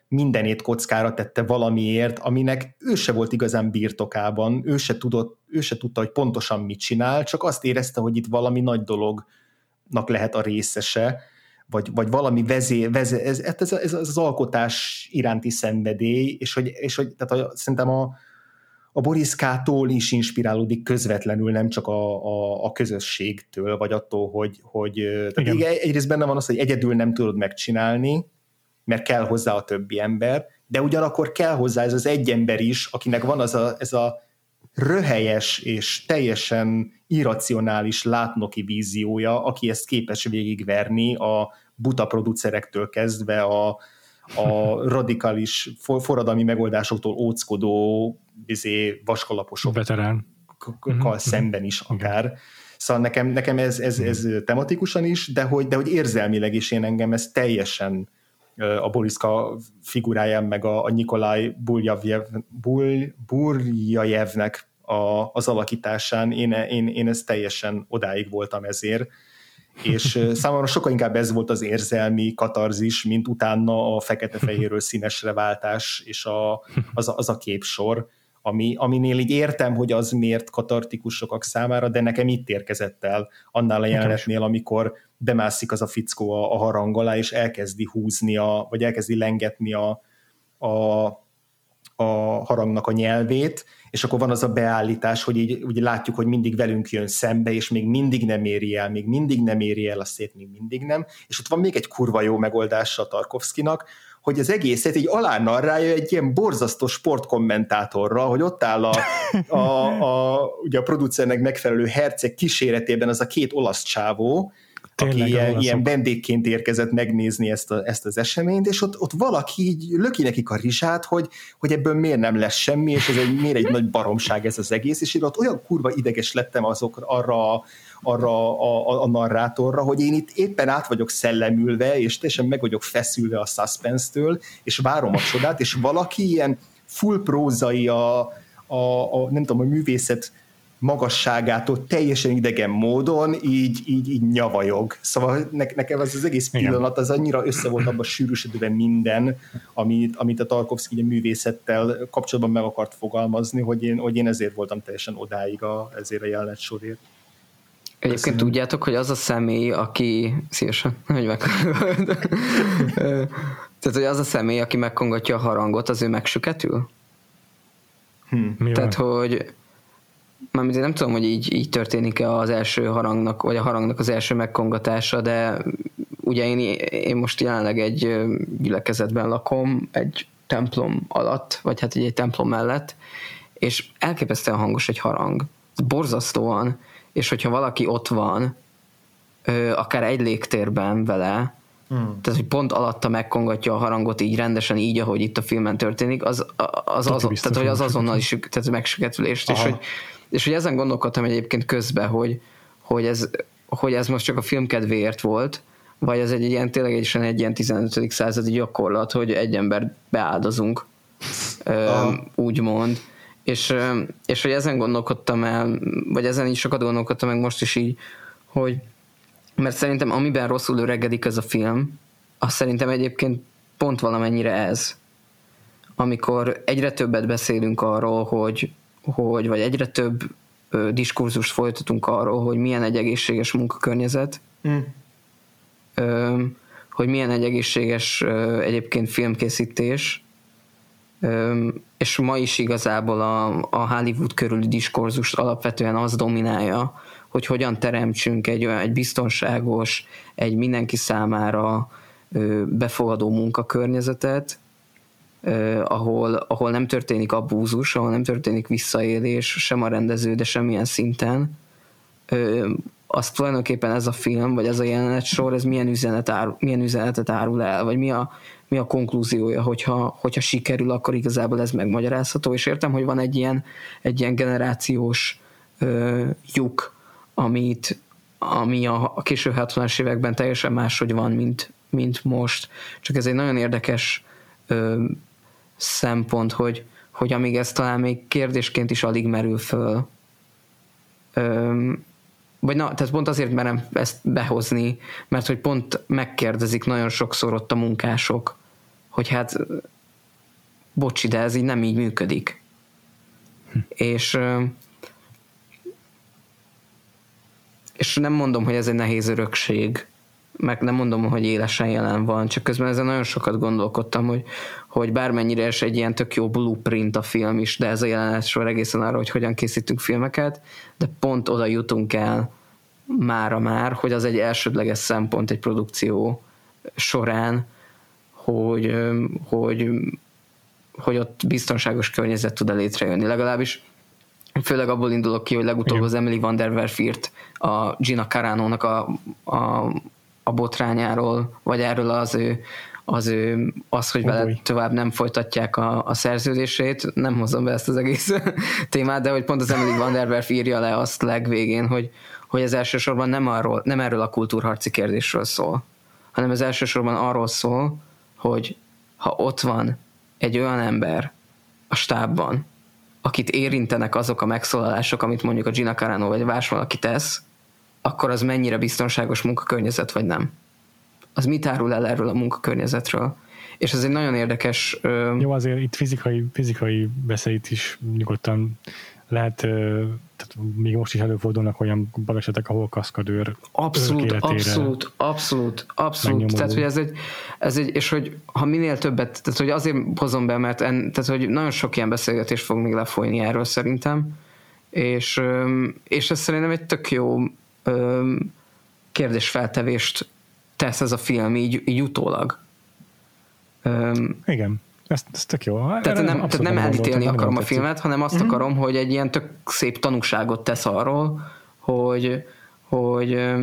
mindenét kockára tette valamiért, aminek ő se volt igazán birtokában, ő se, tudott, ő se tudta, hogy pontosan mit csinál, csak azt érezte, hogy itt valami nagy dolognak lehet a részese, vagy, vagy valami vezé, vezé ez, ez, ez, ez, az alkotás iránti szenvedély, és hogy, és hogy tehát a, szerintem a, a Boriszkától is inspirálódik közvetlenül, nem csak a, a, a közösségtől, vagy attól, hogy, hogy tehát Igen. egyrészt benne van az, hogy egyedül nem tudod megcsinálni, mert kell hozzá a többi ember, de ugyanakkor kell hozzá ez az egy ember is, akinek van az a, ez a röhelyes és teljesen irracionális látnoki víziója, aki ezt képes végigverni a buta producerektől kezdve a, a radikális forradalmi megoldásoktól óckodó izé, vaskalaposok Veterán. Mhm. szemben is akár. Szóval nekem, nekem ez, ez, ez mhm. tematikusan is, de hogy, de hogy érzelmileg is én engem ez teljesen a Boriszka figuráján, meg a, a Nikolaj Buljajevnek a, az alakításán, én, én, én ez teljesen odáig voltam ezért, és számomra sokkal inkább ez volt az érzelmi katarzis, mint utána a fekete-fehérről színesre váltás, és a, az, a, az a képsor, ami, aminél így értem, hogy az miért katartikus sokak számára, de nekem itt érkezett el annál a jelenetnél, amikor bemászik az a fickó a, a harang alá, és elkezdi húzni, a, vagy elkezdi lengetni a, a, a harangnak a nyelvét, és akkor van az a beállítás, hogy így úgy látjuk, hogy mindig velünk jön szembe, és még mindig nem éri el, még mindig nem éri el a szét, még mindig nem. És ott van még egy kurva jó megoldása a Tarkovszkinak, hogy az egészet így alánarrája egy ilyen borzasztó sportkommentátorra, hogy ott áll a, a, a, ugye a producernek megfelelő herceg kíséretében az a két olasz csávó, Tényleg, aki ilyen, ilyen vendégként érkezett megnézni ezt, a, ezt az eseményt, és ott, ott valaki így löki nekik a rizsát, hogy, hogy ebből miért nem lesz semmi, és ez egy, miért egy nagy baromság ez az egész, és én ott olyan kurva ideges lettem azok arra arra a, a, a narrátorra, hogy én itt éppen át vagyok szellemülve, és teljesen meg vagyok feszülve a suspense-től, és várom a csodát, és valaki ilyen full prózai a, a, a nem tudom, a művészet magasságától teljesen idegen módon így, így, így nyavajog. Szóval ne, nekem ez az egész pillanat az annyira össze volt abban sűrűsödve minden, amit, amit a Tarkovsky a művészettel kapcsolatban meg akart fogalmazni, hogy én, hogy én ezért voltam teljesen odáig a, ezért a jelenet sorért. Egyébként Köszönöm. tudjátok, hogy az a személy, aki szívesen, hogy meg... Tehát, hogy az a személy, aki megkongatja a harangot, az ő megsüketül? Hmm. Tehát, hogy Mármint én nem tudom, hogy így, így történik-e az első harangnak, vagy a harangnak az első megkongatása, de ugye én, én most jelenleg egy gyülekezetben lakom, egy templom alatt, vagy hát egy, egy templom mellett, és elképesztően hangos egy harang. Borzasztóan, és hogyha valaki ott van, akár egy légtérben vele, Hmm. Tehát, hogy pont alatta megkongatja a harangot így rendesen, így, ahogy itt a filmen történik, az, az, az, tehát, hogy az azonnal is tehát megsüketülést, és hogy és hogy ezen gondolkodtam egyébként közben, hogy, hogy, ez, hogy ez most csak a film kedvéért volt, vagy ez egy ilyen tényleg egy, egy ilyen 15. századi gyakorlat, hogy egy ember beáldozunk, úgymond. És, és hogy ezen gondolkodtam el, vagy ezen is sokat gondolkodtam meg most is így, hogy mert szerintem amiben rosszul öregedik ez a film, az szerintem egyébként pont valamennyire ez. Amikor egyre többet beszélünk arról, hogy hogy vagy egyre több ö, diskurzust folytatunk arról, hogy milyen egy egészséges munkakörnyezet, mm. ö, hogy milyen egy egészséges ö, egyébként filmkészítés, és ma is igazából a, a Hollywood körüli diskurzust alapvetően az dominálja, hogy hogyan teremtsünk egy olyan egy biztonságos, egy mindenki számára befogadó munkakörnyezetet, ahol, ahol nem történik abúzus, ahol nem történik visszaélés, sem a rendező, de semmilyen szinten, az tulajdonképpen ez a film, vagy ez a jelenet sor, ez milyen, üzenet árul, milyen üzenetet árul el, vagy mi a, mi a konklúziója, hogyha, hogyha sikerül, akkor igazából ez megmagyarázható, és értem, hogy van egy ilyen, egy ilyen generációs ö, lyuk, amit, ami a, a késő 70-es években teljesen máshogy van, mint, mint most. Csak ez egy nagyon érdekes ö, szempont, hogy, hogy amíg ez talán még kérdésként is alig merül föl, ö, vagy na, tehát pont azért merem ezt behozni, mert hogy pont megkérdezik nagyon sokszor ott a munkások, hogy hát bocsi, de ez így nem így működik. Hm. És és nem mondom, hogy ez egy nehéz örökség, meg nem mondom, hogy élesen jelen van, csak közben ezen nagyon sokat gondolkodtam, hogy, hogy bármennyire is egy ilyen tök jó blueprint a film is, de ez a jelenet sor egészen arra, hogy hogyan készítünk filmeket, de pont oda jutunk el mára már, hogy az egy elsődleges szempont egy produkció során, hogy, hogy, hogy ott biztonságos környezet tud-e létrejönni. Legalábbis főleg abból indulok ki, hogy legutóbb Igen. az Emily van der Werfiert a Gina Carano-nak a, a, a botrányáról, vagy erről az ő, az ő, az, hogy vele tovább nem folytatják a, a szerződését, nem hozom be ezt az egész témát, de hogy pont az Emily van der Werf írja le azt legvégén, hogy, hogy ez elsősorban nem, arról, nem erről a kultúrharci kérdésről szól, hanem ez elsősorban arról szól, hogy ha ott van egy olyan ember a stábban, akit érintenek azok a megszólalások, amit mondjuk a Gina Carano vagy más valaki tesz, akkor az mennyire biztonságos munkakörnyezet, vagy nem. Az mit árul el erről a munkakörnyezetről? És ez egy nagyon érdekes... Jó, azért itt fizikai, fizikai veszélyt is nyugodtan lehet, tehát még most is előfordulnak olyan balesetek, ahol kaszkadőr Abszolút, abszolút, abszolút, abszolút. Tehát, hogy ez egy, ez egy, és hogy ha minél többet, tehát hogy azért hozom be, mert en, tehát, hogy nagyon sok ilyen beszélgetés fog még lefolyni erről szerintem, és, és ez szerintem egy tök jó kérdésfeltevést tesz ez a film így, így utólag. Igen. Ez, ez tök jó. Tehát nem, tehát nem elítélni akarom a filmet, hanem azt mm-hmm. akarom, hogy egy ilyen tök szép tanúságot tesz arról, hogy, hogy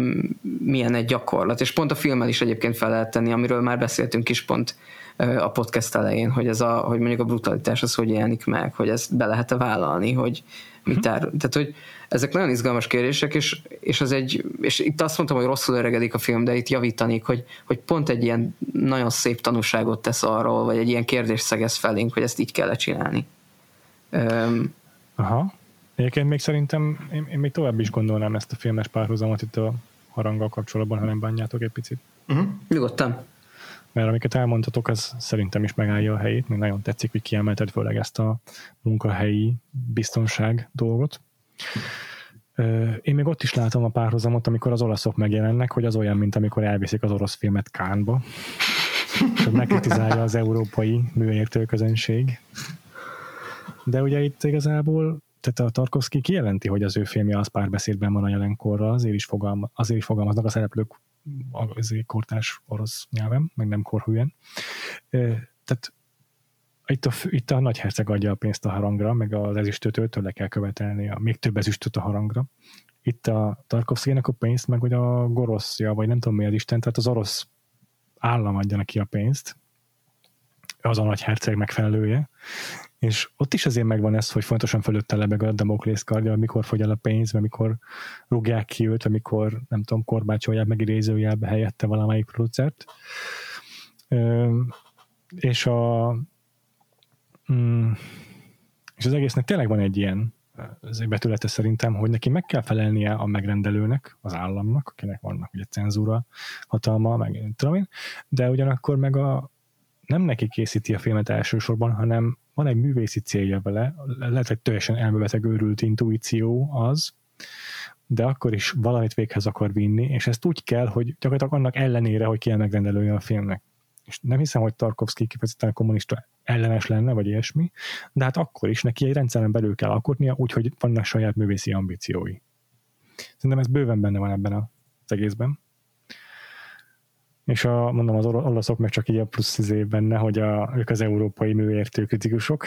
milyen egy gyakorlat. És pont a filmmel is egyébként fel lehet tenni, amiről már beszéltünk is pont a podcast elején, hogy, ez a, hogy mondjuk a brutalitás az hogy jelenik meg, hogy ezt be lehet-e vállalni, hogy mit mhm. tár, tehát hogy ezek nagyon izgalmas kérdések, és, és, az egy, és itt azt mondtam, hogy rosszul öregedik a film, de itt javítanék, hogy, hogy pont egy ilyen nagyon szép tanúságot tesz arról, vagy egy ilyen kérdés szegez felénk, hogy ezt így kell csinálni. Um, Aha. Egyébként még szerintem én, én még tovább is gondolnám ezt a filmes párhuzamot itt a haranggal kapcsolatban, ha nem bánjátok egy picit. Uh-huh. Nyugodtan. Mert amiket elmondhatok, az szerintem is megállja a helyét. Még nagyon tetszik, hogy kiemelted főleg ezt a munkahelyi biztonság dolgot. Én még ott is látom a párhuzamot, amikor az olaszok megjelennek, hogy az olyan, mint amikor elviszik az orosz filmet Kánba, és megkritizálja az európai műértő közönség. De ugye itt igazából tehát a Tarkovsky kijelenti, hogy az ő filmje az párbeszédben van a jelenkorral, azért is, fogalma, azért is fogalmaznak a szereplők azért kortás orosz nyelven, meg nem korhűen. Tehát itt a, itt a nagyherceg adja a pénzt a harangra, meg az ezüstötől tőle kell követelni a még több ezüstöt a harangra. Itt a Tarkovszkének a pénzt, meg hogy a goroszja, vagy nem tudom mi az Isten, tehát az orosz állam adja neki a pénzt, az a nagyherceg megfelelője, és ott is azért megvan ez, hogy fontosan fölötte lebeg a Damoklész kardja, mikor fogy el a pénz, vagy mikor rúgják ki őt, vagy mikor, nem tudom, korbácsolják meg idézőjelbe helyette valamelyik producert. És a mm, és az egésznek tényleg van egy ilyen az betülete szerintem, hogy neki meg kell felelnie a megrendelőnek, az államnak, akinek vannak ugye cenzúra hatalma, meg tudom én, de ugyanakkor meg a, nem neki készíti a filmet elsősorban, hanem van egy művészi célja vele, lehet, hogy teljesen elmebeteg őrült intuíció az, de akkor is valamit véghez akar vinni, és ezt úgy kell, hogy gyakorlatilag annak ellenére, hogy a megrendelője a filmnek. és nem hiszem, hogy Tarkovsky kifejezetten kommunista ellenes lenne, vagy ilyesmi, de hát akkor is neki egy rendszeren belül kell alkotnia, úgyhogy vannak saját művészi ambíciói. Szerintem ez bőven benne van ebben az egészben. És a, mondom, az olaszok meg csak így a plusz izé benne, hogy a, ők az európai műértő kritikusok.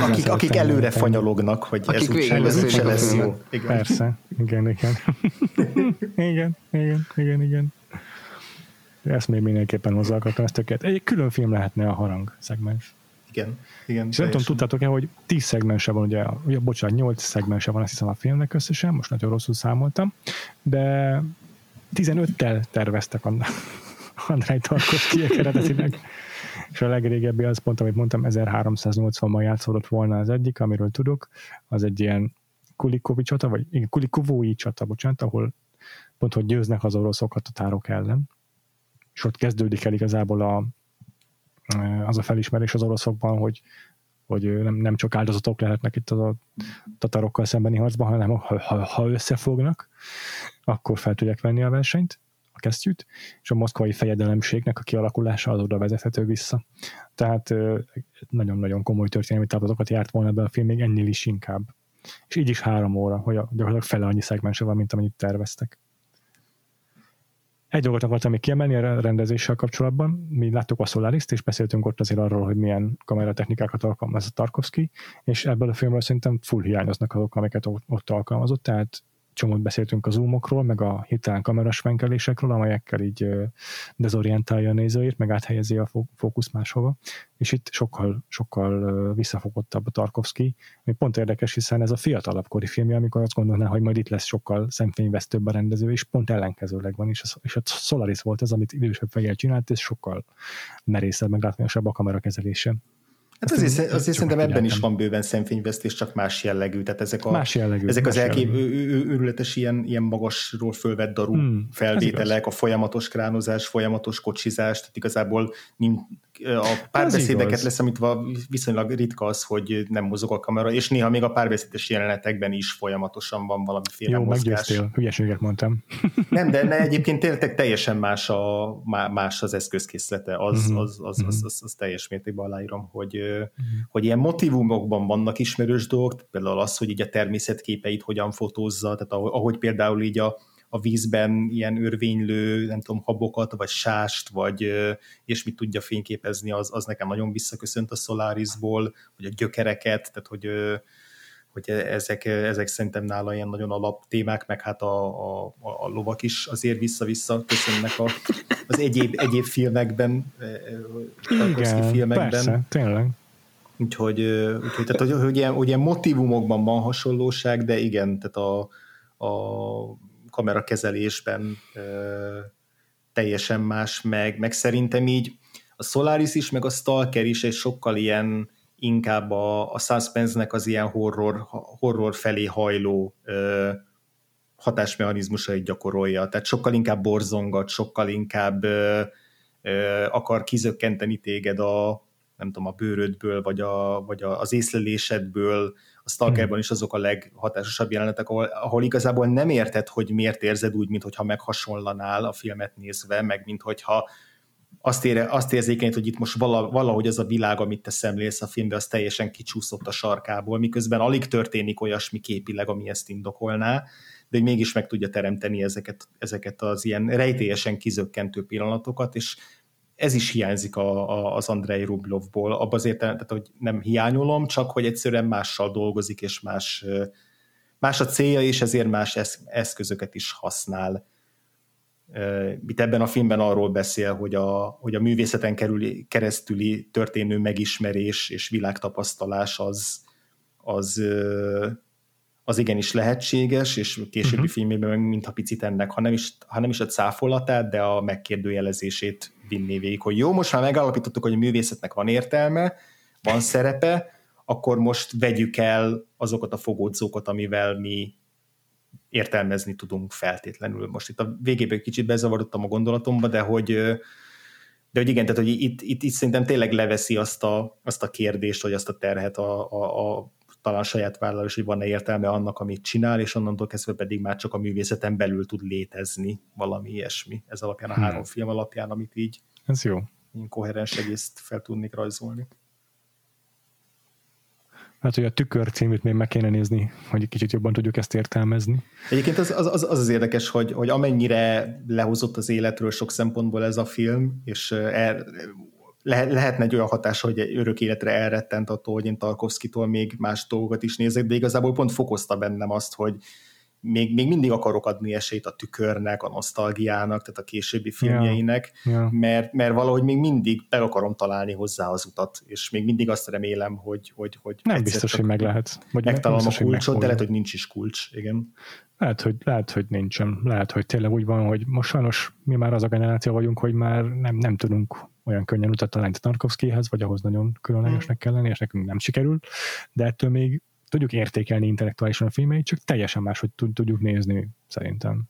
akik, akik előre fanyalognak, hogy akik ez úgyse lesz, úgy lesz jó. Igen. Persze, igen, igen. igen, igen, igen, igen. Ezt még mindenképpen hozzá akartam, ezt tökélet. Egy külön film lehetne a harang szegmens. Igen, igen. És nem tudom, tudtátok-e, hogy 10 szegmense van, ugye, ugye, bocsánat, 8 szegmense van, azt hiszem a filmnek összesen, most nagyon rosszul számoltam, de 15-tel terveztek Andrei Tarkovsky eredetileg. És a legrégebbi az pont, amit mondtam, 1380-ban játszódott volna az egyik, amiről tudok, az egy ilyen Kulikovi csata, vagy igen, Kulikovói csata, bocsánat, ahol pont, hogy győznek az oroszok a tatárok ellen, és ott kezdődik el igazából a, az a felismerés az oroszokban, hogy, hogy nem, nem csak áldozatok lehetnek itt a tatarokkal szembeni harcban, hanem ha, ha, ha összefognak, akkor fel tudják venni a versenyt, a kesztyűt, és a moszkvai fejedelemségnek a kialakulása az oda vezethető vissza. Tehát nagyon-nagyon komoly történelmi táblatokat járt volna be a film, még ennél is inkább. És így is három óra, hogy gyakorlatilag fele annyi szegmense van, mint amennyit terveztek. Egy dolgot akartam még kiemelni a rendezéssel kapcsolatban. Mi láttuk a solaris és beszéltünk ott azért arról, hogy milyen kameratechnikákat alkalmaz a Tarkovsky, és ebből a filmről szerintem full hiányoznak azok, amiket ott alkalmazott, tehát csomót beszéltünk a zoomokról, meg a hirtelen kamerasvenkelésekről, amelyekkel így dezorientálja a nézőit, meg áthelyezi a fókusz máshova, és itt sokkal, sokkal visszafogottabb a Tarkovsky, ami pont érdekes, hiszen ez a fiatalabb kori filmje, amikor azt gondolná, hogy majd itt lesz sokkal szemfényvesztőbb a rendező, és pont ellenkezőleg van, és a, és Solaris volt ez, amit idősebb fejjel csinált, és sokkal merészebb, meg látványosabb a kamerakezelése. Hát azért, azért, azért szerintem ebben is van bőven szemfényvesztés, csak más jellegű. Tehát ezek, a, más jellegű, ezek más az elkép, őrületes ilyen, ilyen magasról fölvett darú hmm, felvételek, a folyamatos kránozás, folyamatos kocsizás, tehát igazából a párbeszédeket leszámítva viszonylag ritka az, hogy nem mozog a kamera, és néha még a párbeszédes jelenetekben is folyamatosan van valamiféle Jó, mozgás. meggyőztél, hülyeséget mondtam. Nem, de ne, egyébként tényleg teljesen más, a, más az eszközkészlete, az, uh-huh. az, az, az, az, az teljes mértékben aláírom, hogy, uh-huh. hogy ilyen motivumokban vannak ismerős dolgok, például az, hogy így a természetképeit hogyan fotózza, tehát ahogy, ahogy például így a, a vízben ilyen örvénylő, nem tudom, habokat, vagy sást, vagy és mit tudja fényképezni, az, az nekem nagyon visszaköszönt a Solarisból, vagy a gyökereket, tehát hogy hogy ezek, ezek szerintem nála ilyen nagyon alap témák, meg hát a, a, a lovak is azért vissza-vissza köszönnek a, az egyéb, egyéb filmekben, Igen, filmekben. persze, tényleg. Úgyhogy, úgyhogy tehát, hogy, hogy, ilyen, hogy ilyen motivumokban van hasonlóság, de igen, tehát a, a kamerakezelésben ö, teljesen más, meg, meg szerintem így a Solaris is, meg a Stalker is egy sokkal ilyen inkább a, a suspense-nek az ilyen horror, horror felé hajló ö, hatásmechanizmusait gyakorolja. Tehát sokkal inkább borzongat, sokkal inkább ö, ö, akar kizökkenteni téged a, nem tudom, a bőrödből, vagy, a, vagy a, az észlelésedből, a Stalkerban is azok a leghatásosabb jelenetek, ahol, ahol igazából nem érted, hogy miért érzed úgy, mintha meghasonlanál a filmet nézve, meg mintha azt, ére, azt érzékenyt, hogy itt most valahogy az a világ, amit te szemlélsz a filmbe, az teljesen kicsúszott a sarkából, miközben alig történik olyasmi képileg, ami ezt indokolná, de hogy mégis meg tudja teremteni ezeket, ezeket az ilyen rejtélyesen kizökkentő pillanatokat, és ez is hiányzik a, a, az Andrei Rublovból, abban azért, tehát, hogy nem hiányolom, csak hogy egyszerűen mással dolgozik, és más, más a célja, és ezért más eszközöket is használ. Itt ebben a filmben arról beszél, hogy a, hogy a művészeten kerüli, keresztüli történő megismerés és világtapasztalás az, az, az igenis lehetséges, és későbbi uh-huh. filmében mintha picit ennek, ha nem, is, ha nem is a cáfolatát, de a megkérdőjelezését vinné végig, hogy jó, most már megállapítottuk, hogy a művészetnek van értelme, van szerepe, akkor most vegyük el azokat a fogódzókat, amivel mi értelmezni tudunk feltétlenül. Most itt a végében kicsit bezavarodtam a gondolatomba, de hogy, de hogy igen, tehát hogy itt, itt, itt szerintem tényleg leveszi azt a, azt a kérdést, vagy azt a terhet a, a, a talán saját vállalás, hogy van-e értelme annak, amit csinál, és onnantól kezdve pedig már csak a művészeten belül tud létezni valami ilyesmi. Ez alapján a hmm. három film alapján, amit így ez jó. koherens egészt fel tudnék rajzolni. Hát, hogy a tükör címűt még meg kéne nézni, hogy kicsit jobban tudjuk ezt értelmezni. Egyébként az az, az, az, az érdekes, hogy, hogy amennyire lehozott az életről sok szempontból ez a film, és er, lehet, lehetne egy olyan hatás, hogy egy örök életre elrettent attól, hogy én Tarkovszkitól még más dolgokat is nézek, de igazából pont fokozta bennem azt, hogy, még, még mindig akarok adni esélyt a tükörnek, a nosztalgiának, tehát a későbbi filmjeinek, yeah. Yeah. Mert, mert valahogy még mindig be akarom találni hozzá az utat, és még mindig azt remélem, hogy, hogy, hogy nem biztos, hogy meg lehet. Vagy megtalálom a kulcsot, de lehet, hogy nincs is kulcs, igen. Lehet hogy, lehet, hogy nincsen. Lehet, hogy tényleg úgy van, hogy most sajnos mi már az a generáció vagyunk, hogy már nem, nem tudunk olyan könnyen utat találni Tarkovskyhez, vagy ahhoz nagyon különlegesnek kell lenni, és nekünk nem sikerült, de ettől még tudjuk értékelni intellektuálisan a filmeit, csak teljesen máshogy tudjuk nézni szerintem.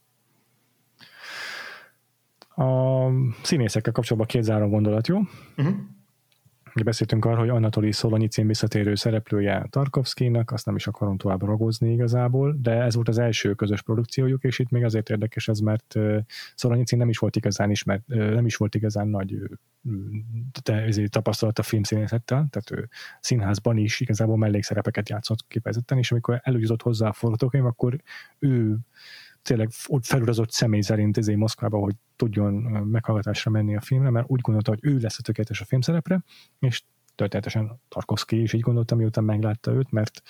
A színészekkel kapcsolatban két záró gondolat, jó? Uh-huh. Beszéltünk arról, hogy Anatoli Szolonyi visszatérő szereplője Tarkovszkinak, azt nem is akarom tovább ragozni igazából, de ez volt az első közös produkciójuk, és itt még azért érdekes ez, mert Szolonyicin nem is volt igazán ismert, nem is volt igazán nagy tapasztalat a filmszínészettel, tehát ő színházban is igazából mellékszerepeket játszott kifejezetten, és amikor előjutott hozzá a forgatókönyv, akkor ő tényleg ott felurazott személy szerint ezért Moszkvába, hogy tudjon meghallgatásra menni a filmre, mert úgy gondolta, hogy ő lesz a tökéletes a filmszerepre, és történetesen Tarkovsky is így gondolta, miután meglátta őt, mert,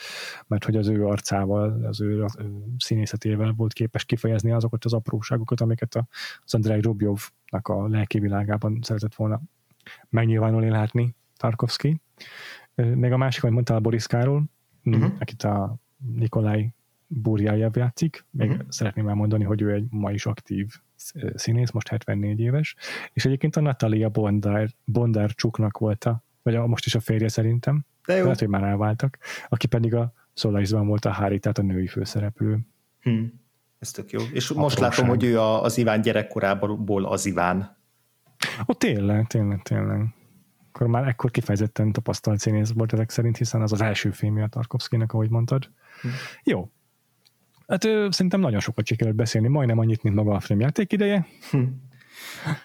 mert hogy az ő arcával, az ő, az ő színészetével volt képes kifejezni azokat az apróságokat, amiket az Andrei Rubjovnak a lelki világában szeretett volna megnyilvánulni látni Tarkovsky. Még a másik, amit mondtál Boris Káról, uh-huh. akit a Nikolaj Burjájev játszik, még uh-huh. szeretném elmondani, hogy ő egy ma is aktív színész, most 74 éves, és egyébként a Natalia Bondar, Bondarcsuknak volt a, vagy a, most is a férje szerintem, De jó. lehet, hogy már elváltak, aki pedig a Solarisban volt a Hári, tehát a női főszereplő. Hmm. Ez tök jó. És Apróság. most látom, hogy ő a, az Iván gyerekkorából az Iván. Ó, tényleg, tényleg, tényleg. Akkor már ekkor kifejezetten tapasztalt színész volt ezek szerint, hiszen az az első filmje a Tarkovszkinak, ahogy mondtad. Hmm. Jó, Hát ő, szerintem nagyon sokat sikerült beszélni, majdnem annyit, mint maga a film játék ideje. Hm.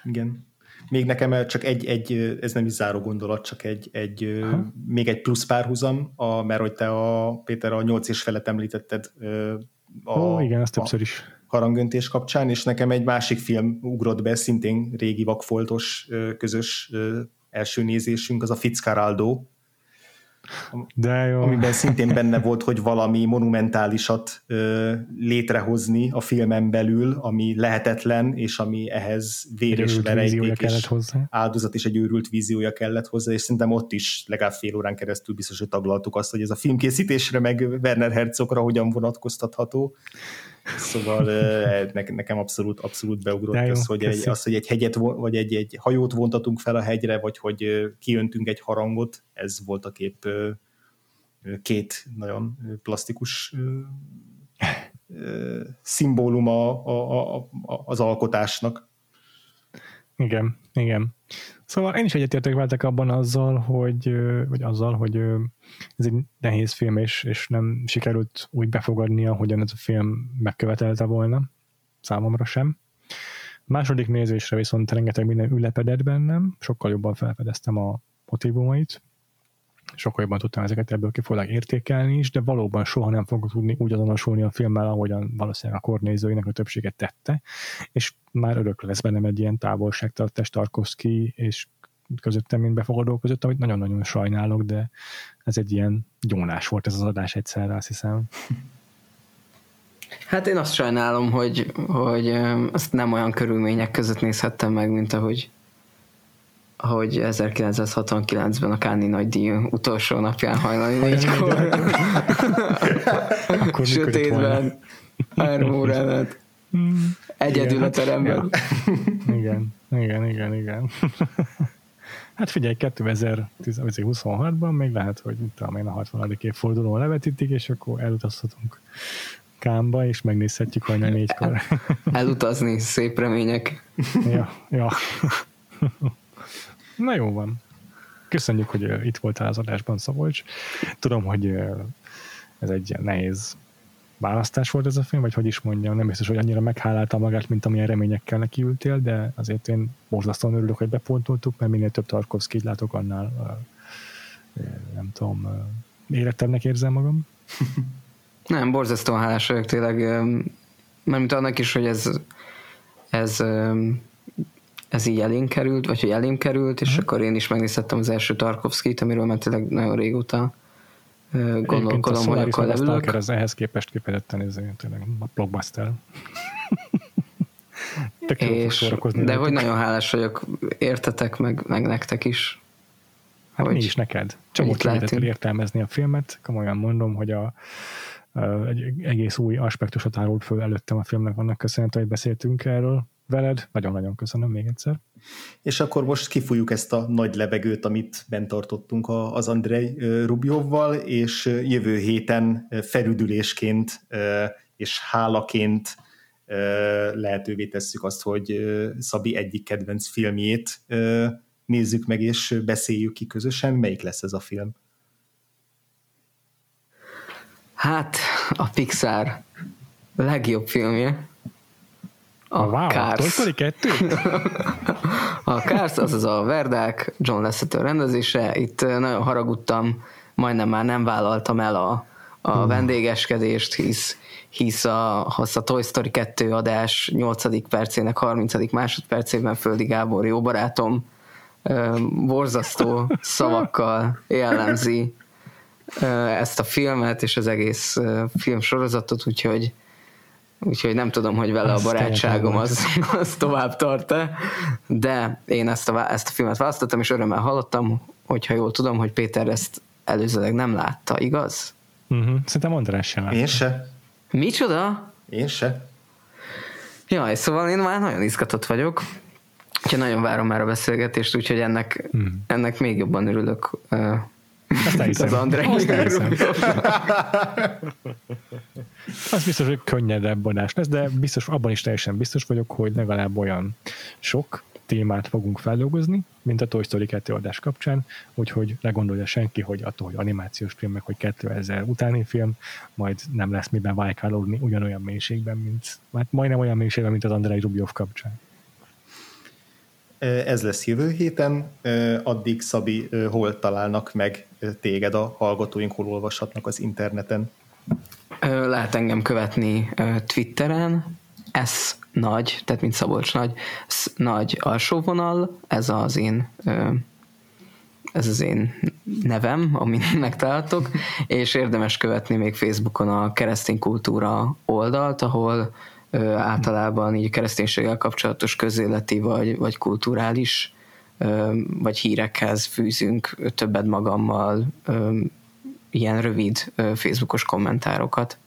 Igen. Még nekem csak egy, egy, ez nem is záró gondolat, csak egy, egy még egy plusz párhuzam, a, mert hogy te a, Péter a nyolc és felet említetted a, Ó, igen, azt többször is. harangöntés kapcsán, és nekem egy másik film ugrott be, szintén régi vakfoltos közös első nézésünk, az a Fitzcarraldo, de jó. Amiben szintén benne volt, hogy valami monumentálisat ö, létrehozni a filmen belül, ami lehetetlen, és ami ehhez vér és verejték és áldozat és egy őrült víziója kellett hozzá, és szerintem ott is legalább fél órán keresztül biztos, hogy taglaltuk azt, hogy ez a filmkészítésre meg Werner Herzogra hogyan vonatkoztatható. Szóval nekem abszolút, abszolút beugrott jó, az, hogy egy, az, hogy egy hegyet, vagy egy, egy hajót vontatunk fel a hegyre, vagy hogy kiöntünk egy harangot, ez volt a kép két nagyon plastikus szimbóluma az alkotásnak. Igen, igen. Szóval én is egyetértek veletek abban azzal, hogy, vagy azzal, hogy ez egy nehéz film, és, és nem sikerült úgy befogadni, ahogyan ez a film megkövetelte volna. Számomra sem. Második nézésre viszont rengeteg minden ülepedett bennem, sokkal jobban felfedeztem a motivumait, sokkal jobban tudtam ezeket ebből kifolyólag értékelni is, de valóban soha nem fogok tudni úgy azonosulni a filmmel, ahogyan valószínűleg a kornézőinek a többséget tette, és már örök lesz bennem egy ilyen távolságtartás Tarkovsky és közöttem, mint befogadó között, amit nagyon-nagyon sajnálok, de ez egy ilyen gyónás volt ez az adás egyszerre, azt hiszem. Hát én azt sajnálom, hogy, hogy azt nem olyan körülmények között nézhettem meg, mint ahogy ahogy 1969-ben a Káni nagy díj utolsó napján hajnali négykor. Sötétben, három órán Egyedül a teremben. Igen, igen, igen, igen. Hát figyelj, 2026-ban még lehet, hogy itt tudom én a 60. évfordulón levetítik, és akkor elutazhatunk Kámba, és megnézhetjük hajnal négykor. Elutazni, szép remények. ja, ja. Na jó van. Köszönjük, hogy itt voltál az adásban, Szabolcs. Tudom, hogy ez egy nehéz választás volt ez a film, vagy hogy is mondjam, nem biztos, hogy annyira meghálálta magát, mint amilyen reményekkel nekiültél, de azért én borzasztóan örülök, hogy bepontoltuk, mert minél több Tarkovszkit látok, annál nem tudom, érettebbnek érzem magam. Nem, borzasztóan hálás vagyok tényleg, mert annak is, hogy ez, ez, ez így elém került, vagy hogy elém került, és uh-huh. akkor én is megnézhettem az első Tarkovskit, amiről már tényleg nagyon régóta gondolkodom, hogy akkor leülök. az ehhez képest kifejezetten ez tényleg a blockbuster. és, de hogy nagyon hálás vagyok, értetek, meg, meg nektek is. Hát hogy mi is neked. Csomó értelmezni a filmet, komolyan mondom, hogy a, egy egész új aspektusot árult föl előttem a filmnek, annak köszönhetően, hogy beszéltünk erről veled. Nagyon-nagyon köszönöm még egyszer. És akkor most kifújjuk ezt a nagy levegőt, amit bent tartottunk az Andrei Rubjovval, és jövő héten felüdülésként és hálaként lehetővé tesszük azt, hogy Szabi egyik kedvenc filmjét nézzük meg és beszéljük ki közösen. Melyik lesz ez a film? Hát, a Pixar legjobb filmje. A wow, Cars. Toy 2? a Cars, azaz a Verdák, John Lasseter rendezése. Itt nagyon haragudtam, majdnem már nem vállaltam el a, a hmm. vendégeskedést, hisz, hisz a, hisz a Toy Story 2 adás 8. percének 30. másodpercében Földi Gábor jó barátom borzasztó szavakkal jellemzi ezt a filmet és az egész filmsorozatot, úgyhogy úgyhogy nem tudom, hogy vele a barátságom az, az tovább tart-e, de én ezt a, ezt a filmet választottam, és örömmel hallottam, hogyha jól tudom, hogy Péter ezt előzőleg nem látta, igaz? Uh-huh. Szerintem András sem látta. Én se. Micsoda? Én se. Jaj, szóval én már nagyon izgatott vagyok, úgyhogy nagyon várom már a beszélgetést, úgyhogy ennek, hmm. ennek még jobban örülök. Azt az André. Az biztos, hogy könnyedebb adás lesz, de biztos, abban is teljesen biztos vagyok, hogy legalább olyan sok témát fogunk feldolgozni, mint a Toy Story 2 adás kapcsán, úgyhogy ne gondolja senki, hogy attól, hogy animációs film, meg hogy 2000 utáni film, majd nem lesz miben vájkálódni ugyanolyan mélységben, mint, hát majdnem olyan mélységben, mint az Andrei Rubjov kapcsán. Ez lesz jövő héten, addig Szabi, hol találnak meg téged a hallgatóink, hol olvashatnak az interneten? Lehet engem követni Twitteren, S nagy, tehát mint Szabolcs nagy, S nagy alsóvonal, ez az én ez az én nevem, amit megtaláltok, és érdemes követni még Facebookon a keresztény kultúra oldalt, ahol általában így kereszténységgel kapcsolatos közéleti vagy, vagy kulturális vagy hírekhez fűzünk többet magammal ilyen rövid Facebookos kommentárokat.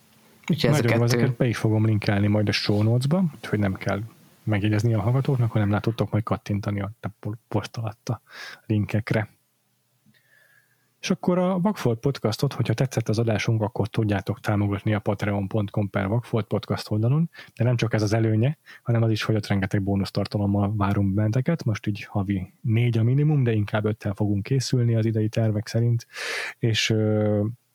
Úgyhogy Nagyon ezeket, ezeket be is fogom linkelni majd a show notes-ba, hogy nem kell megjegyezni a hallgatóknak, hanem rá tudtok majd kattintani a poszt alatt a linkekre. És akkor a Vagfolt podcastot, hogyha tetszett az adásunk, akkor tudjátok támogatni a patreon.com per Vagfolt podcast oldalon, de nem csak ez az előnye, hanem az is, hogy ott rengeteg bónusz tartalommal várunk benteket, most így havi négy a minimum, de inkább öttel fogunk készülni az idei tervek szerint, és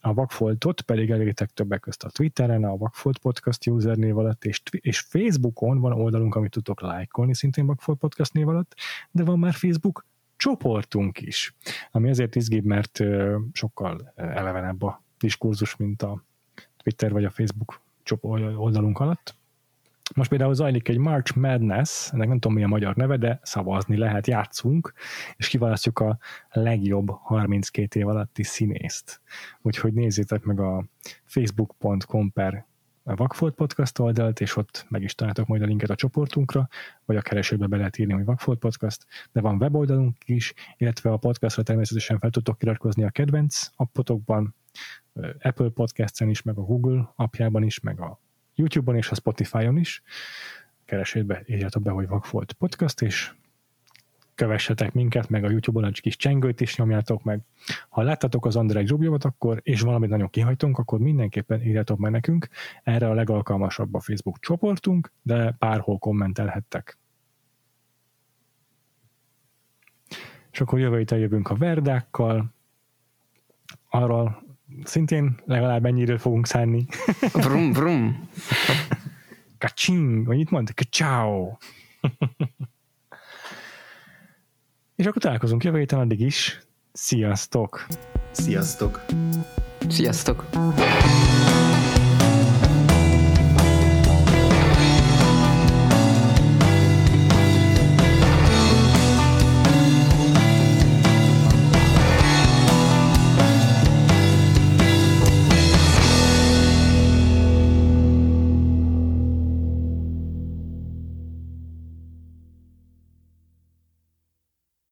a Vagfoltot pedig elértek többek közt a Twitteren, a Vagfolt Podcast név alatt, és, és Facebookon van oldalunk, amit tudtok lájkolni szintén Vagfolt Podcast név alatt, de van már Facebook csoportunk is, ami azért izgibb, mert sokkal elevenebb a diskurzus, mint a Twitter vagy a Facebook oldalunk alatt. Most például zajlik egy March Madness, ennek nem tudom mi a magyar neve, de szavazni lehet, játszunk, és kiválasztjuk a legjobb 32 év alatti színészt. Úgyhogy nézzétek meg a facebook.com per a Vagfolt Podcast oldalt, és ott meg is találtok majd a linket a csoportunkra, vagy a keresőbe be lehet írni, hogy Vagfolt Podcast, de van weboldalunk is, illetve a podcastra természetesen fel tudtok iratkozni a kedvenc appotokban, Apple Podcast-en is, meg a Google appjában is, meg a YouTube-on és a Spotify-on is. Keresőbe írjátok be, hogy Vagfolt Podcast, és kövessetek minket, meg a YouTube-on egy kis csengőt is nyomjátok meg. Ha láttatok az Andrej Zsubjovat, akkor, és valamit nagyon kihagytunk, akkor mindenképpen írjátok meg nekünk. Erre a legalkalmasabb a Facebook csoportunk, de bárhol kommentelhettek. És akkor jövő héten jövünk a verdákkal. Arra szintén legalább ennyi fogunk szánni. Vrum, vrum. Kacsing, vagy itt mond? Kacsáó. És akkor találkozunk jövő héten addig is. Sziasztok! Sziasztok! Sziasztok!